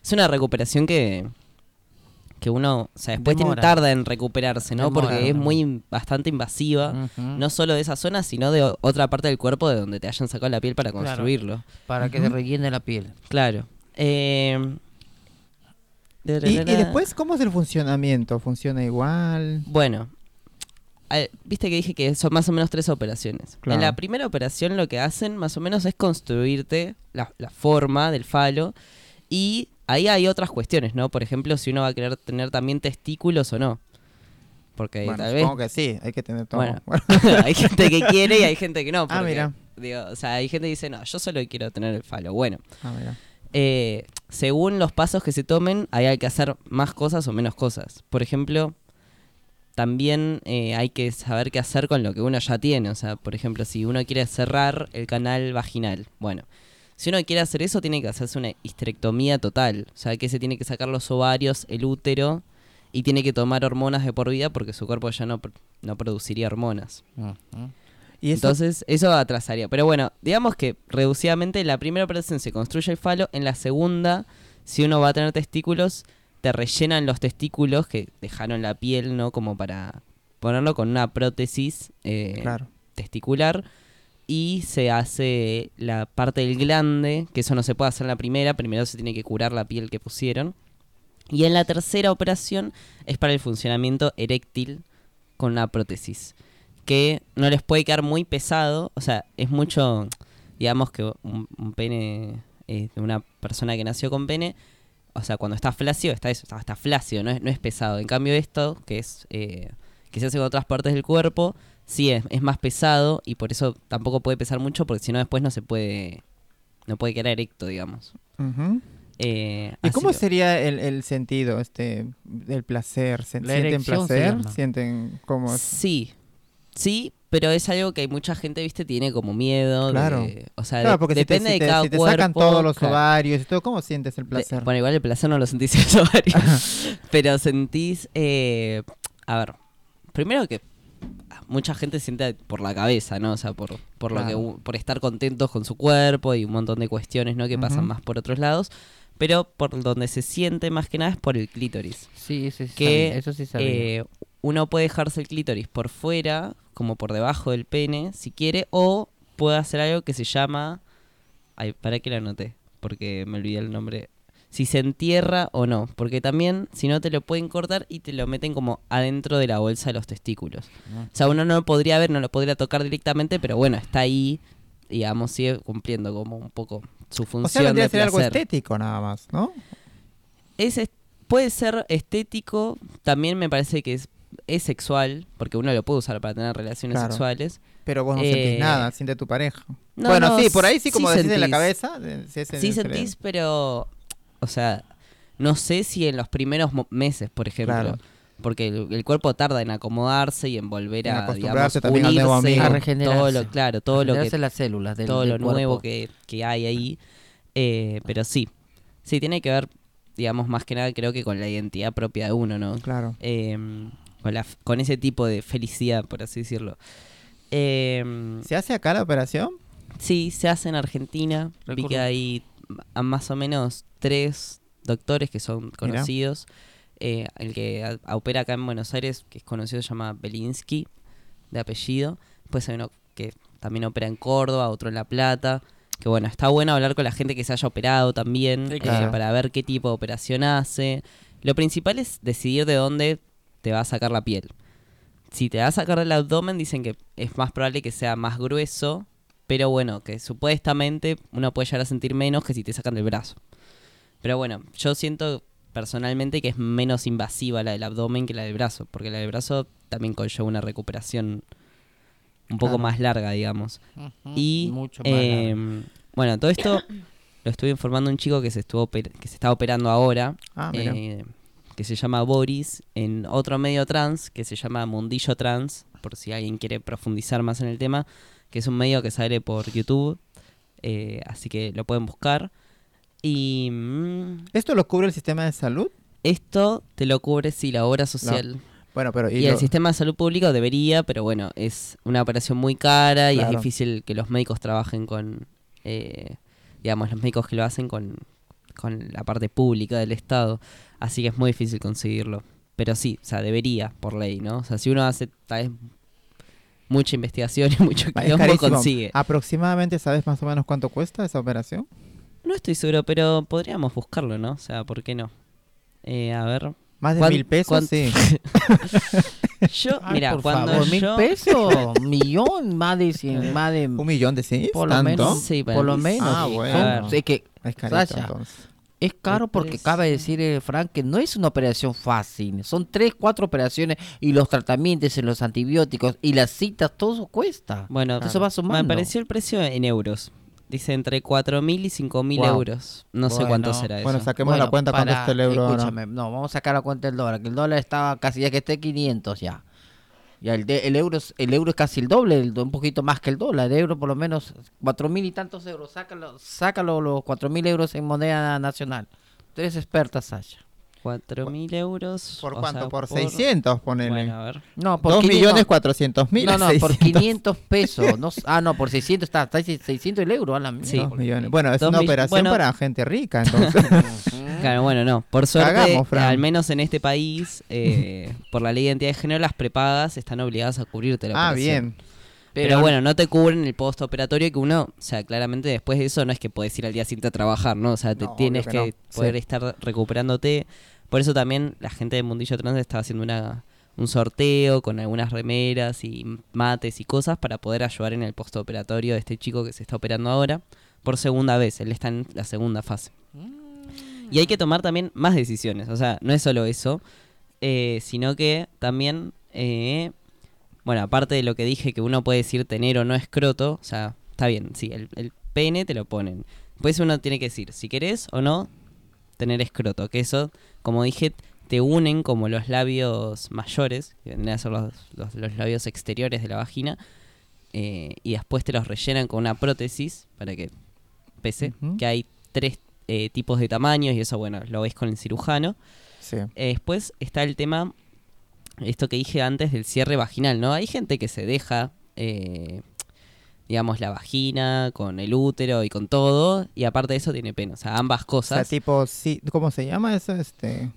Es una recuperación que. Que uno. O sea, después tiene, tarda en recuperarse, ¿no? Demora. Porque es muy. in- bastante invasiva. No solo de esa zona, sino de otra parte del cuerpo de donde te hayan sacado la piel para Claro. construirlo. Para que se rellene la piel. Claro. Eh, ¿Y, y después cómo es el funcionamiento? ¿Funciona igual? Bueno, al- viste que dije que son más o menos tres operaciones. Claro. En la primera operación lo que hacen más o menos es construirte la, la forma del falo y ahí hay otras cuestiones, ¿no? Por ejemplo, si uno va a querer tener también testículos o no. Porque Bueno, tal vez... supongo que sí, hay que tener todo. Bueno, [LAUGHS] hay gente que quiere y hay gente que no. Ah, porque, mira. digo, o sea, hay gente que dice, no, yo solo quiero tener el falo. Bueno, Ah, mira. eh, según los pasos que se tomen, ahí hay que hacer más cosas o menos cosas. Por ejemplo, también eh, hay que saber qué hacer con lo que uno ya tiene. O sea, por ejemplo, si uno quiere cerrar el canal vaginal, bueno, si uno quiere hacer eso, tiene que hacerse una histerectomía total. O sea, que se tiene que sacar los ovarios, el útero y tiene que tomar hormonas de por vida porque su cuerpo ya no, no produciría hormonas. Y eso, Entonces, eso atrasaría. Pero bueno, digamos que reducidamente en la primera operación se construye el falo, en la segunda, si uno va a tener testículos, te rellenan los testículos que dejaron la piel, ¿no? Como para ponerlo con una prótesis eh, claro. testicular y se hace la parte del glande, que eso no se puede hacer en la primera, primero se tiene que curar la piel que pusieron. Y en la tercera operación es para el funcionamiento eréctil con una prótesis, que no les puede quedar muy pesado, o sea, es mucho, digamos que un, pene eh, una persona que nació con pene, o sea, cuando está flácido, está eso, está, está flácido, no es, no es pesado. En cambio esto, que es eh, que se hace con otras partes del cuerpo, sí es, es más pesado y por eso tampoco puede pesar mucho, porque si no después no se puede, no puede quedar erecto, digamos. Eh, ¿Y cómo que- sería el, el sentido este del placer? ¿Se- La ¿Sienten placer? ¿Sienten cómo es? Sí, sí, pero es algo que mucha gente, viste, tiene como miedo. Claro. de- o sea, Claro, de- porque si te, depende si de cada si te cuerpo. sacan todos los claro. ovarios y todo, ¿cómo sientes el De- placer? bueno, igual el placer no lo sentís en los ovarios. [LAUGHS] pero sentís. eh, a ver, primero que mucha gente siente por la cabeza, ¿no? O sea, por, por lo que por estar contentos con su cuerpo y un montón de cuestiones, ¿no? Que pasan Ujú. más por otros lados. Pero por donde se siente más que nada es por el clítoris. Sí, eso sí Que, eso sí. Eh, uno puede dejarse el clítoris por fuera, como por debajo del pene, si quiere, o puede hacer algo que se llama. Ay, para que lo anoté, porque me olvidé el nombre. Si se entierra o no, porque también, si no, te lo pueden cortar y te lo meten como adentro de la bolsa de los testículos. O sea, uno no lo podría ver, no lo podría tocar directamente, pero bueno, está ahí, digamos, sigue cumpliendo como un poco su función. o sea, vendría a ser algo estético nada más, ¿no? Es, puede ser estético, también me parece que es es sexual, porque uno lo puede usar para tener relaciones Claro. sexuales. Pero vos no Eh, sentís nada, siente tu pareja. No, bueno, no, sí, por ahí sí, como sí decís en la cabeza. sí, Sí sentís, pero, o sea, no sé si en los primeros mo- meses, por ejemplo. Claro. Porque el, el cuerpo tarda en acomodarse y en volver En a, digamos, acostumbrarse al nuevo unirse, amigo. A regenerarse. todo lo, claro, todo lo que las células del, todo del lo cuerpo. nuevo que, que hay ahí. Eh, pero sí, sí, tiene que ver, digamos, más que nada creo que con la identidad propia de uno, ¿no? Claro. Eh, con, la, con ese tipo de felicidad, por así decirlo. Eh, ¿Se hace acá la operación? sí, se hace en Argentina. Vi que hay a más o menos tres doctores que son conocidos. Eh, el que a- a- opera acá en Buenos Aires, que es conocido, se llama Belinsky, de apellido. Después hay uno que también opera en Córdoba, otro en La Plata. Que bueno, está bueno hablar con la gente que se haya operado también, Sí, eh, para ver qué tipo de operación hace. Lo principal es decidir de dónde te va a sacar la piel. Si te va a sacar el abdomen, dicen que es más probable que sea más grueso, pero bueno, que supuestamente uno puede llegar a sentir menos que si te sacan del brazo. Pero bueno, yo siento personalmente que es menos invasiva la del abdomen que la del brazo, porque la del brazo también conlleva una recuperación un poco Claro. más larga, digamos. Ujú, Y mucho más eh, largo. bueno, todo esto [COUGHS] lo estuve informando un chico que se estuvo que se está operando ahora, Ah, eh, que se llama Boris, en otro medio trans que se llama Mundillo Trans, por si alguien quiere profundizar más en el tema, que es un medio que sale por YouTube, eh, así que lo pueden buscar. Y mm, ¿Esto lo cubre el sistema de salud? esto te lo cubre si la obra social. Bueno, pero... Y, lo- el sistema de salud público debería, pero bueno, es una operación muy cara y Claro. es difícil que los médicos trabajen con, eh, digamos, los médicos que lo hacen con, con la parte pública del Estado. Así que es muy difícil conseguirlo. Pero sí, o sea, debería por ley, ¿no? O sea, si uno hace tal vez mucha investigación y [LAUGHS] mucho quilombo, consigue. ¿Aproximadamente sabes más o menos cuánto cuesta esa operación? No estoy seguro, pero podríamos buscarlo, ¿no? O sea, ¿por qué no? Eh, a ver. Más de ¿Cuán- mil pesos, cuán- sí. [LAUGHS] Yo, Ay, mira, por cuando favor, mil yo... pesos, [LAUGHS] millón, más de cien, más de ¿Un millón de sí? por lo menos, Sí, por lo menos. Ah, sí. bueno. Es que Es carito, Sasha, entonces. Es caro porque precio. cabe decir, eh, Frank, que no es una operación fácil. Son tres, cuatro operaciones y los tratamientos y los antibióticos y las citas, todo eso cuesta. Bueno, Eso va sumando. me apareció el precio en euros. Dice entre 4.000 y 5.000 Wow. euros. No sé cuánto será eso. Bueno, saquemos la cuenta cuánto para- está el euro ahora. No, vamos a sacar la cuenta del dólar, que el dólar estaba casi ya que esté 500 ya. Ya el, de- el euro es, el euro es casi el doble, el un poquito más que el dólar. El euro por lo menos cuatro mil y tantos euros. Sácalo, sácalo los cuatro mil euros en moneda nacional. Tú eres experta, Sasha. 4.000 euros. ¿Por o cuánto? sea, por 600, ponele. Bueno, a ver. No, por Dos 500 millones cuatrocientos mil. No, no, por 600. 500 pesos. No, ah, no, por 600 está, está 600 el euro. A la Sí. Dos millones. Bueno, es Dos una mill- operación bueno. para gente rica, entonces. [LAUGHS] [LAUGHS] Claro, bueno, no. Por suerte, Cagamos, al menos en este país, eh, [LAUGHS] por la ley de identidad de género, las prepagas están obligadas a cubrirte la ah, operación. bien. Pero, bueno, no te cubren el postoperatorio que uno, o sea, claramente después de eso no es que puedes ir al día siguiente a trabajar, ¿no? O sea, te No, tienes que, que no. poder Sí. estar recuperándote. Por eso también la gente de Mundillo Trans está haciendo una, un sorteo con algunas remeras y mates y cosas para poder ayudar en el postoperatorio de este chico que se está operando ahora por segunda vez. Él está en la segunda fase. Y hay que tomar también más decisiones. O sea, no es solo eso, eh, sino que también, eh, bueno, aparte de lo que dije que uno puede decir tener o no escroto, o sea, está bien, sí, el, el pene te lo ponen. Pues uno tiene que decir si querés o no tener escroto, que eso, como dije, te unen como los labios mayores, que vendrían a ser los, los- los labios exteriores de la vagina, eh, y después te los rellenan con una prótesis para que pese, que hay tres eh, tipos de tamaños y eso, bueno, lo ves con el cirujano. Sí. Eh, después está el tema, esto que dije antes del cierre vaginal, ¿no? Hay gente que se deja, eh, digamos, la vagina con el útero y con todo, y aparte de eso tiene pene, o sea, ambas O sea, cosas. tipo, sí, ¿cómo se llama eso? Este,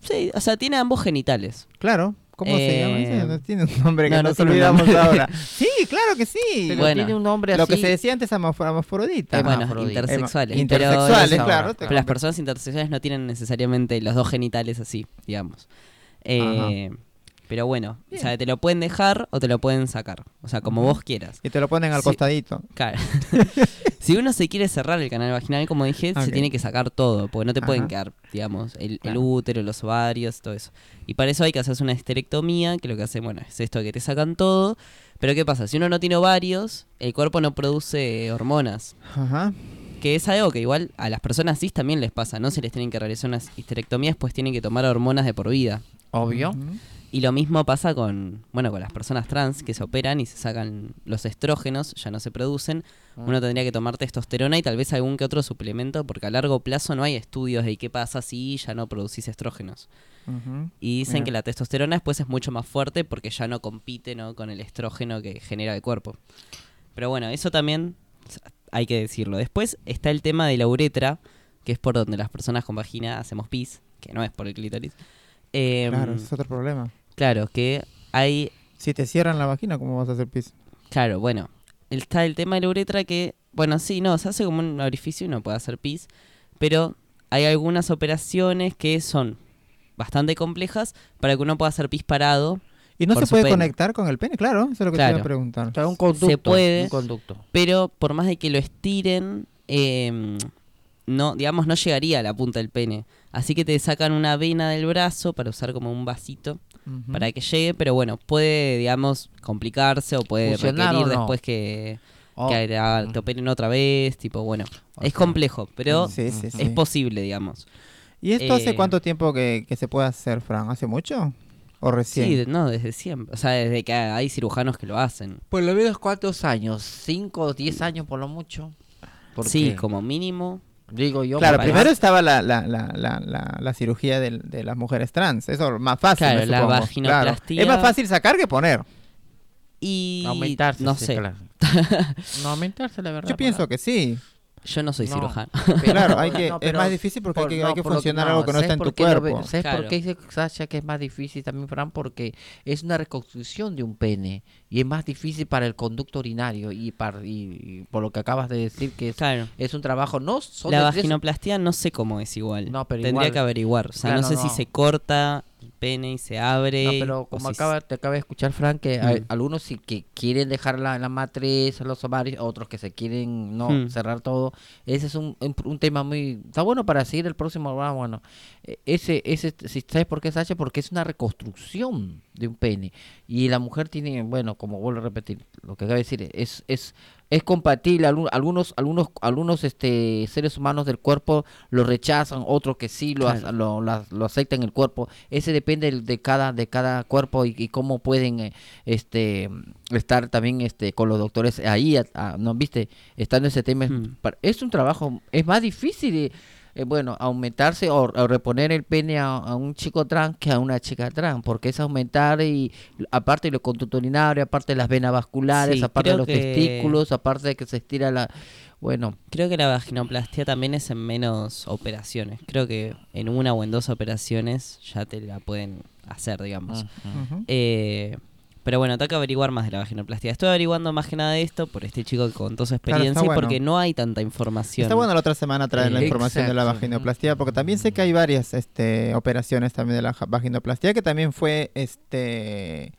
Sí, o sea, tiene ambos genitales. claro, ¿cómo se llama Eh? No tiene un nombre que no, no nos olvidamos ahora. [LAUGHS] Sí, claro que sí. Pero Bueno, tiene un nombre Lo que así. se decía antes amorfodita. Eh, bueno, Hermafrodita. intersexuales. Pero- intersexuales, claro. Pero las personas intersexuales no tienen necesariamente los dos genitales así, digamos. Eh, Pero bueno, o sea, te lo pueden dejar o te lo pueden sacar. O sea, como vos quieras. Y te lo ponen al Sí. costadito. Claro. [LAUGHS] si uno se quiere cerrar el canal vaginal, como dije, se tiene que sacar todo, porque no te pueden quedar, digamos, el, el útero, los ovarios, todo eso. Y para eso hay que hacerse una esterectomía, que lo que hace, bueno, es esto que te sacan todo. Pero ¿qué pasa? Si uno no tiene ovarios, el cuerpo no produce hormonas. Ajá. Que es algo que igual a las personas cis también les pasa, ¿no? Se les tienen que realizar unas histerectomías, pues tienen que tomar hormonas de por vida. Obvio. Y lo mismo pasa con, bueno, con las personas trans que se operan y se sacan los estrógenos, ya no se producen. Uno tendría que tomar testosterona y tal vez algún que otro suplemento, porque a largo plazo no hay estudios de qué pasa si ya no producís estrógenos. Y dicen Mira. que la testosterona después es mucho más fuerte porque ya no compite ¿no? con el estrógeno que genera el cuerpo. Pero bueno, eso también hay que decirlo. Después está el tema de la uretra, que es por donde las personas con vagina hacemos pis, que no es por el clítoris. Em, Claro, ese es otro problema. Claro, que hay. Si te cierran la vagina, ¿cómo vas a hacer pis? Claro, bueno. Está el tema de la uretra que. Bueno, sí, no, se hace como un orificio y uno puede hacer pis. Pero hay algunas operaciones que son bastante complejas para que uno pueda hacer pis parado. ¿Y no se puede pene. conectar con el pene? Claro, eso es lo que te iba a preguntar. O sea, un conducto. Se puede. Un conducto. Pero por más de que lo estiren, eh, no, digamos, no llegaría a la punta del pene. Así que te sacan una vena del brazo para usar como un vasito para que llegue, pero bueno, puede, digamos, complicarse o puede ¿Funcionar requerir o no? después que, Oh, que te, te operen otra vez, tipo, bueno, es complejo, pero Sí, sí, sí. es posible, digamos. ¿Y esto hace eh, cuánto tiempo que, que se puede hacer, Fran? ¿Hace mucho? ¿O recién? Sí, no, desde siempre, o sea, desde que hay cirujanos que lo hacen. Por lo menos cuántos años, cinco o diez años por lo mucho. Porque, Sí, como mínimo. Digo yo. Claro, me primero estaba la, la, la, la, la, la cirugía del- de, las mujeres trans. Eso es más fácil. Claro, me la vaginoplastia. Claro. Es más fácil sacar que poner. Y aumentarse. no sí, sé, claro. [LAUGHS] no aumentarse la verdad. Yo pienso que sí. Yo no soy No. cirujano. [LAUGHS] Claro, hay que, No, es pero más difícil porque hay que, no, hay que por lo funcionar algo que no ¿sabes está en tu cuerpo. ve- ¿Sabes Claro. por qué dice Sasha que es más difícil también, Fran? Porque es una reconstrucción de un pene y es más difícil para el conducto urinario y, par- y- y por lo que acabas de decir que es, Claro. es un trabajo no son La vaginoplastia no sé cómo es igual. No, pero Tendría igual. que averiguar. O sea, Claro, no sé no. si se corta pene y se abre. No, pero como si- acaba, te acaba de escuchar, Frank, que hay Mm. algunos sí que quieren dejar la, la matriz, los ovarios, otros que se quieren no Mm. cerrar todo. Ese es un, un, un tema muy... Está bueno para seguir el próximo bueno. Eh, Ese, ese, si ¿sabes por qué es H? Porque es una reconstrucción de un pene. Y la mujer tiene, bueno, como vuelvo a repetir, lo que acabo de decir, es... es es compatible, algu- algunos algunos algunos este seres humanos del cuerpo lo rechazan, otros que sí lo, Claro. lo, la- lo aceptan en el cuerpo. Ese depende de cada de cada cuerpo y, y cómo pueden eh, este estar también este con los doctores ahí, a- a- no viste, estando ese tema es, Hmm. es un trabajo es más difícil eh, eh, bueno, aumentarse o, o reponer el pene a, a un chico trans que a una chica trans, porque es aumentar y aparte lo conducto urinario, aparte de las venas vasculares, Sí, aparte los que- testículos, aparte de que se estira la bueno, Creo que la vaginoplastia también es en menos operaciones. Creo que en una o en dos operaciones ya te la pueden hacer, digamos. Ujú. Eh, pero bueno, tengo que averiguar más de la vaginoplastia. Estoy averiguando más que nada de esto por este chico que contó su Claro, experiencia y bueno. porque no hay tanta información. Está bueno la otra semana traer la información de la vaginoplastia, porque también sé que hay varias este, operaciones también de la vaginoplastia que también fue este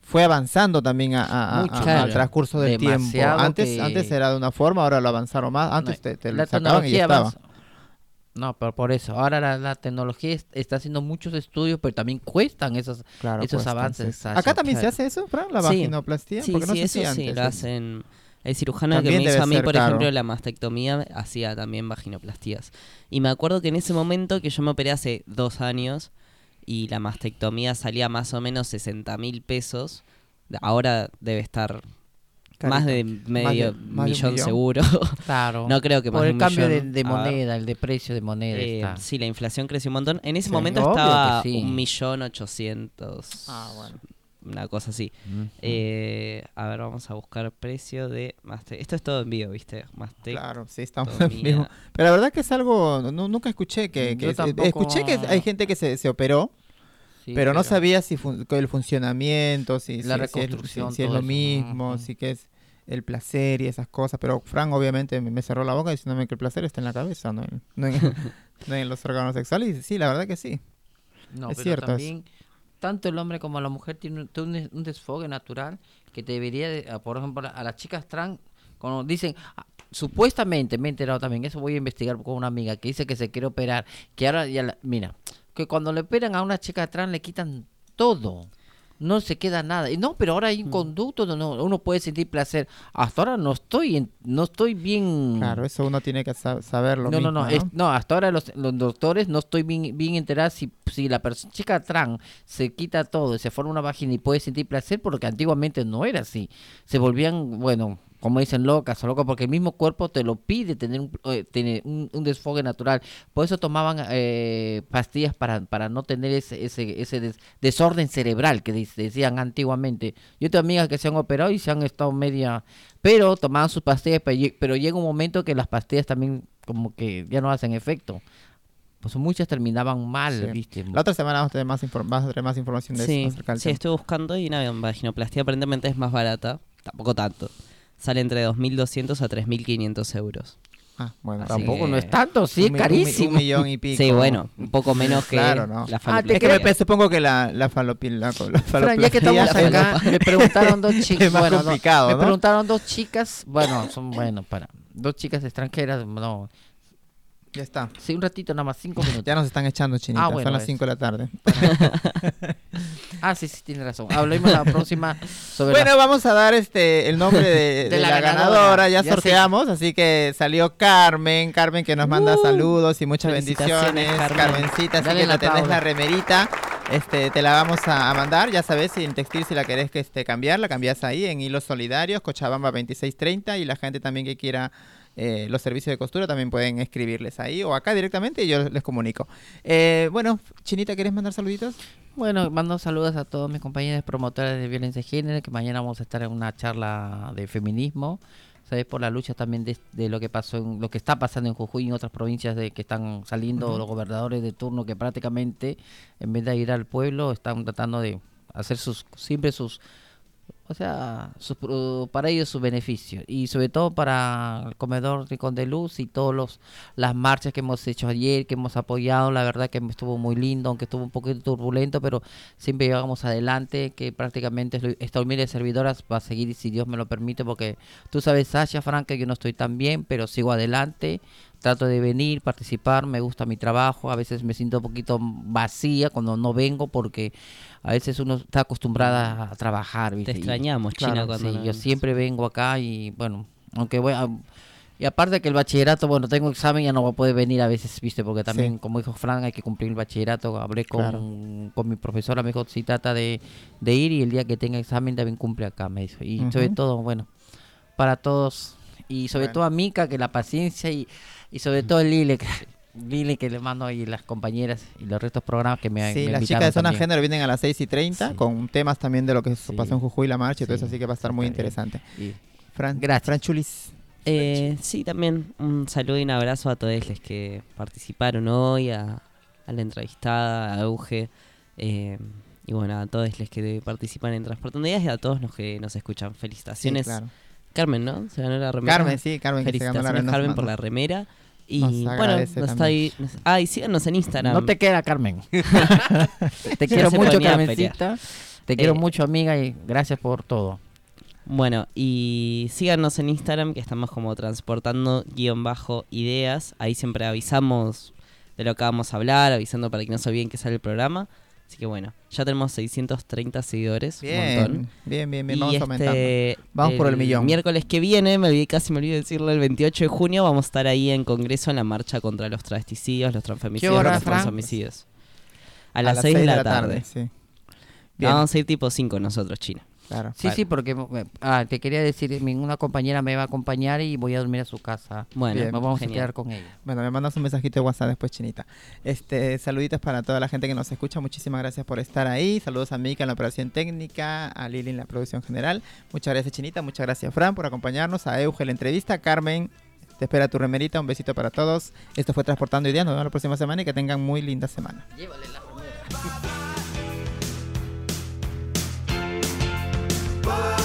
fue avanzando también a- Mucho. a- Claro. al transcurso del tiempo. Antes, que- antes era de una forma, ahora lo avanzaron más. Antes No, te, lo sacaban y ya estaba. No, pero por eso. Ahora la, la tecnología es- está haciendo muchos estudios, pero también cuestan esos. Claro, esos avances, sí. Acá también claro. se hace eso, Fran, la vaginoplastia, Sí, porque no sí, sé eso si sí, lo hacen. El cirujano que me hizo a mí, por caro. ejemplo, la mastectomía, hacía también vaginoplastías. Y me acuerdo que en ese momento, que yo me operé hace dos años, y la mastectomía salía más o menos 60 mil pesos, ahora debe estar más de medio más de millón, millón. seguro. [LAUGHS] Claro. no creo que más por de el un cambio de, moneda, el de precio de moneda. Eh, está. sí, la inflación creció un montón. En ese Sí. momento estaba sí. un millón ochocientos. Ah, bueno. Una cosa así. Mm. Eh, a ver, vamos a buscar precio de Maste- Esto es todo en vivo, ¿viste? Maste- Claro, sí, estamos en vivo. Pero la verdad que es algo, nu- nunca escuché que, escuché que hay gente que se, se operó, Sí, pero no sabía si fun- el funcionamiento, si, La si- si es- reconstrucción, si, es lo mismo, si que es el placer y esas cosas. Pero Frank obviamente me cerró la boca diciéndome que el placer está en la cabeza, no en, no en- [LAUGHS] no en los órganos sexuales. Y sí, la verdad que sí. No, es pero cierto también tanto el hombre como la mujer tienen un, tiene un, un desfogue natural que te debería, de- a- por ejemplo, a las chicas trans, cuando dicen, ah, supuestamente, me he enterado también, eso voy a investigar con una amiga que dice que se quiere operar, que ahora ya, la- mira, que cuando le operan a una chica trans le quitan todo. No se queda nada. Y no, pero ahora hay un conducto donde uno puede sentir placer. Hasta ahora no estoy en- no estoy bien Claro, eso uno tiene que sa- saberlo. no, no, no, es- no, hasta ahora los, los doctores no estoy bien, bien enterada si, si la chica trans se quita todo y se forma una vagina y puede sentir placer porque antiguamente no era así. Se volvían, bueno, como dicen locas o locas porque el mismo cuerpo te lo pide tener un, eh, tener un, un desfogue natural. Por eso tomaban eh, pastillas para, para no tener ese, ese, ese des- desorden cerebral que decían antiguamente. Yo tengo amigas que se han operado y se han estado media... Pero tomaban sus pastillas, pero, lle- pero llega un momento que las pastillas también como que ya no hacen efecto. Pues muchas terminaban mal, Sí. ¿viste? La otra semana vamos a tener más, inform- vas a tener más información de Sí, eso acerca del sí, tema. estuve buscando y una vaginoplastia aparentemente es más barata. Tampoco tanto. Sale entre 2.200 a 3.500 euros. Ah, bueno, Así Tampoco que- no es tanto, sí, un es mi- un carísimo. Un, millón y [LAUGHS] pico. Sí, bueno, un poco menos que Claro, no. la Ah, te faloplastia. Es que me, supongo que la, la falopil, la, la Fran, ya que estamos [LAUGHS] es acá, me preguntaron dos [LAUGHS] chicas, es más bueno, no, complicado, me ¿no? preguntaron dos chicas, bueno, son bueno para dos chicas extranjeras, no, Ya está. sí, un ratito nada más, cinco minutos. Ya nos están echando, chinita. Ah, bueno, Son las. 5 de la tarde. [LAUGHS] Ah, sí, sí, tiene razón. Hablemos la próxima sobre Bueno, la- vamos a dar este el nombre de, [LAUGHS] de la, ganadora. Ya, sorteamos, así que salió Carmen. Carmen que nos manda saludos y muchas bendiciones. Carmen. Carmencita, así Dale que la la tenés tabla. la remerita. Este, te la vamos a, a mandar, ya sabes, si en textil si la querés que este, cambiar, la cambias ahí en Hilos Solidarios, Cochabamba 2630 y la gente también que quiera eh, los servicios de costura también pueden escribirles ahí o acá directamente y yo les comunico. Eh, bueno, Chinita, ¿querés mandar saluditos? Bueno, mando saludos a todos mis compañeros promotores de violencia de género, que mañana vamos a estar en una charla de feminismo, ¿sabes? Por la lucha también de, de lo que pasó, en, lo que está pasando en Jujuy y en otras provincias de que están saliendo los gobernadores de turno que prácticamente, en vez de ir al pueblo, están tratando de hacer sus, siempre sus, o sea, pro- para ellos sus beneficios y sobre todo para el comedor Rincón de Luz y todos los las marchas que hemos hecho ayer, que hemos apoyado, la verdad que estuvo muy lindo, aunque estuvo un poquito turbulento, pero siempre llevamos adelante, que prácticamente esta humilde servidora va a seguir si Dios me lo permite, porque tú sabes, Sasha, Frank, que yo no estoy tan bien, pero sigo adelante, trato de venir, participar, me gusta mi trabajo, a veces me siento un poquito vacía cuando no vengo porque a veces uno está acostumbrada a trabajar, Te ¿viste? Y- extrañamos, China, Claro, cuando sí, no- yo siempre vengo acá y bueno, aunque voy a... Y aparte que el bachillerato, bueno, tengo examen, ya no voy a poder venir a veces, viste, porque también, Sí. como dijo Fran, hay que cumplir el bachillerato. Hablé con, Claro. con mi profesora, me dijo, si trata de, de ir y el día que tenga examen también cumple acá, me dijo. Y sobre todo, bueno, para todos, y sobre Bueno. todo a Mica, que la paciencia, y, y sobre todo Lile, que, [LAUGHS] Lile, que le mando ahí las compañeras y los restos programas que me Sí, me las chicas de Zona también. Género vienen a las 6 y 30 Sí. con temas también de lo que Sí. pasó en Jujuy, la marcha y todo Sí, eso, así que va a estar muy interesante. Y- Fran, Gracias. Fran Chulis. Eh, sí, también un saludo y un abrazo a todos los que participaron hoy, a, a la entrevistada, a Euge, eh, y bueno, a todos los que participan en Transportando Ideas y a todos los que nos escuchan. Sí, Felicitaciones. claro. Carmen, ¿no? Se ganó la remera. Carmen, sí, Carmen, que se ganó la Carmen, por la remera. Y Nos bueno, nos está ahí. nos- ah, y síganos en Instagram. No te queda, Carmen. [LAUGHS] [LAUGHS] te quiero mucho, Carmencita. Te quiero Eh, mucho, amiga, y gracias por todo. Bueno, y síganos en Instagram que estamos como transportando guion bajo ideas. Ahí siempre avisamos de lo que vamos a hablar, avisando para que no se olviden que sale el programa. Así que bueno, ya tenemos 630 seguidores. un montón. Bien, bien, bien, bien, vamos este, aumentando. Vamos por el millón. Miércoles que viene, me olvidé, casi me olvidé decirlo, el 28 de junio vamos a estar ahí en Congreso en la marcha contra los travesticidios, los transfemicidios, hora, los transhomicidios. A, las 6 de la tarde. sí. Bien, Vamos a ir tipo 5 nosotros, China. Claro. Sí, Vale. sí, porque eh, ah, te quería decir, mi- una compañera me va a acompañar y voy a dormir a su casa. Bueno, Bien. Nos vamos genial. a quedar con ella. Bueno, me mandas un mensajito de WhatsApp después, Chinita. Este, saluditos para toda la gente que nos escucha. Muchísimas gracias por estar ahí. Saludos a Mika en la operación técnica, a Lili en la producción general. Muchas gracias, Chinita. Muchas gracias, Fran, por acompañarnos. A Euge la entrevista. Carmen, te espera tu remerita. Un besito para todos. Esto fue Transportando Ideas. Nos vemos la próxima semana y que tengan muy linda semana. Llévale la remera. Bye.